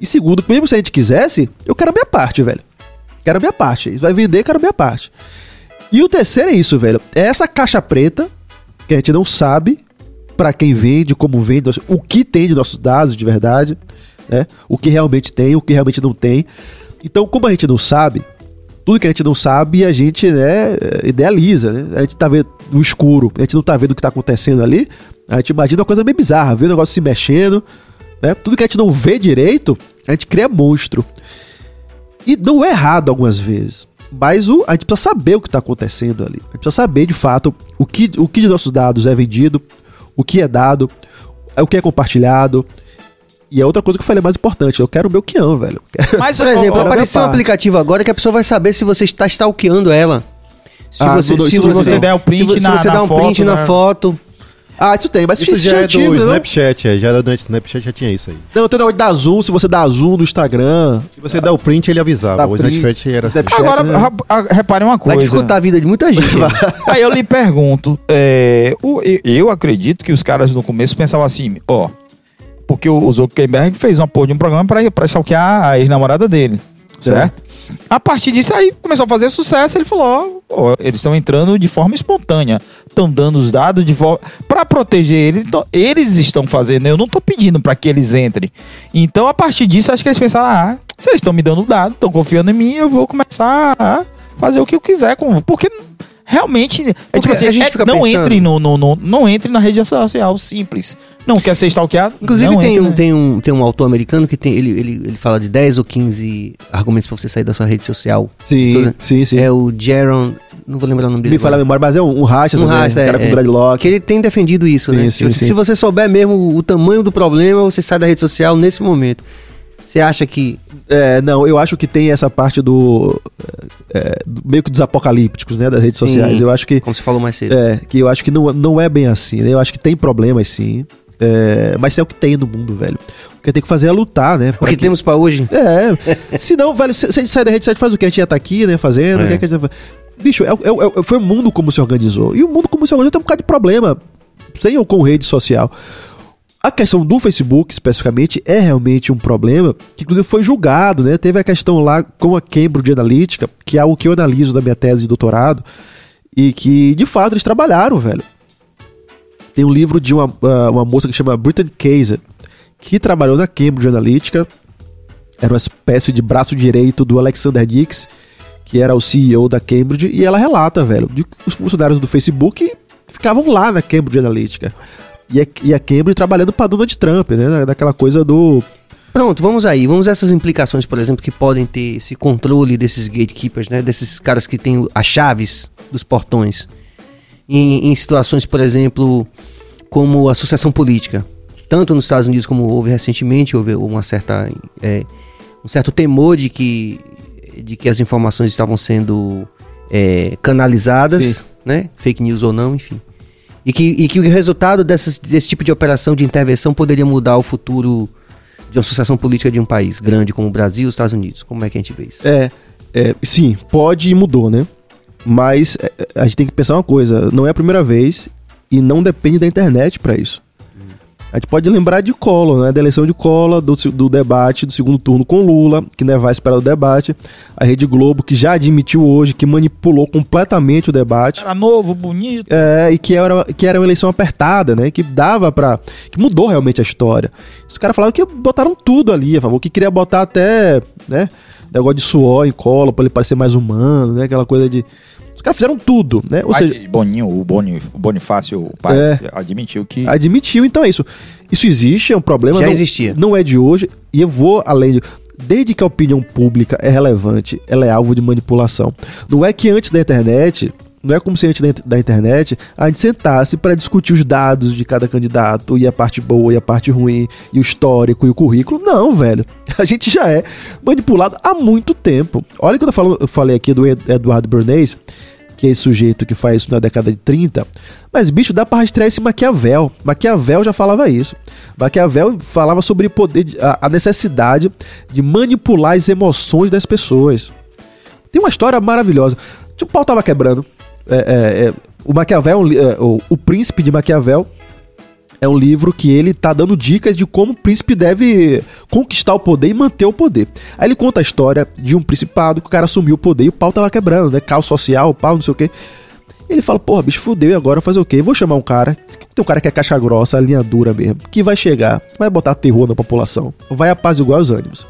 E segundo, mesmo se a gente quisesse, eu quero a minha parte, velho. Quero a minha parte. Vai vender, quero a minha parte. E o terceiro é isso, velho. É essa caixa preta que a gente não sabe pra quem vende, como vende, o que tem de nossos dados de verdade, né? O que realmente tem, o que realmente não tem. Então, como a gente não sabe, tudo que a gente não sabe, a gente né, idealiza, né? A gente tá vendo no escuro, a gente não tá vendo o que tá acontecendo ali, a gente imagina uma coisa meio bizarra, vê o negócio se mexendo, né? Tudo que a gente não vê direito, a gente cria monstro. E não é errado algumas vezes. Mas o, a gente precisa saber o que está acontecendo ali. A gente precisa saber de fato o que, o que de nossos dados é vendido, o que é dado, o que é compartilhado. E é outra coisa que eu falei mais importante. Eu quero o meu que amo, velho. (laughs) Mas, Por exemplo, apareceu um aplicativo agora que a pessoa vai saber se você está stalkeando ela. Se Ah, você, se você, não. der o print se, na- se você na dá um print foto, na né? foto. Ah, isso tem, mas Isso isso, já é antigo, do não? Snapchat, é, já era do Snapchat, já tinha isso aí. Não, tem negócio dar zoom, se você dá zoom no Instagram. Se você dá o print, ele avisava. O print, Snapchat era assim. Snapchat. Agora, né? repare uma Vai coisa. dificultar a vida de muita (laughs) gente. Aí eu lhe pergunto, é, o- eu, acredito que os caras no começo pensavam assim, ó, porque o, o Zuckerberg fez uma porra de um programa pra, pra stalkear a ex-namorada dele, certo? A partir disso aí começou a fazer sucesso, ele falou, ó, eles estão entrando de forma espontânea, estão dando os dados de forma para proteger eles, então, eles estão fazendo, eu não tô pedindo pra que eles entrem. Então a partir disso acho que eles pensaram, ah, se eles estão me dando dado, estão confiando em mim, eu vou começar a fazer o que eu quiser com, porque realmente, é Porque tipo assim, a gente é- fica não pensando- entre no, no, no- não entre na rede social simples. Não quer ser stalkeado? Inclusive não tem, entre, um, né? tem, um, tem um autor americano que tem, ele, ele, ele fala de 10 ou 15 argumentos pra você sair da sua rede social. Sim, sim, sim. É o Jaron, não vou lembrar o nome dele. Me fala a memória, mas é um, um racha Um também, rasta, um cara é, com é. dreadlock. Que ele tem defendido isso, Sim, né? sim, se, você, sim. se você souber mesmo o tamanho do problema, você sai da rede social nesse momento. Você acha que. É, não, eu acho que tem essa parte do, é, do- meio que dos apocalípticos, né, das redes sociais. Sim. Eu acho que Como você falou mais cedo. é, que eu acho que não, não é bem assim, né? Eu acho que tem problemas sim. É, mas é o que tem no mundo, velho. O que tem que fazer é lutar, né? o que que- temos pra hoje? É. (laughs) Se não, velho, se, se a gente sai da rede a gente faz o que? A gente já tá aqui, né, fazendo. É. o que é que a gente vai- Bicho, é, é- é- foi o mundo como se organizou. E o mundo como se organizou tem um bocado de problema. Sem ou com rede social. A questão do Facebook, especificamente, é realmente um problema que, inclusive, foi julgado, né? Teve a questão lá com a Cambridge Analytica, que é algo que eu analiso na minha tese de doutorado, e que, de fato, eles trabalharam, velho. Tem um livro de uma, ah, uma moça que chama Britton Kaiser, que trabalhou na Cambridge Analytica, era uma espécie de braço direito do Alexander Dix, que era o CEO da Cambridge, e ela relata, velho, de que os funcionários do Facebook ficavam lá na Cambridge Analytica. E a, e a Cambridge trabalhando para Donald Trump, né? Daquela coisa do. Pronto, vamos aí. Vamos a essas implicações, por exemplo, que podem ter esse controle desses gatekeepers, né? Desses caras que têm as chaves dos portões. Em, em situações, por exemplo, como a sucessão política. Tanto nos Estados Unidos como houve recentemente, houve uma certa, é, um certo temor de que, de que as informações estavam sendo é, canalizadas, Sim. né? Fake news ou não, enfim. E que, e que o resultado dessas, desse tipo de operação de intervenção poderia mudar o futuro de uma sucessão política de um país grande como o Brasil os Estados Unidos. Como é que a gente vê isso? É, é, sim, pode e mudou, né? Mas é, a gente tem que pensar uma coisa: não é a primeira vez e não depende da internet para isso. A gente pode lembrar de Collor, né? Da eleição de Collor, do, do debate do segundo turno com Lula, que não vai esperar o debate. A Rede Globo, que já admitiu hoje que manipulou completamente o debate. Era novo, bonito. É, e que era, que era uma eleição apertada, né? Que dava pra. que mudou realmente a história. Os caras falaram que botaram tudo ali, a favor, que queria botar até, né? Negócio de suor em cola pra ele parecer mais humano, né? Aquela coisa de. Os caras fizeram tudo, né? Ou seja, Boninho, o, Boni, o Bonifácio, o pai, É. admitiu que. admitiu, então é isso. Isso existe, é um problema. Já não, existia. Não é de hoje, e eu vou além de. Desde que a opinião pública é relevante, ela é alvo de manipulação. Não é que antes da internet, não é como se antes da, internet a gente sentasse para discutir os dados de cada candidato, e a parte boa e a parte ruim, e o histórico e o currículo. Não, velho. (laughs) A gente já é manipulado há muito tempo. Olha que eu, eu falei aqui do Ed- Eduardo Bernays. que é esse sujeito que faz isso na década de 30. Mas, bicho, dá pra rastrear esse Maquiavel. Maquiavel já falava isso. Maquiavel falava sobre poder, de- a, necessidade de manipular as emoções das pessoas. Tem uma história maravilhosa. O pau tava quebrando. É, é, é, o Maquiavel, é é, o, o Príncipe de Maquiavel, é um livro que ele tá dando dicas de como o príncipe deve conquistar o poder e manter o poder. Aí ele conta a história de um principado que o cara assumiu o poder e o pau tava quebrando, né? Caos social, pau, não sei o quê. Ele fala, porra, bicho, fudeu, e agora fazer o quê? Vou chamar um cara, tem um cara que é caixa grossa, linha dura mesmo, que vai chegar, vai botar terror na população, vai apaziguar os ânimos.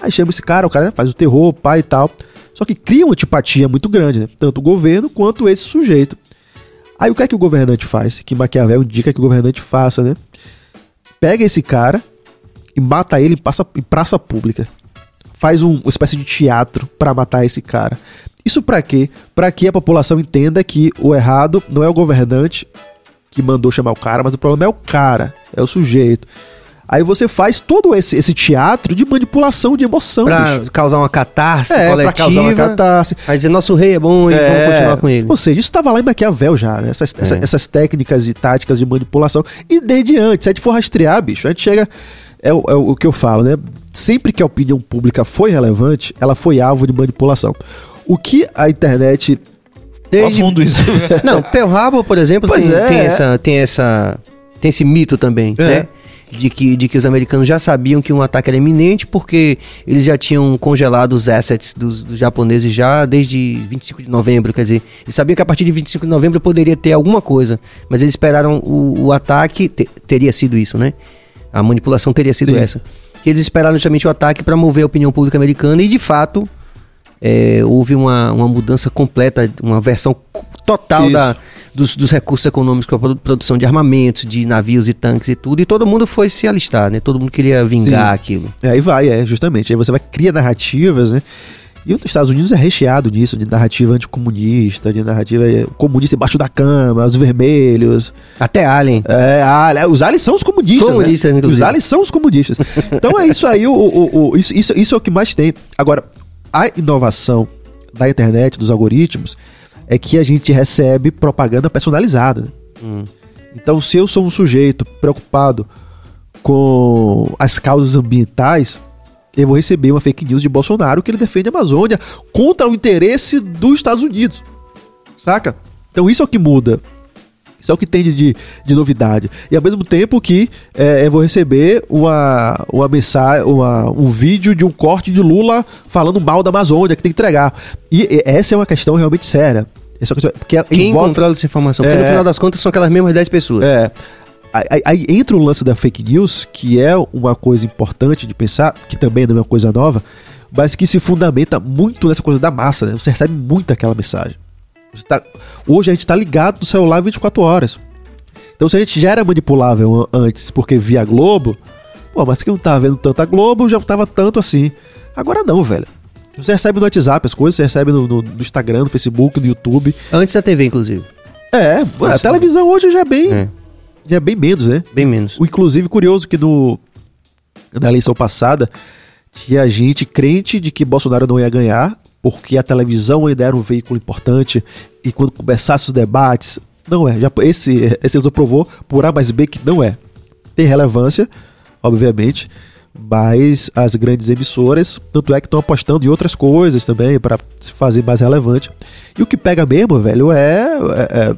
Aí chama esse cara, o cara né, faz o terror, pai e tal. Só que cria uma antipatia muito grande, né? Tanto o governo quanto esse sujeito. Aí o que é que o governante faz? Que Maquiavel indica que o governante faça, né? Pega esse cara e mata ele em praça, em praça pública. Faz um- uma espécie de teatro pra matar esse cara. Isso pra quê? Pra que a população entenda que o errado não é o governante que mandou chamar o cara, mas o problema é o cara, é o sujeito. Aí você faz todo esse, esse teatro de manipulação de emoção, Pra bicho. causar uma catarse É, coletiva. pra causar uma catarse. Vai dizer, nosso rei é bom e vamos continuar com ele. Ou seja, isso estava lá em Maquiavel já, né? Essas, essa- essas técnicas e táticas de manipulação. E desde antes, se a gente for rastrear, bicho, a gente chega. É, o- é o que eu falo, né? Sempre que a opinião pública foi relevante, ela foi alvo de manipulação. O que a internet. Desde- Profundo isso. Não, Pearl Harbor, por exemplo, Pois tem, é. tem essa, tem essa, tem esse mito também, É. né? De que, de que os americanos já sabiam que um ataque era iminente porque eles já tinham congelado os assets dos, dos japoneses já desde 25 de novembro, quer dizer, eles sabiam que a partir de 25 de novembro poderia ter alguma coisa, mas eles esperaram o, o ataque, te- teria sido isso, né? A manipulação teria sido Sim. essa. Que eles esperaram justamente o ataque para mover a opinião pública americana e de fato é, houve uma, uma mudança completa, uma versão total Isso. da, dos, dos recursos econômicos para a produção de armamentos, de navios e tanques e tudo, e todo mundo foi se alistar, né? Todo mundo queria vingar Sim. aquilo. É, aí vai, é, justamente. Aí você vai criar narrativas, né? E os Estados Unidos é recheado disso, de narrativa anticomunista, de narrativa é, comunista embaixo da cama, os vermelhos. Até Alien. É, ali- os aliens são os comunistas. Comunistas, né? Os aliens são os comunistas. Então é isso aí, o, o- o- isso, isso, isso é o que mais tem. Agora, a inovação da internet, dos algoritmos, é que a gente recebe propaganda personalizada. né? Hum. Então, se eu sou um sujeito preocupado com as causas ambientais, eu vou receber uma fake news de Bolsonaro que ele defende a Amazônia contra o interesse dos Estados Unidos. Saca? Então isso é o que muda. Isso é o que tem de, de, de novidade. E ao mesmo tempo que é, eu vou receber uma, uma mensagem, uma, um vídeo de um corte de Lula falando mal da Amazônia que tem que entregar. E, e essa é uma questão realmente séria. Essa é uma questão, porque Quem envolve- controla essa informação? Porque É. no final das contas são aquelas mesmas 10 pessoas. é. Aí, aí- aí entra o lance da fake news, que é uma coisa importante de pensar, que também não é uma coisa nova, mas que se fundamenta muito nessa coisa da massa, né? Você recebe muito aquela mensagem. Tá- hoje a gente tá ligado no celular 24 horas. Então se a gente já era manipulável an- antes porque via Globo, pô, mas quem não tava vendo tanta Globo já tava tanto assim. Agora não, velho. Você recebe no WhatsApp as coisas, você recebe no, no- no Instagram, no Facebook, no YouTube. Antes da TV, inclusive. É, a televisão hoje já é bem, É, já é bem menos, né? bem menos. O inclusive curioso que no na eleição passada tinha gente crente de que Bolsonaro não ia ganhar, porque a televisão ainda era um veículo importante e quando começasse os debates, não é. Já esse esse provou por A mais B que não é. Tem relevância, obviamente, mas as grandes emissoras, tanto é que estão apostando em outras coisas também para se fazer mais relevante. E o que pega mesmo, velho, é, é- é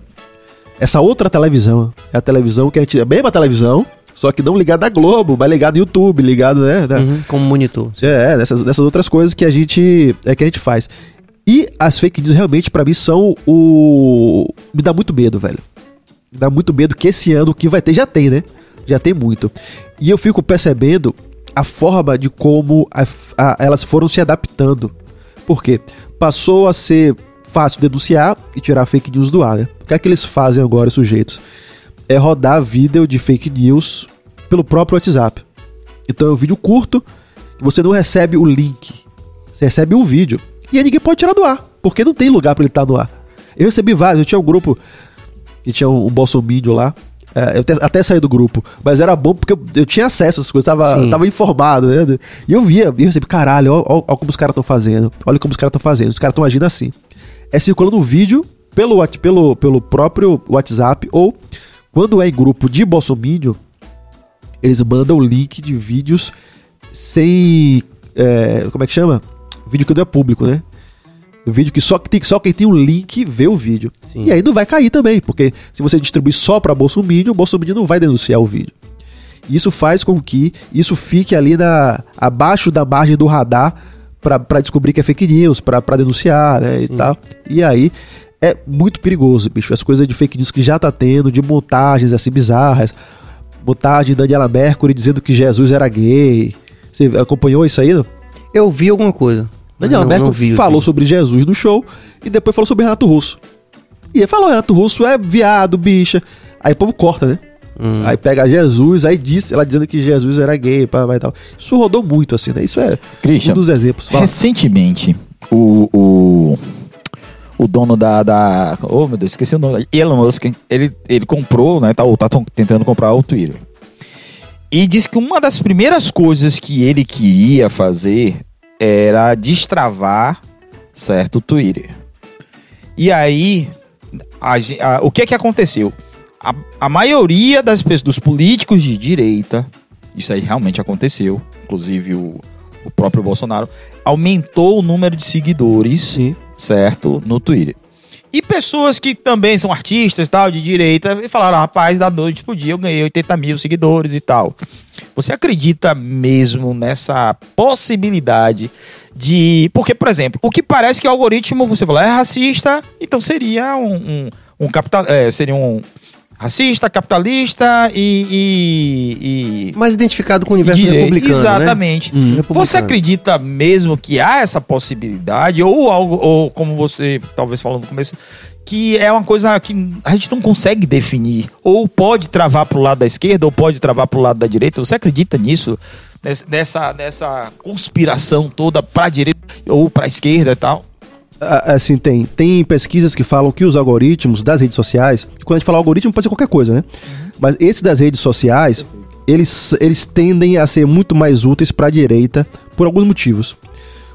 essa outra televisão. É a televisão que a gente. A mesma televisão, só que não ligada à Globo, mas ligada no YouTube, ligado, né? né? Uhum, como monitor. É, nessas, nessas outras coisas que a gente é que a gente faz. E as fake news realmente pra mim são o me dá muito medo, velho. Me dá muito medo que esse ano o que vai ter já tem, né? Já tem muito. E eu fico percebendo a forma de como a- a- elas foram se adaptando. Por quê? Passou a ser fácil denunciar e tirar fake news do ar, né? O que é que eles fazem agora, os sujeitos? É rodar vídeo de fake news pelo próprio WhatsApp. Então é um vídeo curto, você não recebe o link. Você recebe um vídeo. E aí ninguém pode tirar do ar, porque não tem lugar pra ele estar no ar. Eu recebi vários, eu tinha um grupo que tinha um, um bolsominion lá. É, eu até, até saí do grupo, mas era bom porque eu, eu tinha acesso essas coisas, tava, Sim. tava informado, né? E eu via, e eu recebi, caralho, ó como os caras estão fazendo, olha como os caras estão fazendo, os caras estão agindo assim. É circulando um vídeo pelo, pelo, pelo próprio WhatsApp ou quando é em grupo de Bolsominion, eles mandam link de vídeos sem. é, como é que chama? Vídeo que não é público, né? Vídeo que só, tem, só quem tem o link vê o vídeo. Sim. E aí não vai cair também, porque se você distribuir só pra Bolsominion, o Bolsominion não vai denunciar o vídeo. Isso faz com que isso fique ali na, abaixo da margem do radar pra- pra descobrir que é fake news, pra denunciar, né, e tal. E aí é muito perigoso, bicho. As coisas de fake news que já tá tendo, de montagens assim bizarras. Montagem de Daniela Mercury dizendo que Jesus era gay. Você acompanhou isso aí, não? Eu vi alguma coisa. Daniela não- não Mercury vi o falou vídeo. sobre Jesus no show e depois falou sobre Renato Russo. E aí falou, Renato Russo é viado, bicha. Aí o povo corta, né? Hum. Aí pega Jesus, aí diz, ela dizendo que Jesus era gay, pá, e tal. Isso rodou muito, assim, né? Isso é Christian, um dos exemplos. Fala. Recentemente, o, o, o dono da, da. Oh, meu Deus, esqueci o nome. Elon Musk, ele, ele comprou, né? Tá, ou tá tentando comprar o Twitter. E disse que uma das primeiras coisas que ele queria fazer era destravar, certo, o Twitter. E aí, a a- o que é que aconteceu? A, a maioria das pessoas, dos políticos de direita, isso aí realmente aconteceu, inclusive o, o próprio Bolsonaro, aumentou o número de seguidores, Sim. Certo, no Twitter. E pessoas que também são artistas tal, de direita, e falaram, rapaz, da noite pro dia eu ganhei 80 mil seguidores e tal. Você acredita mesmo nessa possibilidade de. Porque, por exemplo, o que parece que o algoritmo, você falou, é racista, então seria um, um, um capital. é, seria um racista, capitalista e. e, e Mais identificado com o universo republicano, Exatamente. né? Republicano. Você acredita mesmo que há essa possibilidade? Ou algo, ou como você talvez falou no começo, que é uma coisa que a gente não consegue definir. Ou pode travar pro lado da esquerda, ou pode travar pro lado da direita. Você acredita nisso? Ness- Nessa, nessa conspiração toda pra direita ou pra esquerda e tal? Assim, tem, tem pesquisas que falam que os algoritmos das redes sociais, quando a gente fala algoritmo, pode ser qualquer coisa, né? Mas esses das redes sociais, eles, eles tendem a ser muito mais úteis para a direita por alguns motivos.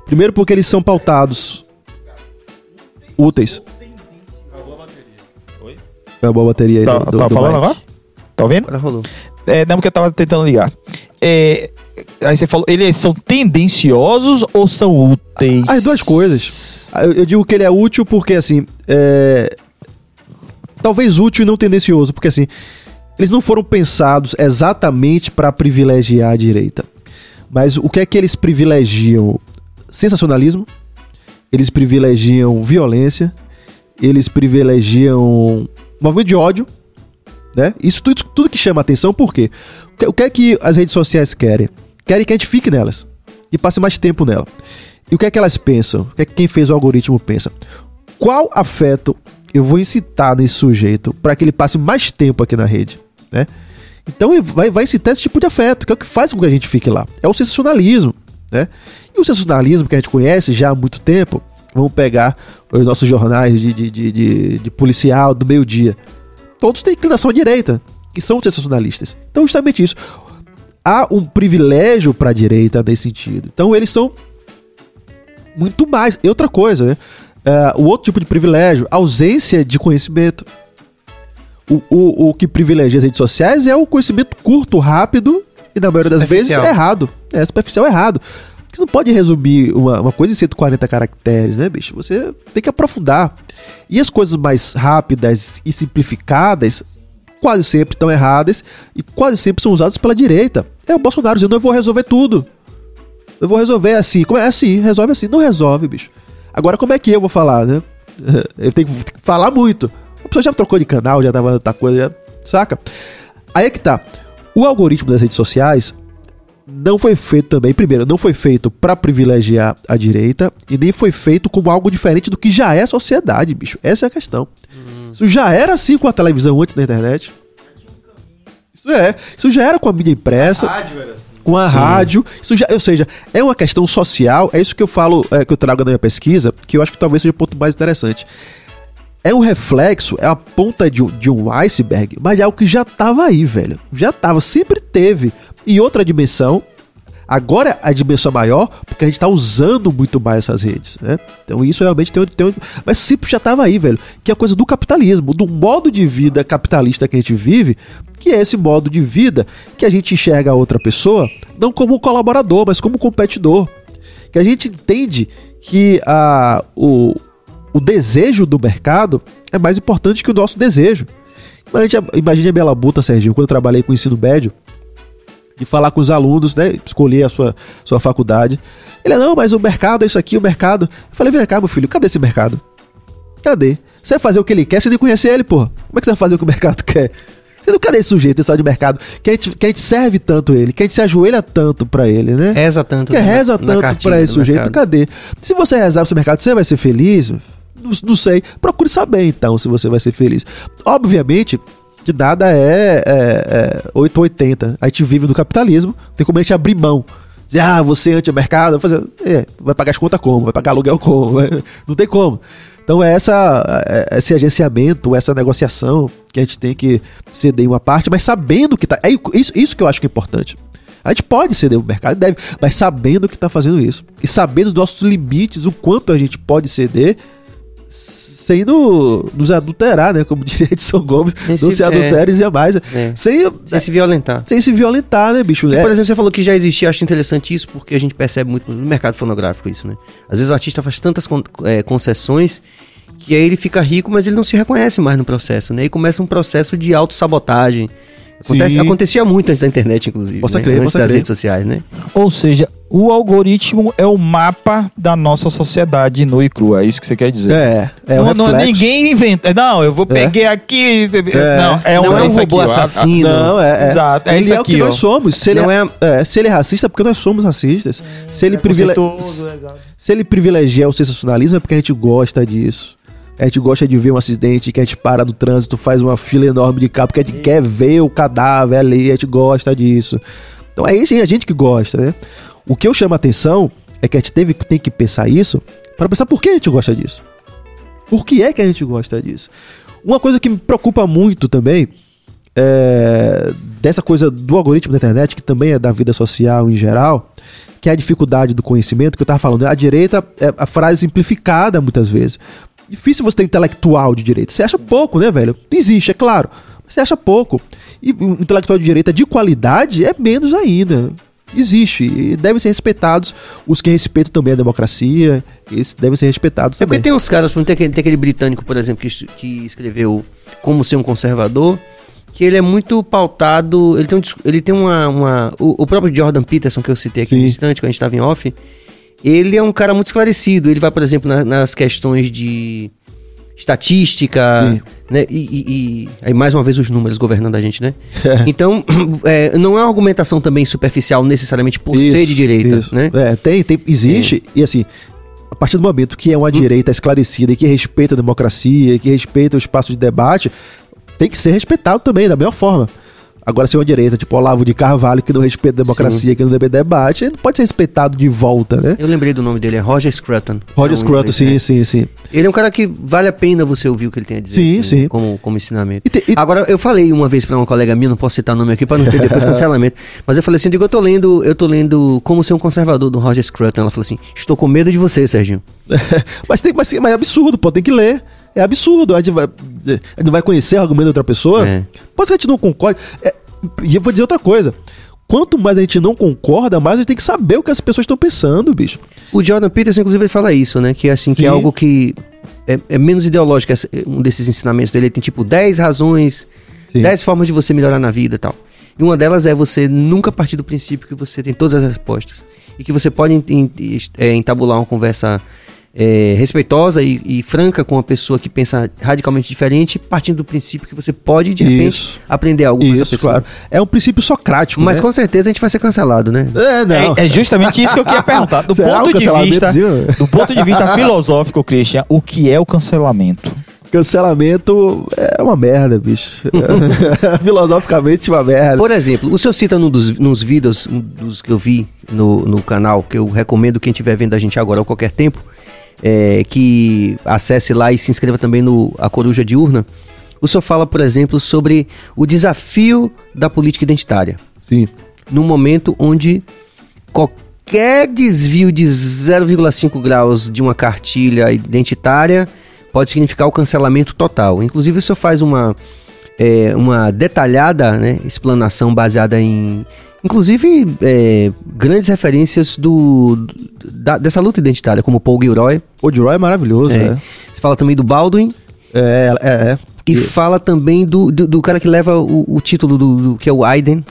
Primeiro, porque eles são pautados úteis. É uma boa bateria aí Tá, do, do, tá do falando agora? Tá ouvindo? Agora rolou. É, não, porque eu tava tentando ligar. É, aí você falou, eles são tendenciosos ou são úteis? As duas coisas. Ah, Eu, digo que ele é útil porque, assim, é... talvez útil e não tendencioso, porque, assim, eles não foram pensados exatamente para privilegiar a direita. Mas o que é que eles privilegiam? Sensacionalismo, eles privilegiam violência, eles privilegiam movimento de ódio, né? Isso tudo, tudo que chama atenção, por quê? O que, o que é que as redes sociais querem? Querem que a gente fique nelas e passe mais tempo nela. E o que é que elas pensam? O que é que quem fez o algoritmo pensa? Qual afeto eu vou incitar nesse sujeito para que ele passe mais tempo aqui na rede, né? Então vai, vai incitar esse tipo de afeto, que é o que faz com que a gente fique lá. É o sensacionalismo, né? E o sensacionalismo que a gente conhece já há muito tempo, vamos pegar os nossos jornais de, de, de, de- de policial do meio-dia. Todos têm inclinação à direita, que são sensacionalistas. Então, justamente isso. Há um privilégio para a direita nesse sentido. Então, eles são muito mais. E outra coisa, né? É, o outro tipo de privilégio, ausência de conhecimento. O, o, o que privilegia as redes sociais é o conhecimento curto, rápido e, na maioria das vezes, Superficial. errado. É superficial errado. Você não pode resumir uma, uma coisa em 140 caracteres, né, bicho? Você tem que aprofundar. E as coisas mais rápidas e simplificadas quase sempre estão erradas e quase sempre são usadas pela direita. É o Bolsonaro dizendo: eu vou resolver tudo. Eu vou resolver assim. Como é assim? Resolve assim. Não resolve, bicho. Agora, como é que eu vou falar, né? (laughs) Eu tenho que falar muito. A pessoa já trocou de canal, já tava outra coisa, já, saca? Aí é que tá. O algoritmo das redes sociais não foi feito também, primeiro, não foi feito pra privilegiar a direita e nem foi feito como algo diferente do que já é a sociedade, bicho. Essa é a questão. Isso já era assim com a televisão antes da internet. Isso é. Isso já era com a mídia impressa com a rádio. Isso já, ou seja, é uma questão social. É isso que eu falo, é, que eu trago na minha pesquisa, que eu acho que talvez seja o ponto mais interessante. É um reflexo, é a ponta de, um- de um iceberg, mas é algo que já tava aí, velho. Já tava, sempre teve. E outra dimensão, Agora a dimensão é maior porque a gente tá usando muito mais essas redes, né? Então isso realmente tem, tem mas sempre já tava aí, velho, que é a coisa do capitalismo, do modo de vida capitalista que a gente vive, que é esse modo de vida que a gente enxerga a outra pessoa não como colaborador, mas como competidor. Que a gente entende que a, o, o desejo do mercado é mais importante que o nosso desejo. Imagine, a Bela Buta, Serginho, quando eu trabalhei com ensino médio, de falar com os alunos, né? Escolher a sua, sua faculdade. Ele, não, mas o mercado é isso aqui, o mercado. Eu falei, vem cá, meu filho, cadê esse mercado? Cadê? Você vai fazer o que ele quer, você nem conhece ele, pô. Como é que você vai fazer o que o mercado (laughs) quer? Você não cadê esse sujeito, esse de mercado? Que a, gente, que a gente serve tanto ele, que a gente se ajoelha tanto pra ele, né? Reza tanto. Que reza na tanto pra esse sujeito, mercado. cadê? Se você rezar pro seu mercado, você vai ser feliz? Não, não sei. Procure saber então se você vai ser feliz. Obviamente que nada é, é, é 880. A gente vive do capitalismo, tem como a gente abrir mão. Dizer, ah, você é anti-mercado, fazer. É, vai pagar as contas como? Vai pagar aluguel como? (laughs) Não tem como. Então é essa, é esse agenciamento, essa negociação que a gente tem que ceder uma parte, mas sabendo que tá. É isso, isso que eu acho que é importante. A gente pode ceder o mercado, deve, mas sabendo que está fazendo isso. E sabendo os nossos limites, o quanto a gente pode ceder sem no- nos adulterar, né? Como (laughs) diria Edson Gomes, Sem não se- se adultere jamais. É. Sem, Sem se violentar. sem se violentar, né, bicho? E, É, por exemplo, você falou que já existia, acho interessante isso, porque a gente percebe muito no mercado fonográfico isso, né? Às vezes o artista faz tantas con- eh, concessões que aí ele fica rico, mas ele não se reconhece mais no processo, né? E começa um processo de autossabotagem. Acontece, acontecia muito antes da internet, inclusive. Posso né? crer, antes das crer. redes sociais, né? Ou seja, o algoritmo é o mapa da nossa sociedade nua e crua. É isso que você quer dizer. é, é não, um não, reflexo. ninguém inventa. Não, eu vou peguei aqui. É. Não, é um, Não é um robô aqui, assassino. Não, é, é. Exato, é ele isso é o aqui, que ó. nós somos. Se ele Não é, é, se ele é racista, é porque nós somos racistas. Se ele, privile... Se ele privilegia o sensacionalismo, é porque a gente gosta disso. A gente gosta de ver um acidente, que a gente para no trânsito, faz uma fila enorme de carro, porque a gente quer ver o cadáver ali, a gente gosta disso. Então é isso, é a gente que gosta, né? O que eu chamo a atenção é que a gente teve, tem que pensar isso para pensar por que a gente gosta disso. Por que é que a gente gosta disso? Uma coisa que me preocupa muito também é, dessa coisa do algoritmo da internet, que também é da vida social em geral, que é a dificuldade do conhecimento, que eu tava falando, né? a direita é a frase simplificada muitas vezes. Difícil você ter intelectual de direita. Você acha pouco, né, velho? Existe, é claro. Mas você acha pouco. E um intelectual de direita de qualidade é menos ainda. Existe. E devem ser respeitados os que respeitam também a democracia. Esses devem ser respeitados É porque tem uns caras, tem aquele, tem aquele britânico, por exemplo, que, que escreveu Como Ser um Conservador, que ele é muito pautado, ele tem, um ele tem uma... uma o, o próprio Jordan Peterson, que eu citei aqui Sim. no instante, quando a gente estava em off, ele é um cara muito esclarecido, ele vai, por exemplo, na- nas questões de estatística, Sim. né? E, e- e- aí mais uma vez os números governando a gente, né? (laughs) Então, (clears throat) é, não é uma argumentação também superficial necessariamente por ser de direita, isso. né? É, tem, tem, existe, e assim, a partir do momento que é uma direita esclarecida e que respeita a democracia, e que respeita o espaço de debate, tem que ser respeitado também, da mesma forma. Agora, se é uma direita, tipo Olavo de Carvalho, que não respeita a democracia, que não debe debate, ele pode ser respeitado de volta, né? Eu lembrei do nome dele, é Roger Scruton. Roger É um Scruton, sim, né? sim, sim. Ele é um cara que vale a pena você ouvir o que ele tem a dizer. Sim, assim, sim. Como, como ensinamento. E te- e- Agora, eu falei uma vez pra uma colega minha, não posso citar nome aqui pra não ter (laughs) depois cancelamento, mas eu falei assim, digo, eu tô lendo, eu tô lendo Como Ser um Conservador, do Roger Scruton. Ela falou assim, estou com medo de você, Serginho. (laughs) mas, tem, mas, mas é absurdo, pô, tem que ler. É absurdo. A gente vai, a gente não vai conhecer o argumento da outra pessoa. É. Pode que a gente não concorde. É, e eu vou dizer outra coisa. Quanto mais a gente não concorda, mais a gente tem que saber o que as pessoas estão pensando, bicho. O Jordan Peterson, inclusive, ele fala isso, né? Que assim, que é Sim. algo que é, é menos ideológico. Um desses ensinamentos dele ele tem tipo 10 razões, Sim. 10 formas de você melhorar na vida e tal. E uma delas é você nunca partir do princípio que você tem todas as respostas. E que você pode é, entabular uma conversa é, respeitosa e, e franca com uma pessoa que pensa radicalmente diferente, partindo do princípio que você pode, de repente, Isso. aprender algo com essa pessoa. claro. É um princípio socrático. Mas né? com certeza a gente vai ser cancelado, né? É, não. É, é justamente isso que eu queria perguntar. Do (laughs) Será ponto, de vista, do ponto de vista filosófico, Christian, o que é o cancelamento? Cancelamento é uma merda, bicho. (laughs) Filosoficamente uma merda. Por exemplo, o senhor cita num dos, nos vídeos um dos que eu vi no, no canal, que eu recomendo quem estiver vendo a gente agora ou qualquer tempo, é, que acesse lá e se inscreva também no A Coruja Diurna. O senhor fala, por exemplo, sobre o desafio da política identitária. Sim. Num momento onde qualquer desvio de 0,5 graus de uma cartilha identitária pode significar o cancelamento total. Inclusive, o senhor faz uma, é, uma detalhada né, explanação baseada em, inclusive, é, grandes referências do, da- dessa luta identitária, como Paul Gilroy. O Gilroy é maravilhoso, É. né? Você fala também do Baldwin. É, é, é. E fala também do, do, do cara que leva o, o título do, do- que é o Aiden.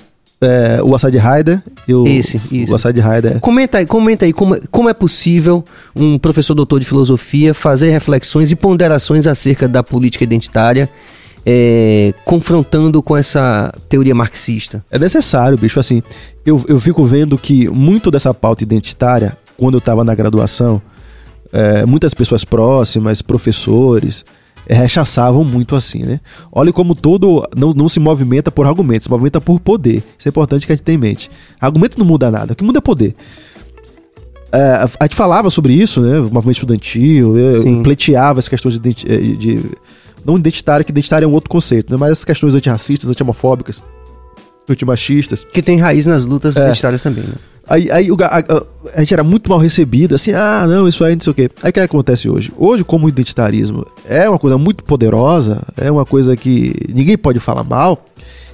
É, o Assad Rider. e o- Esse, isso. O Assad Rider. Comenta aí, comenta aí como, como é possível um professor doutor de filosofia fazer reflexões e ponderações acerca da política identitária, é, confrontando com essa teoria marxista. É necessário, bicho. Assim, eu, eu fico vendo que muito dessa pauta identitária, quando eu tava na graduação, é, muitas pessoas próximas, professores, é, rechaçavam muito assim, né? Olha como todo não, não se movimenta por argumentos, se movimenta por poder. Isso é importante que a gente tenha em mente. Argumento não muda nada, o que muda é poder. É, a gente falava sobre isso, né? O movimento estudantil, eu Sim. pleiteava as questões de, eh, de- Não identitário, que identitário é um outro conceito, né? Mas as questões antirracistas, anti-homofóbicas, antimachistas. Que tem raiz nas lutas É. identitárias também. Né? Aí, aí o a, a- a gente era muito mal recebido, assim, ah, não, isso aí não sei o quê. Aí o que acontece hoje? Hoje, como o identitarismo é uma coisa muito poderosa, é uma coisa que ninguém pode falar mal,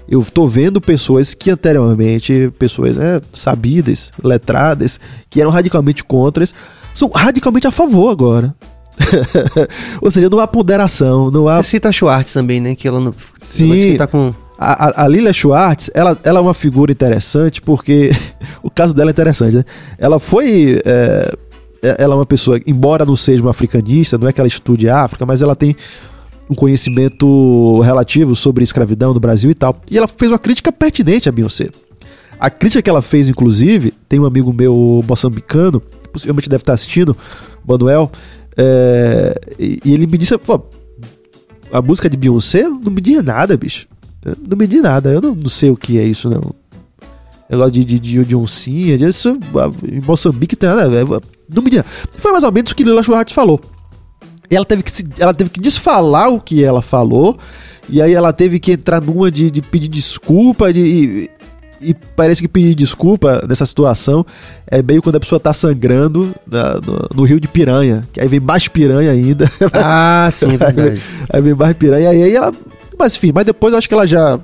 eu tô vendo pessoas que anteriormente, pessoas né, sabidas, letradas, que eram radicalmente contras, são radicalmente a favor agora. (laughs) Ou seja, não há ponderação, não há Você cita a Schwartz também, né? Que ela não. Sim. ela tá com. a, a, a Lilia Schwartz, ela, ela é uma figura interessante porque (laughs) o caso dela é interessante, né? Ela foi. é, ela é uma pessoa, embora não seja uma africanista, não é que ela estude a África, mas ela tem um conhecimento relativo sobre escravidão no Brasil e tal. E ela fez uma crítica pertinente a Beyoncé. A crítica que ela fez, inclusive, tem um amigo meu moçambicano, possivelmente deve estar assistindo, Manuel, é, e, ele me disse, pô, a música de Beyoncé não me diz nada, bicho. Eu Não me diz nada, eu não, não sei o que é isso, não. Negócio de, de, de, de oncinha, isso, em Moçambique tem nada. Não me diz nada. Foi mais ou menos o que Lila Schwartz falou. E ela teve que, se, ela teve que desfalar o que ela falou, e aí ela teve que entrar numa de, de pedir desculpa, de, e, parece que pedir desculpa nessa situação é meio quando a pessoa tá sangrando na- no, no rio de piranha, que aí vem mais piranha ainda. (laughs) Ah, sim, é (laughs) verdade. Aí vem mais piranha, e aí ela. Mas enfim, mas depois eu acho que ela já,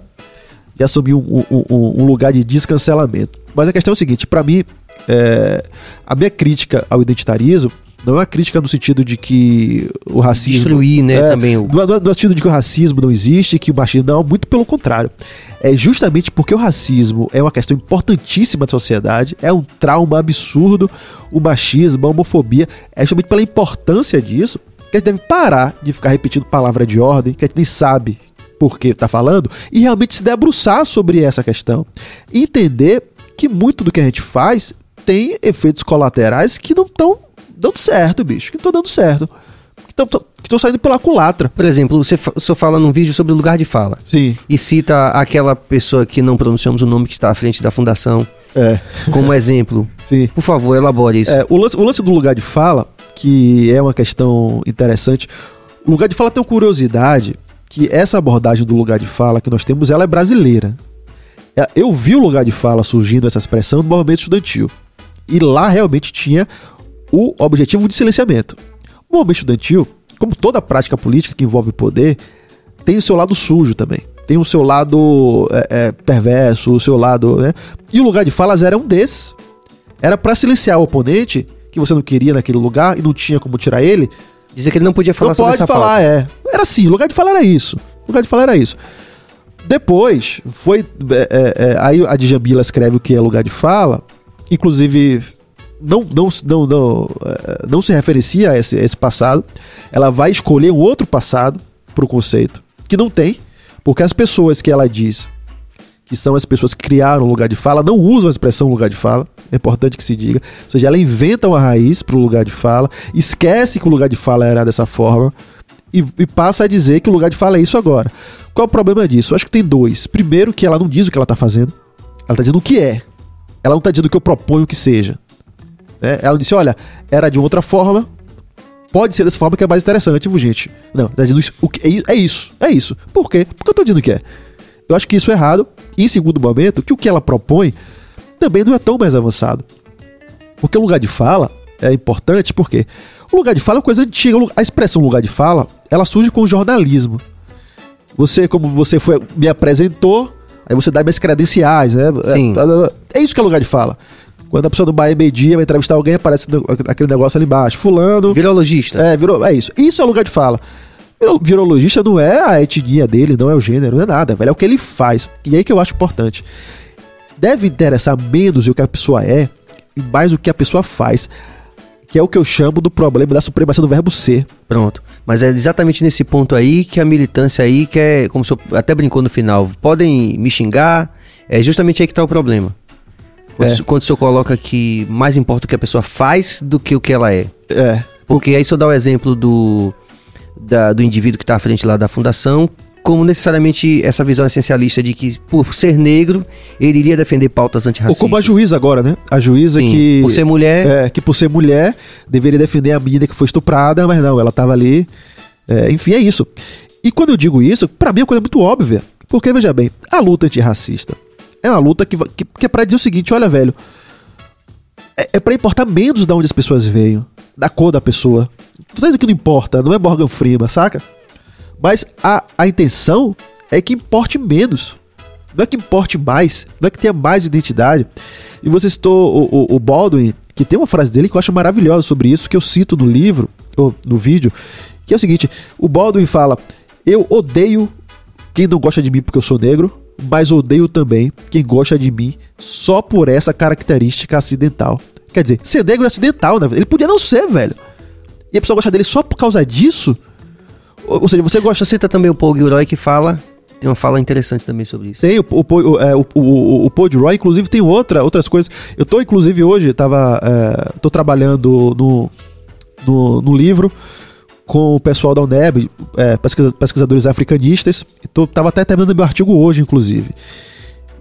já assumiu um, um- um- lugar de descancelamento. Mas a questão é o seguinte: pra mim, é, a minha crítica ao identitarismo não é uma crítica no sentido de que o racismo. Destruir, né, É, também o. Não é- não é no sentido de que o racismo não existe, que o machismo não, muito pelo contrário. É justamente porque o racismo é uma questão importantíssima da sociedade, é um trauma absurdo, o machismo, a homofobia, é justamente pela importância disso que a gente deve parar de ficar repetindo palavra de ordem, que a gente nem sabe por que tá falando, e realmente se debruçar sobre essa questão. Entender que muito do que a gente faz tem efeitos colaterais que não estão dando certo, bicho, que estão dando certo. Que estão saindo pela culatra. Por exemplo, você senhor fala num vídeo sobre o lugar de fala. Sim. E cita aquela pessoa que não pronunciamos o nome que está à frente da fundação É, como exemplo. (laughs) sim. Por favor, elabore isso. É, o, lance, o lance do lugar de fala, que é uma questão interessante. O lugar de fala tem uma curiosidade que essa abordagem do lugar de fala que nós temos, ela é brasileira. É, Eu vi o lugar de fala surgindo, essa expressão, no movimento estudantil. E lá realmente tinha o objetivo de silenciamento. O movimento estudantil, como toda prática política que envolve poder, tem o seu lado sujo também. Tem o seu lado é, é, perverso, o seu lado. Né? E o lugar de falas era um desses. Era pra silenciar o oponente, que você não queria naquele lugar e não tinha como tirar ele. Dizer que ele não podia falar não sobre pode essa falar, pauta. é. Era assim, o lugar de falar era isso. O lugar de falar era isso. Depois, foi. é, é, é, aí a Djamila escreve o que é lugar de fala. Inclusive, não, não, não, não, é, não se referencia a esse, a esse passado. Ela vai escolher um outro passado pro conceito, que não tem, porque as pessoas que ela diz que são as pessoas que criaram o lugar de fala, não usam a expressão lugar de fala, é importante que se diga. Ou seja, ela inventa uma raiz para o lugar de fala, esquece que o lugar de fala era dessa forma e, e passa a dizer que o lugar de fala é isso agora. Qual é o problema disso? Eu acho que tem dois. Primeiro, que ela não diz o que ela está fazendo, ela está dizendo o que é. Ela não está dizendo o que eu proponho que seja. Né? Ela disse: olha, era de outra forma, pode ser dessa forma que é mais interessante, viu, gente? Não, tá dizendo isso, o que, é é isso, é isso. Por quê? Porque eu tô dizendo que é. Eu acho que isso é errado. E em segundo momento, que o que ela propõe também não é tão mais avançado. Porque o lugar de fala é importante porque o lugar de fala é uma coisa antiga. A expressão lugar de fala, ela surge com o jornalismo. Você, como você foi, me apresentou, aí você dá minhas credenciais, né? Sim. É, é isso que é lugar de fala. Quando a pessoa do Bahia meio-dia vai entrevistar alguém, aparece aquele negócio ali embaixo. Fulano. Virologista. É, virou, é isso. Isso é lugar de fala. Viro- Virologista não é a etnia dele, não é o gênero, não é nada, velho. É o que ele faz. E aí que eu acho importante. Deve interessar menos o que a pessoa é e mais o que a pessoa faz. Que é o que eu chamo do problema da supremacia do verbo ser. Pronto. Mas é exatamente nesse ponto aí que a militância aí quer, como o senhor até brincou no final, podem me xingar, é justamente aí que tá o problema. Quando, É. quando o senhor coloca que mais importa o que a pessoa faz do que o que ela é. É. Porque aí eu dar o exemplo do, da- do indivíduo que está à frente lá da fundação, como necessariamente essa visão essencialista de que, por ser negro, ele iria defender pautas Ou antirracistas. como a juíza agora, né? A juíza Sim, que. Por ser mulher, É, que por ser mulher deveria defender a menina que foi estuprada, mas não, ela tava ali. É, enfim, é isso. E quando eu digo isso, pra mim é uma coisa muito óbvia. Porque, veja bem, a luta antirracista é uma luta que, que, que é pra dizer o seguinte: olha, velho, é, é pra importar menos de onde as pessoas veio, da cor da pessoa. Tô dizendo que não importa, não é Morgan Freeman, saca? Mas a, a intenção é que importe menos. Não é que importe mais, não é que tenha mais identidade. E você citou o, o, o Baldwin, que tem uma frase dele que eu acho maravilhosa sobre isso, que eu cito no livro, ou no vídeo, que é o seguinte: o Baldwin fala, eu odeio quem não gosta de mim porque eu sou negro, mas odeio também quem gosta de mim só por essa característica acidental. Quer dizer, ser negro é acidental, né? Ele podia não ser, velho. E a pessoa gosta dele só por causa disso? Ou, ou seja, você gosta cita também o Paul Gilroy que fala, tem uma fala interessante também sobre isso. Tem o, o, o, é, o, o, o Paul de Roy, inclusive tem outra, outras coisas. Eu tô, inclusive, hoje, tava, é, tô trabalhando no, no, no livro com o pessoal da UNEB, é, pesquisa- pesquisadores africanistas, e tô, tava até terminando meu artigo hoje, inclusive.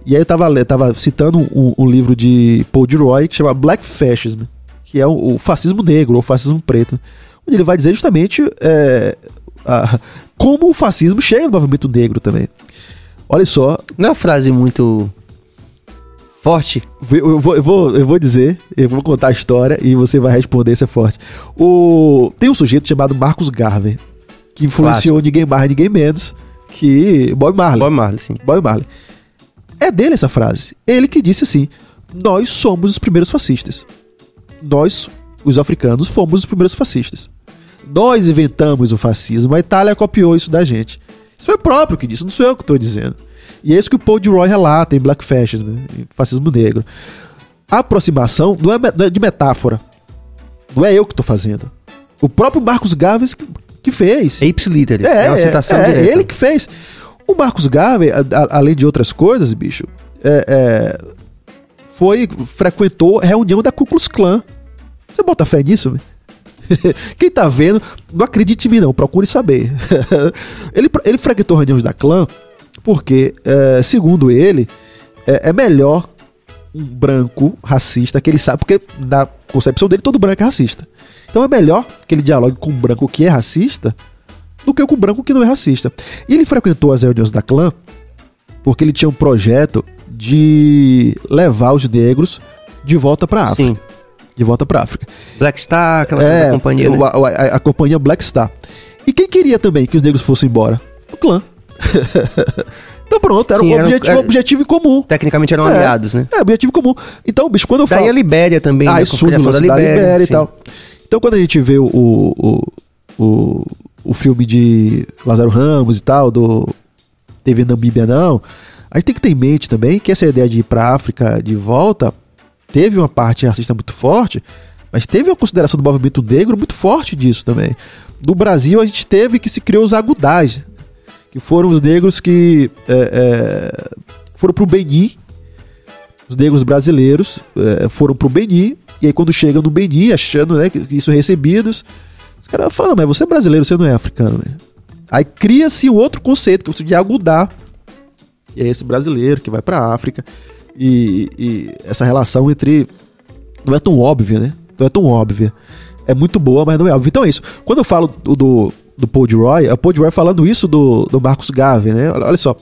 E aí eu tava, tava citando um, um livro de Paul Roy que chama Black Fascism, que é o, o fascismo negro, ou fascismo preto, onde ele vai dizer justamente é, a- como o fascismo chega no movimento negro também. Olha só, Não é uma frase muito forte? eu vou, eu, vou, eu vou dizer, eu vou contar a história e você vai responder se é forte. O, tem um sujeito chamado Marcos Garvey, que influenciou ninguém mais, ninguém menos que Bob Marley. Bob Marley, sim. Bob Marley. É dele essa frase. Ele que disse assim: Nós somos os primeiros fascistas. Nós, os africanos, fomos os primeiros fascistas. Nós inventamos o fascismo, a Itália copiou isso da gente. Isso foi o próprio que disse, não sou eu que estou dizendo. E é isso que o Paul de Roy relata em Black Fascism, né? em fascismo negro. A aproximação não é, não é de metáfora. Não é eu que estou fazendo. O próprio Marcos Garvey que- que fez. É ipsiliteris, é, uma citação é, direta. ele que fez. O Marcos Garvey, a- a- além de outras coisas, bicho, é, é, foi frequentou reunião da Ku Klux Klan. Você bota fé nisso? velho? (laughs) Quem tá vendo, não acredite em mim não, procure saber. (laughs) ele, ele frequentou reuniões da clã porque, é, segundo ele, é, é melhor um branco racista que ele sabe, porque na concepção dele todo branco é racista. Então é melhor que ele dialogue com um branco que é racista do que com um branco que não é racista. E ele frequentou as reuniões da clã porque ele tinha um projeto de levar os negros de volta para África. Sim. De volta para África. Black Star, aquela É, companhia. né? a, a- a companhia Black Star. E quem queria também que os negros fossem embora? O clã. (laughs) então pronto, era Sim, um objetivo, era- objetivo em comum. Tecnicamente eram É. aliados, né? É, objetivo comum. Então, bicho, quando eu falo... Daí a Libéria também, Ah, né? e a surge da Libéria, e sim. tal. Então, quando a gente vê o, o, o, o filme de Lázaro Ramos e tal, do TV Namíbia Não, a gente tem que ter em mente também que essa ideia de ir pra África de volta teve uma parte racista muito forte, mas teve uma consideração do movimento negro muito forte disso também. No Brasil, a gente teve que se criou os agudais, que foram os negros que é, é, foram pro Benin, os negros brasileiros é, foram pro Benin, e aí quando chegam no Benin, achando né, que isso recebidos, os caras falam, mas você é brasileiro, você não é africano. Né? Aí cria-se um outro conceito, que é o de agudar, e é esse brasileiro que vai pra África, e, e essa relação entre... Não é tão óbvia, né? Não é tão óbvia. É muito boa, mas não é óbvia. Então é isso. Quando eu falo do, do, do Paul Roy, é o Paul Roy falando isso do, do Marcos Garvey, né? Olha, olha só.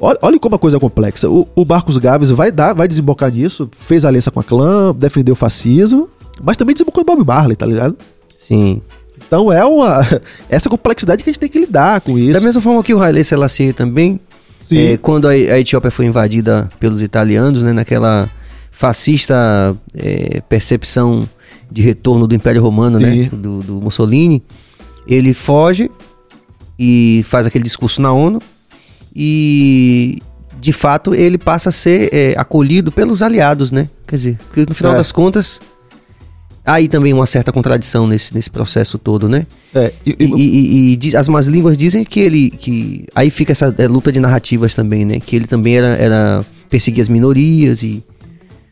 Olha, olha como a coisa é complexa. O, o Marcos Gaves vai dar, vai desembocar nisso, fez aliança com a clã, defendeu o fascismo, mas também desembocou em Bob Marley, tá ligado? Sim. Então é uma. (laughs) Essa complexidade que a gente tem que lidar com isso. Da mesma forma que o Haile Selassie também, é, quando a, a Etiópia foi invadida pelos italianos, né, naquela fascista é, percepção de retorno do Império Romano, Sim. né, do, do Mussolini, ele foge e faz aquele discurso na ONU e de fato ele passa a ser é, acolhido pelos aliados, né? Quer dizer, que no final É. das contas aí também uma certa contradição nesse, nesse processo todo, né? É, e- E, e- e- diz- as más línguas dizem que ele. que Aí fica essa é, luta de narrativas também, né? Que ele também era, era perseguir as minorias e.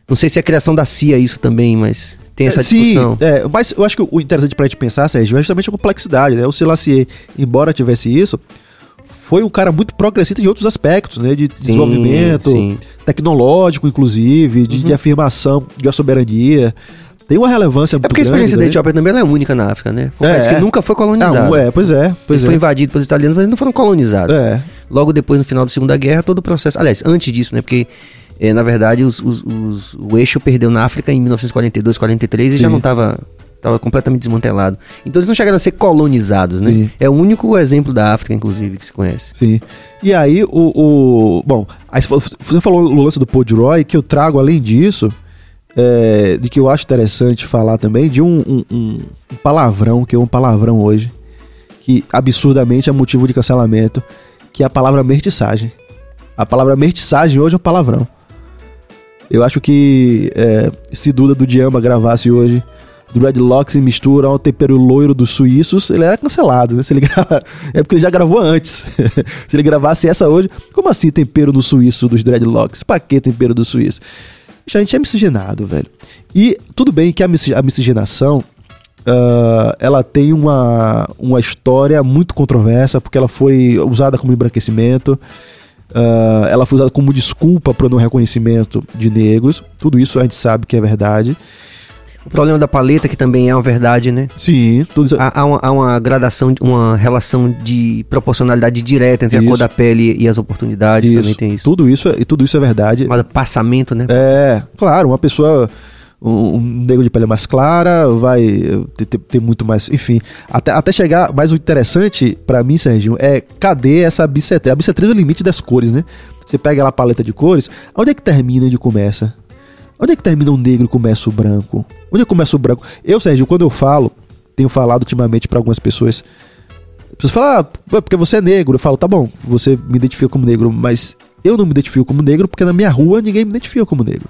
Não sei se é a criação da CIA isso também, mas tem essa É, discussão. Sim, é, mas eu acho que o interessante pra gente pensar, Sérgio, é justamente a complexidade, né? O Selassie, embora tivesse isso, foi um cara muito progressista em outros aspectos, né? De Sim, desenvolvimento sim. tecnológico, inclusive, de, de afirmação de uma soberania. Tem uma relevância É muito porque a experiência da grande, né? Etiópia também é única na África, né? Foi um É, que é. nunca foi colonizado. Ah, é, pois é, pois ele foi é. invadido pelos italianos, mas eles não foram colonizados. É, Logo depois, no final da Segunda Guerra, todo o processo. Aliás, antes disso, né? Porque, eh, na verdade, os- os- os- o eixo perdeu na África em 1942, 43 e já não estava tava completamente desmantelado. Então eles não chegaram a ser colonizados, né? Sim. É o único exemplo da África, inclusive, que se conhece. sim. E aí, o. o- bom, aí você falou- no lance do Paul de Roy, que eu trago, além disso, é, de que eu acho interessante falar também, de um, um- um- um palavrão, que é um palavrão hoje, que absurdamente é motivo de cancelamento, que é a palavra mestiçagem. A palavra mestiçagem hoje é um palavrão. Eu acho que é, se Duda do Diamba gravasse hoje Dreadlocks em mistura ao tempero loiro dos suíços, ele era cancelado, né? Se ele grava... (laughs) É porque ele já gravou antes. (laughs) Se ele gravasse essa hoje, como assim tempero do suíço dos Dreadlocks? Pra que tempero do suíço? A gente é miscigenado, velho. E tudo bem que a, a miscigenação ah, ela tem uma, uma história muito controversa, porque ela foi usada como embranquecimento, ah, ela foi usada como desculpa para o não reconhecimento de negros. Tudo isso a gente sabe que é verdade. O problema da paleta, que também é uma verdade, né? Sim, tudo. Há, há uma, há uma gradação, uma relação de proporcionalidade direta entre a Isso. cor da pele e as oportunidades, isso. também tem isso. Tudo isso é, e tudo isso é verdade. Chamado passamento, né? É, claro, uma pessoa. Um, um negro de pele mais clara vai ter, ter- ter muito mais. Enfim, até, até chegar. Mas o interessante pra mim, Serginho, é cadê essa bissetriz? A bissetriz é o limite das cores, né? Você pega lá a paleta de cores, onde é que termina e onde começa? Onde é que termina o negro e começa o branco? Onde é que começa o branco? Eu, Sérgio, quando eu falo, tenho falado ultimamente pra algumas pessoas. As pessoas falam, ah, pô, porque você é negro. Eu falo, tá bom, você me identifica como negro, mas eu não me identifico como negro porque na minha rua ninguém me identifica como negro.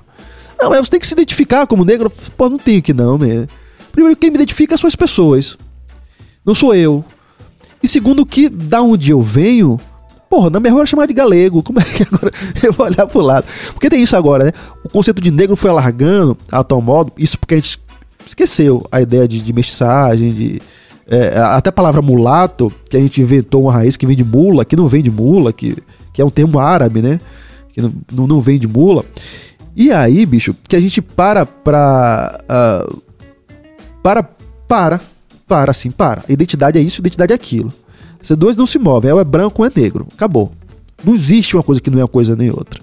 Não, mas você tem que se identificar como negro. Pô, não tenho que não, man. Primeiro, quem me identifica são as pessoas. Não sou eu. E segundo, que da onde eu venho, porra, na minha rua era chamado de galego. Como é que (laughs) agora eu vou olhar pro lado? Porque tem isso agora, né? O conceito de negro foi alargando a tal modo, isso porque a gente esqueceu a ideia de, de mestiçagem, de. é, até a palavra mulato, que a gente inventou uma raiz que vem de mula, que não vem de mula, que, que é um termo árabe, né? Que não, não vem de mula. E aí, bicho, que a gente para pra. ah, para, para, para, assim, para. Identidade é isso, identidade é aquilo. Esses dois não se movem, ou é branco ou é negro. Acabou. Não existe uma coisa que não é uma coisa nem outra.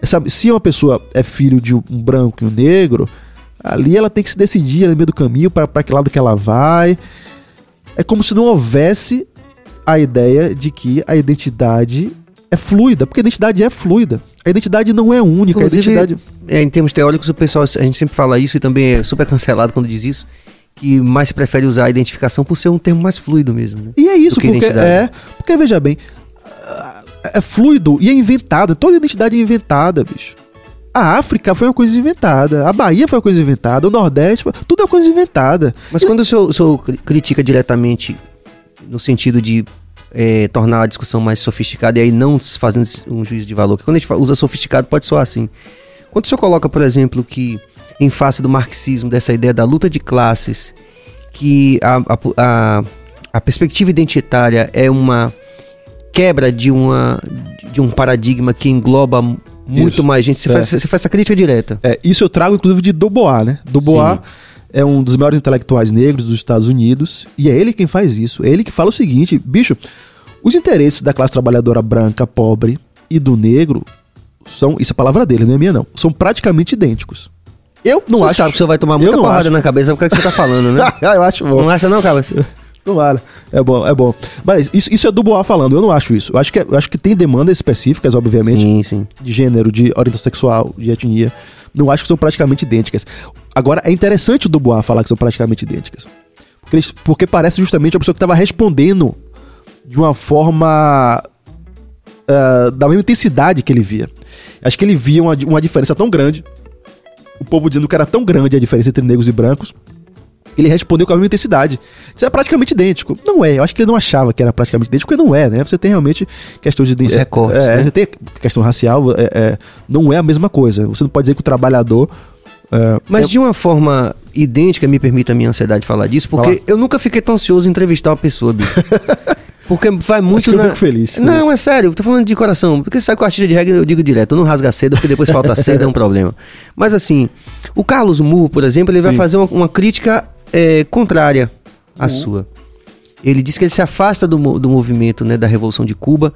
É, sabe, se uma pessoa é filho de um branco e um negro, ali ela tem que se decidir no meio do caminho para que lado que ela vai. É como se não houvesse a ideia de que a identidade é fluida, porque a identidade é fluida. A identidade não é única, Inclusive, a identidade. É, em termos teóricos, o pessoal, a gente sempre fala isso e também é super cancelado quando diz isso, que mais se prefere usar a identificação por ser um termo mais fluido mesmo, né? E é isso, porque identidade. é. Porque, veja bem, ah, é fluido e é inventada. Toda identidade é inventada, bicho. A África foi uma coisa inventada. A Bahia foi uma coisa inventada. O Nordeste, foi... tudo é uma coisa inventada. Mas quando o senhor, o senhor cri- critica diretamente no sentido de é, tornar a discussão mais sofisticada e aí não fazendo um juízo de valor, que quando a gente usa sofisticado pode soar assim. Quando o senhor coloca, por exemplo, que em face do marxismo, dessa ideia da luta de classes, que a, a, a, perspectiva identitária é uma quebra de, uma, de um paradigma que engloba muito Isso. mais gente, você, É. faz, você faz essa crítica direta. É, isso eu trago, inclusive, de Dubois, né? Dubois Sim. É um dos maiores intelectuais negros dos Estados Unidos. E é ele quem faz isso. É ele que fala o seguinte, bicho, os interesses da classe trabalhadora branca, pobre, e do negro são, isso é a palavra dele, não é minha não, são praticamente idênticos. Eu não Você acho. sabe que você vai tomar muita não porrada acho. na cabeça por que você tá falando, né? (laughs) eu acho bom. Não acha não, cabeça? Tomara. É bom, é bom. Mas isso, isso é do Boa falando, eu não acho isso. Eu acho que, é- eu acho que tem demandas específicas, obviamente, Sim, sim. de gênero, de orientação sexual, de etnia. Não acho que são praticamente idênticas. Agora, é interessante o Dubois falar que são praticamente idênticas. Porque, eles- porque parece justamente a pessoa que estava respondendo de uma forma. ah, da mesma intensidade que ele via. Acho que ele via uma, uma diferença tão grande. O povo dizendo que era tão grande a diferença entre negros e brancos. Ele respondeu com a mesma intensidade. Isso é praticamente idêntico. Não é, eu acho que ele não achava que era praticamente idêntico, porque não é, né? Você tem realmente questões de. Os é, recortes, é, né? Você tem questão racial, é, é, não é a mesma coisa. Você não pode dizer que o trabalhador. É, Mas de uma forma idêntica, me permita a minha ansiedade falar disso, porque Fala. eu nunca fiquei tão ansioso em entrevistar uma pessoa, bicho. (laughs) Porque vai muito que eu na... fico feliz Não, é sério, eu tô falando de coração. Porque você sabe que o artista de regra eu digo direto, eu não rasga cedo, porque depois falta cedo, é um problema. Mas assim, o Carlos Murro, por exemplo, ele vai Sim. fazer uma, uma crítica é, contrária à sua. Ele diz que ele se afasta do, do movimento né, da Revolução de Cuba,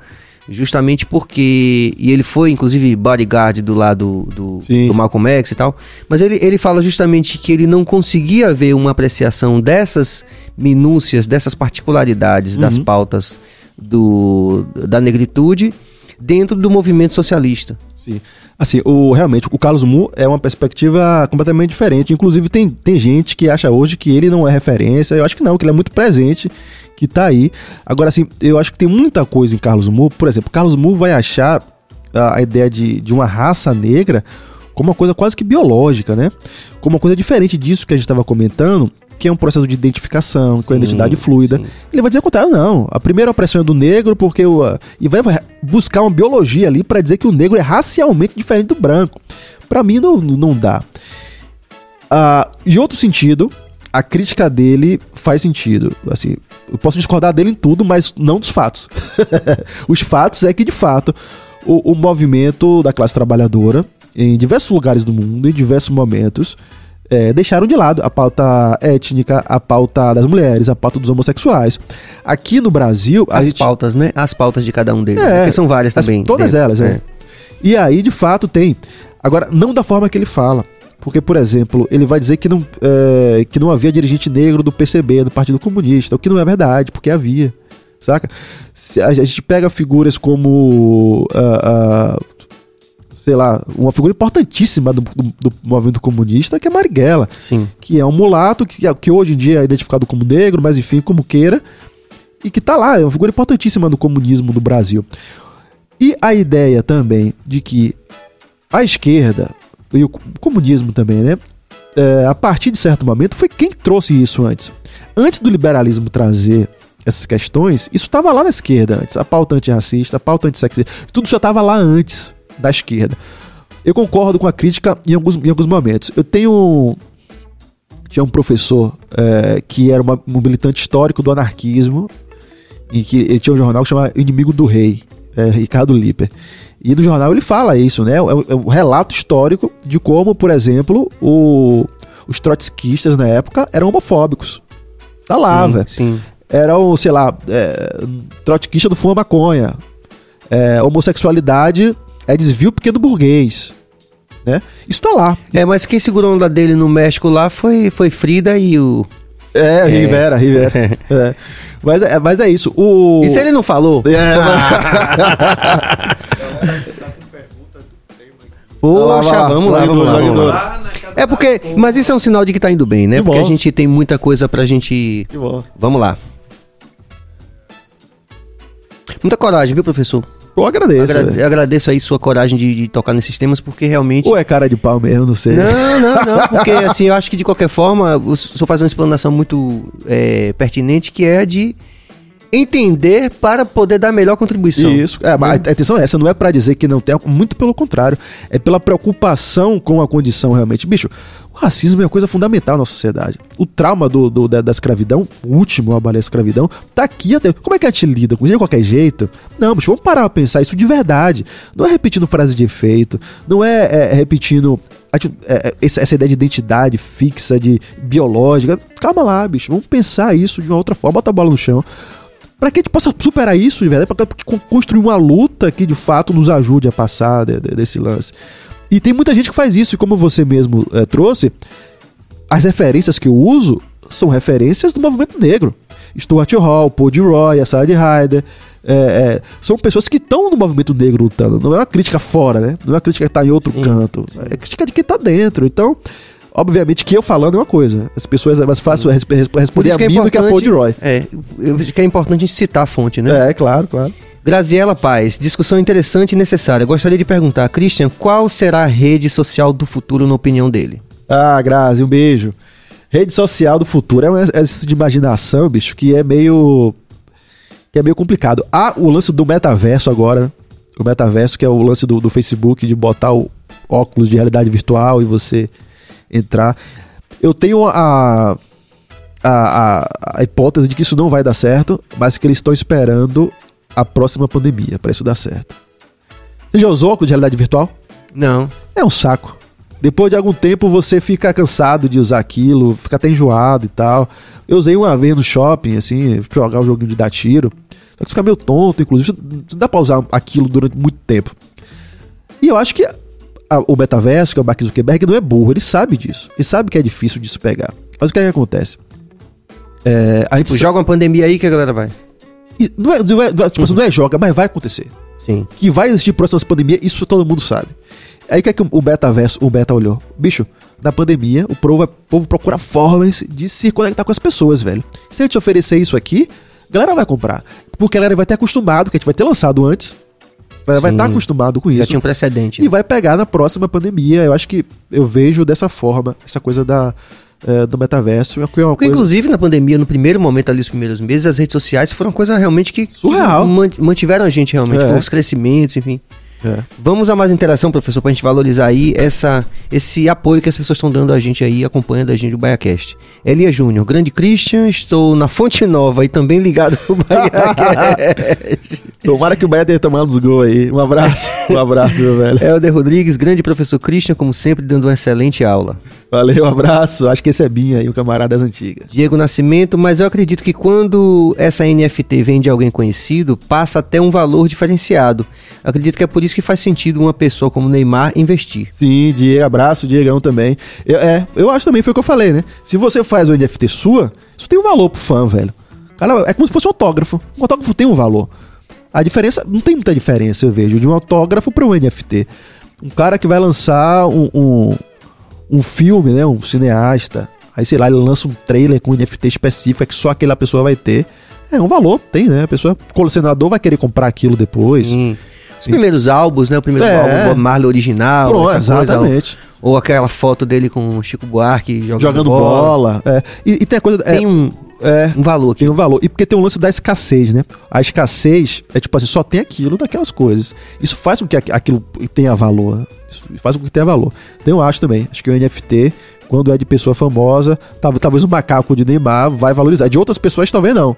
justamente porque. E ele foi, inclusive, bodyguard do lado do, Sim. do Malcolm X e tal. Mas ele, ele fala justamente que ele não conseguia ver uma apreciação dessas minúcias, dessas particularidades das Uhum. pautas do, da negritude dentro do movimento socialista. Sim. Assim, o, realmente, o Carlos Mu é uma perspectiva completamente diferente. Inclusive, tem, tem gente que acha hoje que ele não é referência. Eu acho que não, que ele é muito presente, que tá aí. Agora, assim, eu acho que tem muita coisa em Carlos Mu. Por exemplo, Carlos Mu vai achar a, a ideia de, de uma raça negra como uma coisa quase que biológica, né? Como uma coisa diferente disso que a gente estava comentando, que é um processo de identificação, com a Sim, identidade fluida. sim. Ele vai dizer o contrário, não. A primeira opressão é do negro, porque o. E vai buscar uma biologia ali pra dizer que o negro é racialmente diferente do branco. Pra mim, não, não dá. Ah, em outro sentido, a crítica dele faz sentido. Assim, eu posso discordar dele em tudo, mas não dos fatos. (laughs) Os fatos é que, de fato, o, o movimento da classe trabalhadora, em diversos lugares do mundo, em diversos momentos, é, deixaram de lado a pauta étnica, a pauta das mulheres, a pauta dos homossexuais. Aqui no Brasil, As gente- pautas, né? As pautas de cada um deles. É, né? Porque são várias as- também. todas dentro. elas, é. E aí, de fato, tem. Agora, não da forma que ele fala. Porque, por exemplo, ele vai dizer que não, é, que não havia dirigente negro do PCB, do Partido Comunista, o que não é verdade, porque havia. Saca? Se a, gente pega figuras como. ah, ah, sei lá, uma figura importantíssima do, do- do movimento comunista, que é Marighella Sim. que é um mulato, que, que hoje em dia é identificado como negro, mas enfim, como queira, e que tá lá, é uma figura importantíssima no comunismo do Brasil. E a ideia também de que a esquerda, e o co- comunismo também, né? é, a partir de certo momento, foi quem trouxe isso antes. Antes do liberalismo trazer essas questões, isso estava lá na esquerda antes. A pauta antirracista, a pauta antissexista, tudo já estava lá antes da esquerda. Eu concordo com a crítica em alguns, em alguns momentos. Eu tenho. Tinha um professor é, que era uma- um militante histórico do anarquismo, e que ele tinha um jornal que chama Inimigo do Rei, é, Ricardo Liper. E no jornal ele fala isso, né? É um, é um relato histórico de como, por exemplo, o- os trotskistas na época eram homofóbicos. Tá lá, Sim, velho era o, sei lá, é, trotskista do fuma maconha. É, homossexualidade é desvio pequeno burguês. Né? Isso tá lá. É, mas quem segurou a onda dele no México lá foi, foi Frida e o. É, Rivera, Rivera. (laughs) É. Mas, é, mas é isso. O... E se ele não falou? É, (laughs) Poxa, lá, vamos lá, vamos lá, vamos lá. É porque. Mas isso é um sinal de que tá indo bem, né? Que Porque a gente tem muita coisa pra gente. Que bom. Vamos lá. Muita coragem, viu, professor? Eu agradeço. Agra- eu agradeço aí sua coragem de, de tocar nesses temas, porque realmente. Ou é cara de pau mesmo, não sei. Não, não, não, (laughs) porque assim, eu acho que de qualquer forma, o senhor faz uma explanação muito é, pertinente, que é de entender para poder dar melhor contribuição. Isso. É, mas a atenção é essa, não é pra dizer que não tem, muito pelo contrário. É pela preocupação com a condição realmente. Bicho, o racismo é uma coisa fundamental na sociedade. O trauma do, do- da, da escravidão, o último abalo da escravidão, tá aqui até. Como é que a gente lida com isso de qualquer jeito? Não, bicho, vamos parar pra pensar isso de verdade. Não é repetindo frase de efeito, não é, é, é repetindo a é, é, essa, ideia de identidade fixa, de biológica. Calma lá, bicho, vamos pensar isso de uma outra forma. Bota a bola no chão. Pra que a gente possa superar isso. Pra que con- construir uma luta que de fato nos ajude a passar de- de- desse lance. E tem muita gente que faz isso, e como você mesmo eh, trouxe, as referências que eu uso são referências do movimento negro. Stuart Hall, Paul de Roy, a Sadie Ryder. é, é, são pessoas que estão no movimento negro lutando. Não é uma crítica fora, né? Não é uma crítica que tá em outro Sim, canto. É crítica de quem tá dentro. Então, obviamente que eu falando é uma coisa. As pessoas é mais fácil responder a que é mim do que a Paul de Roy. É, eu acho que é importante a gente citar a fonte, né? É, claro, claro. Graziela Paz, discussão interessante e necessária. Gostaria de perguntar, Christian, qual será a rede social do futuro na opinião dele? Ah, Grazi, um beijo. Rede social do futuro é um exercício de imaginação, bicho, que é meio. que é meio complicado. Há o lance do metaverso agora. O metaverso, que é o lance do, do Facebook de botar o óculos de realidade virtual e você entrar. Eu tenho a, a, a, a hipótese de que isso não vai dar certo, mas que eles estão esperando a próxima pandemia para isso dar certo. Você já usou óculos de realidade virtual? Não. É um saco. Depois de algum tempo você fica cansado de usar aquilo, fica até enjoado e tal. Eu usei uma vez no shopping, assim, pra jogar um joguinho de dar tiro. Só que fica meio tonto, inclusive. Não dá pra usar aquilo durante muito tempo. E eu acho que a- o metaverso, que é o Mark Zuckerberg, não é burro, ele sabe disso. Ele sabe que é difícil disso pegar. Mas o que é que acontece? É, a gente Tipo, joga uma pandemia aí que a galera vai. Não é, não é- não é- tipo assim, não é joga, mas vai acontecer Sim. que vai existir próximas pandemias, isso todo mundo sabe. Aí o que é que o metaverso, o meta olhou? Bicho, na pandemia, o povo, o povo procura formas de se conectar com as pessoas, velho. Se a gente oferecer isso aqui, a galera vai comprar. Porque a galera vai ter acostumado, que a gente vai ter lançado antes. Vai estar acostumado com Já isso. tinha um precedente. E vai pegar na próxima pandemia. Eu acho que eu vejo dessa forma, essa coisa da, eh, do metaverso. É uma coisa, inclusive, na pandemia, no primeiro momento ali, os primeiros meses, as redes sociais foram uma coisa realmente que, que Surreal. man- mantiveram a gente realmente, É. com os crescimentos, enfim. É. Vamos a mais interação, professor, pra gente valorizar aí essa, esse apoio que as pessoas estão dando a gente aí, acompanhando a gente do BaiaCast. Elia Júnior, grande Christian, estou na Fonte Nova e também ligado ao (laughs) BaiaCast. Tomara que o Bahia tenha tomado os gols aí. Um abraço. (laughs) Um abraço, meu velho. Helder Rodrigues, grande professor Christian, como sempre, dando uma excelente aula. Valeu, um abraço. Acho que esse é Binha aí, o camarada das antigas. Diego Nascimento, mas eu acredito que quando essa NFT vem de alguém conhecido, passa até um valor diferenciado. Acredito que é por isso que faz sentido uma pessoa como Neymar investir. Sim, Diego, abraço, Diegão também. Eu, é, eu acho também, foi o que eu falei, né? Se você faz o NFT sua, isso tem um valor pro fã, velho. Cara, é como se fosse um autógrafo. Um autógrafo tem um valor. A diferença, não tem muita diferença, eu vejo, de um autógrafo para um NFT. Um cara que vai lançar um, um, um filme, né? Um cineasta. Aí, sei lá, ele lança um trailer com um NFT específico que só aquela pessoa vai ter. É um valor, tem, né? A pessoa, colecionador vai querer comprar aquilo depois. Sim. Os primeiros álbuns, né? O primeiro É. álbum Bob Marley original, Pronto, essa coisa, exatamente. ou, ou aquela foto dele com o Chico Buarque jogando, Jogando bola. bola. é. E, e tem a coisa. é, Tem um, é, um valor aqui. tem um valor. E porque tem um lance da escassez, né? A escassez é tipo assim, só tem aquilo daquelas coisas. Isso faz com que aqu- aquilo tenha valor. Isso faz com que tenha valor. Então eu acho também. Acho que o NFT, quando é de pessoa famosa, tal- talvez o macaco de Neymar vai valorizar. De outras pessoas talvez não.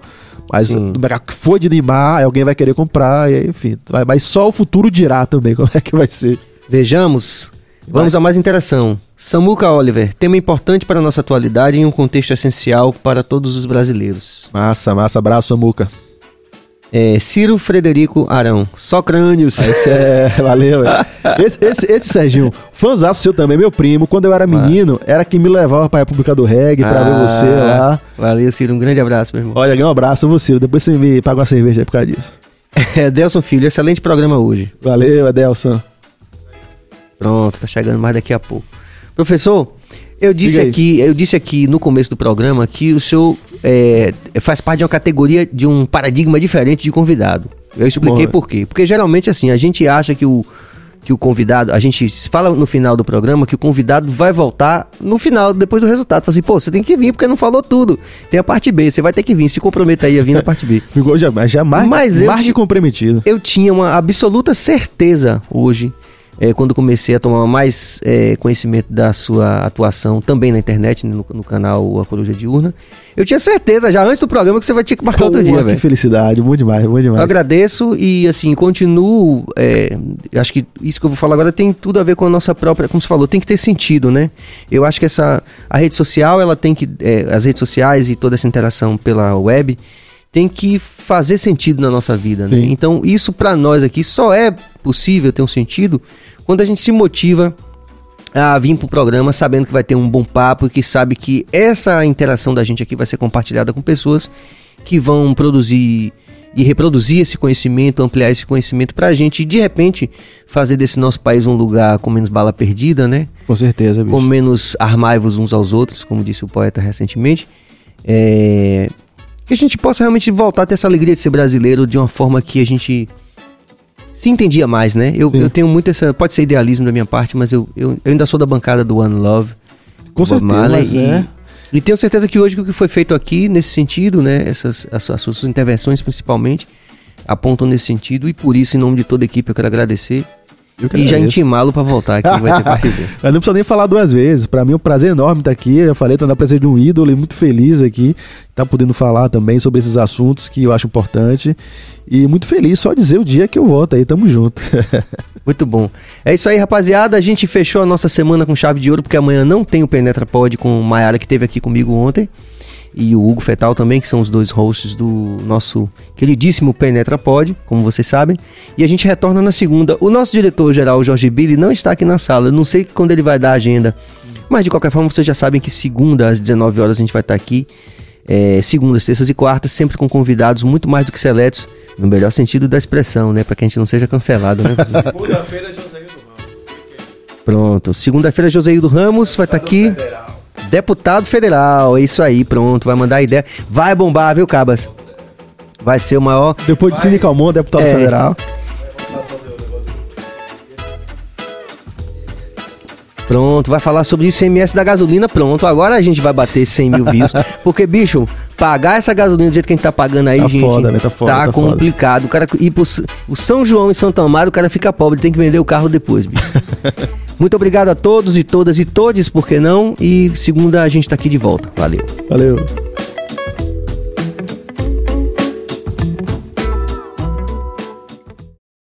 Mas Sim. macaco que for de Neymar, alguém vai querer comprar, e aí, enfim. Mas só o futuro dirá também (laughs) como é que vai ser. Vejamos. Vamos Mas- a mais interação. Samuca Oliver, tema importante para a nossa atualidade em um contexto essencial para todos os brasileiros. Massa, massa. Abraço, Samuca. É, Ciro Frederico Arão, só crânios. Esse é, (laughs) valeu. velho. Esse, esse, esse Serginho, fãzaço seu também, meu primo. Quando eu era menino, era quem me levava pra República do Reggae, pra ver Ah, você lá. Valeu, Ciro, um grande abraço, meu irmão. Olha, um abraço, você. Depois você me paga uma cerveja aí por causa disso. É, Delson Filho, excelente programa hoje. Valeu, Adelson. Pronto, tá chegando mais daqui a pouco. Professor, eu disse aqui, eu disse aqui no começo do programa que o senhor é, faz parte de uma categoria de um paradigma diferente de convidado. Eu expliquei Bom, por quê. Porque geralmente assim, a gente acha que o que o convidado, a gente fala no final do programa que o convidado vai voltar no final, depois do resultado. Fala assim, pô, você tem que vir porque não falou tudo. Tem a parte B, você vai ter que vir, se comprometa aí a vir na parte B. (laughs) Ficou já, já mais, Mas eu mais comprometido. Eu tinha uma absoluta certeza hoje, eh, quando comecei a tomar mais eh, conhecimento da sua atuação também na internet, né, no, no canal A Coruja Diurna. Eu tinha certeza já antes do programa que você vai ter que marcar outro (laughs) Pô, dia, que velho. felicidade, bom demais, Eu demais. agradeço e assim, continuo. eh, acho que isso que eu vou falar agora tem tudo a ver com a nossa própria. Como você falou, tem que ter sentido, né? Eu acho que essa. A rede social, ela tem que. eh, as redes sociais e toda essa interação pela web tem que fazer sentido na nossa vida, né? Então, isso pra nós aqui só é possível ter um sentido quando a gente se motiva a vir pro programa sabendo que vai ter um bom papo e que sabe que essa interação da gente aqui vai ser compartilhada com pessoas que vão produzir e reproduzir esse conhecimento, ampliar esse conhecimento pra gente e de repente fazer desse nosso país um lugar com menos bala perdida, né? Com certeza, bicho. com menos armai-vos uns aos outros, como disse o poeta recentemente. É, Que a gente possa realmente voltar a ter essa alegria de ser brasileiro de uma forma que a gente se entendia mais, né? Eu, eu tenho muito essa. Pode ser idealismo da minha parte, mas eu, eu, eu ainda sou da bancada do One Love. Com Bob certeza, Marley, e, é. e tenho certeza que hoje o que foi feito aqui nesse sentido, né? Essas as, as suas intervenções principalmente apontam nesse sentido e por isso, em nome de toda a equipe, eu quero agradecer e já intimá-lo pra voltar aqui, vai ter (laughs) parte. Eu não preciso nem falar duas vezes. Pra mim é um prazer enorme estar aqui. Eu já falei, tô na presença de um ídolo e muito feliz aqui. Tá podendo falar também sobre esses assuntos que eu acho importante. E muito feliz só dizer o dia que eu volto aí. Tamo junto. (laughs) Muito bom. É isso aí, rapaziada. A gente fechou a nossa semana com chave de ouro, porque amanhã não tem o Penetra Pod com o Maiara, que teve aqui comigo ontem. E o Hugo Fetal também, que são os dois hosts do nosso queridíssimo Penetra Pod, como vocês sabem. E a gente retorna na segunda. O nosso diretor-geral, Jorge Billy, não está aqui na sala. Eu não sei quando ele vai dar a agenda. Mas de qualquer forma, vocês já sabem que segunda, às 19 horas, a gente vai estar aqui. É, segundas, terças e quartas, sempre com convidados muito mais do que seletos, no melhor sentido da expressão, né? Pra que a gente não seja cancelado, né? (laughs) Pronto. Segunda-feira, Joseildo Ramos vai estar aqui. Deputado federal, é isso aí, pronto. Vai mandar ideia. Vai bombar, viu, Cabas? Vai ser o maior. Depois de Cine Calmon, deputado É. federal. Pronto, vai falar sobre ICMS da gasolina. Pronto, agora a gente vai bater 100 mil views. (laughs) Porque, bicho, pagar essa gasolina do jeito que a gente tá pagando aí, Tá gente. foda, né? Tá foda, tá foda. complicado. O cara ir pro o São João e Santo Amaro, o cara fica pobre, tem que vender o carro depois, bicho. (laughs) Muito obrigado a todos e todas e todes, por que não? E segunda a gente tá aqui de volta. Valeu. Valeu.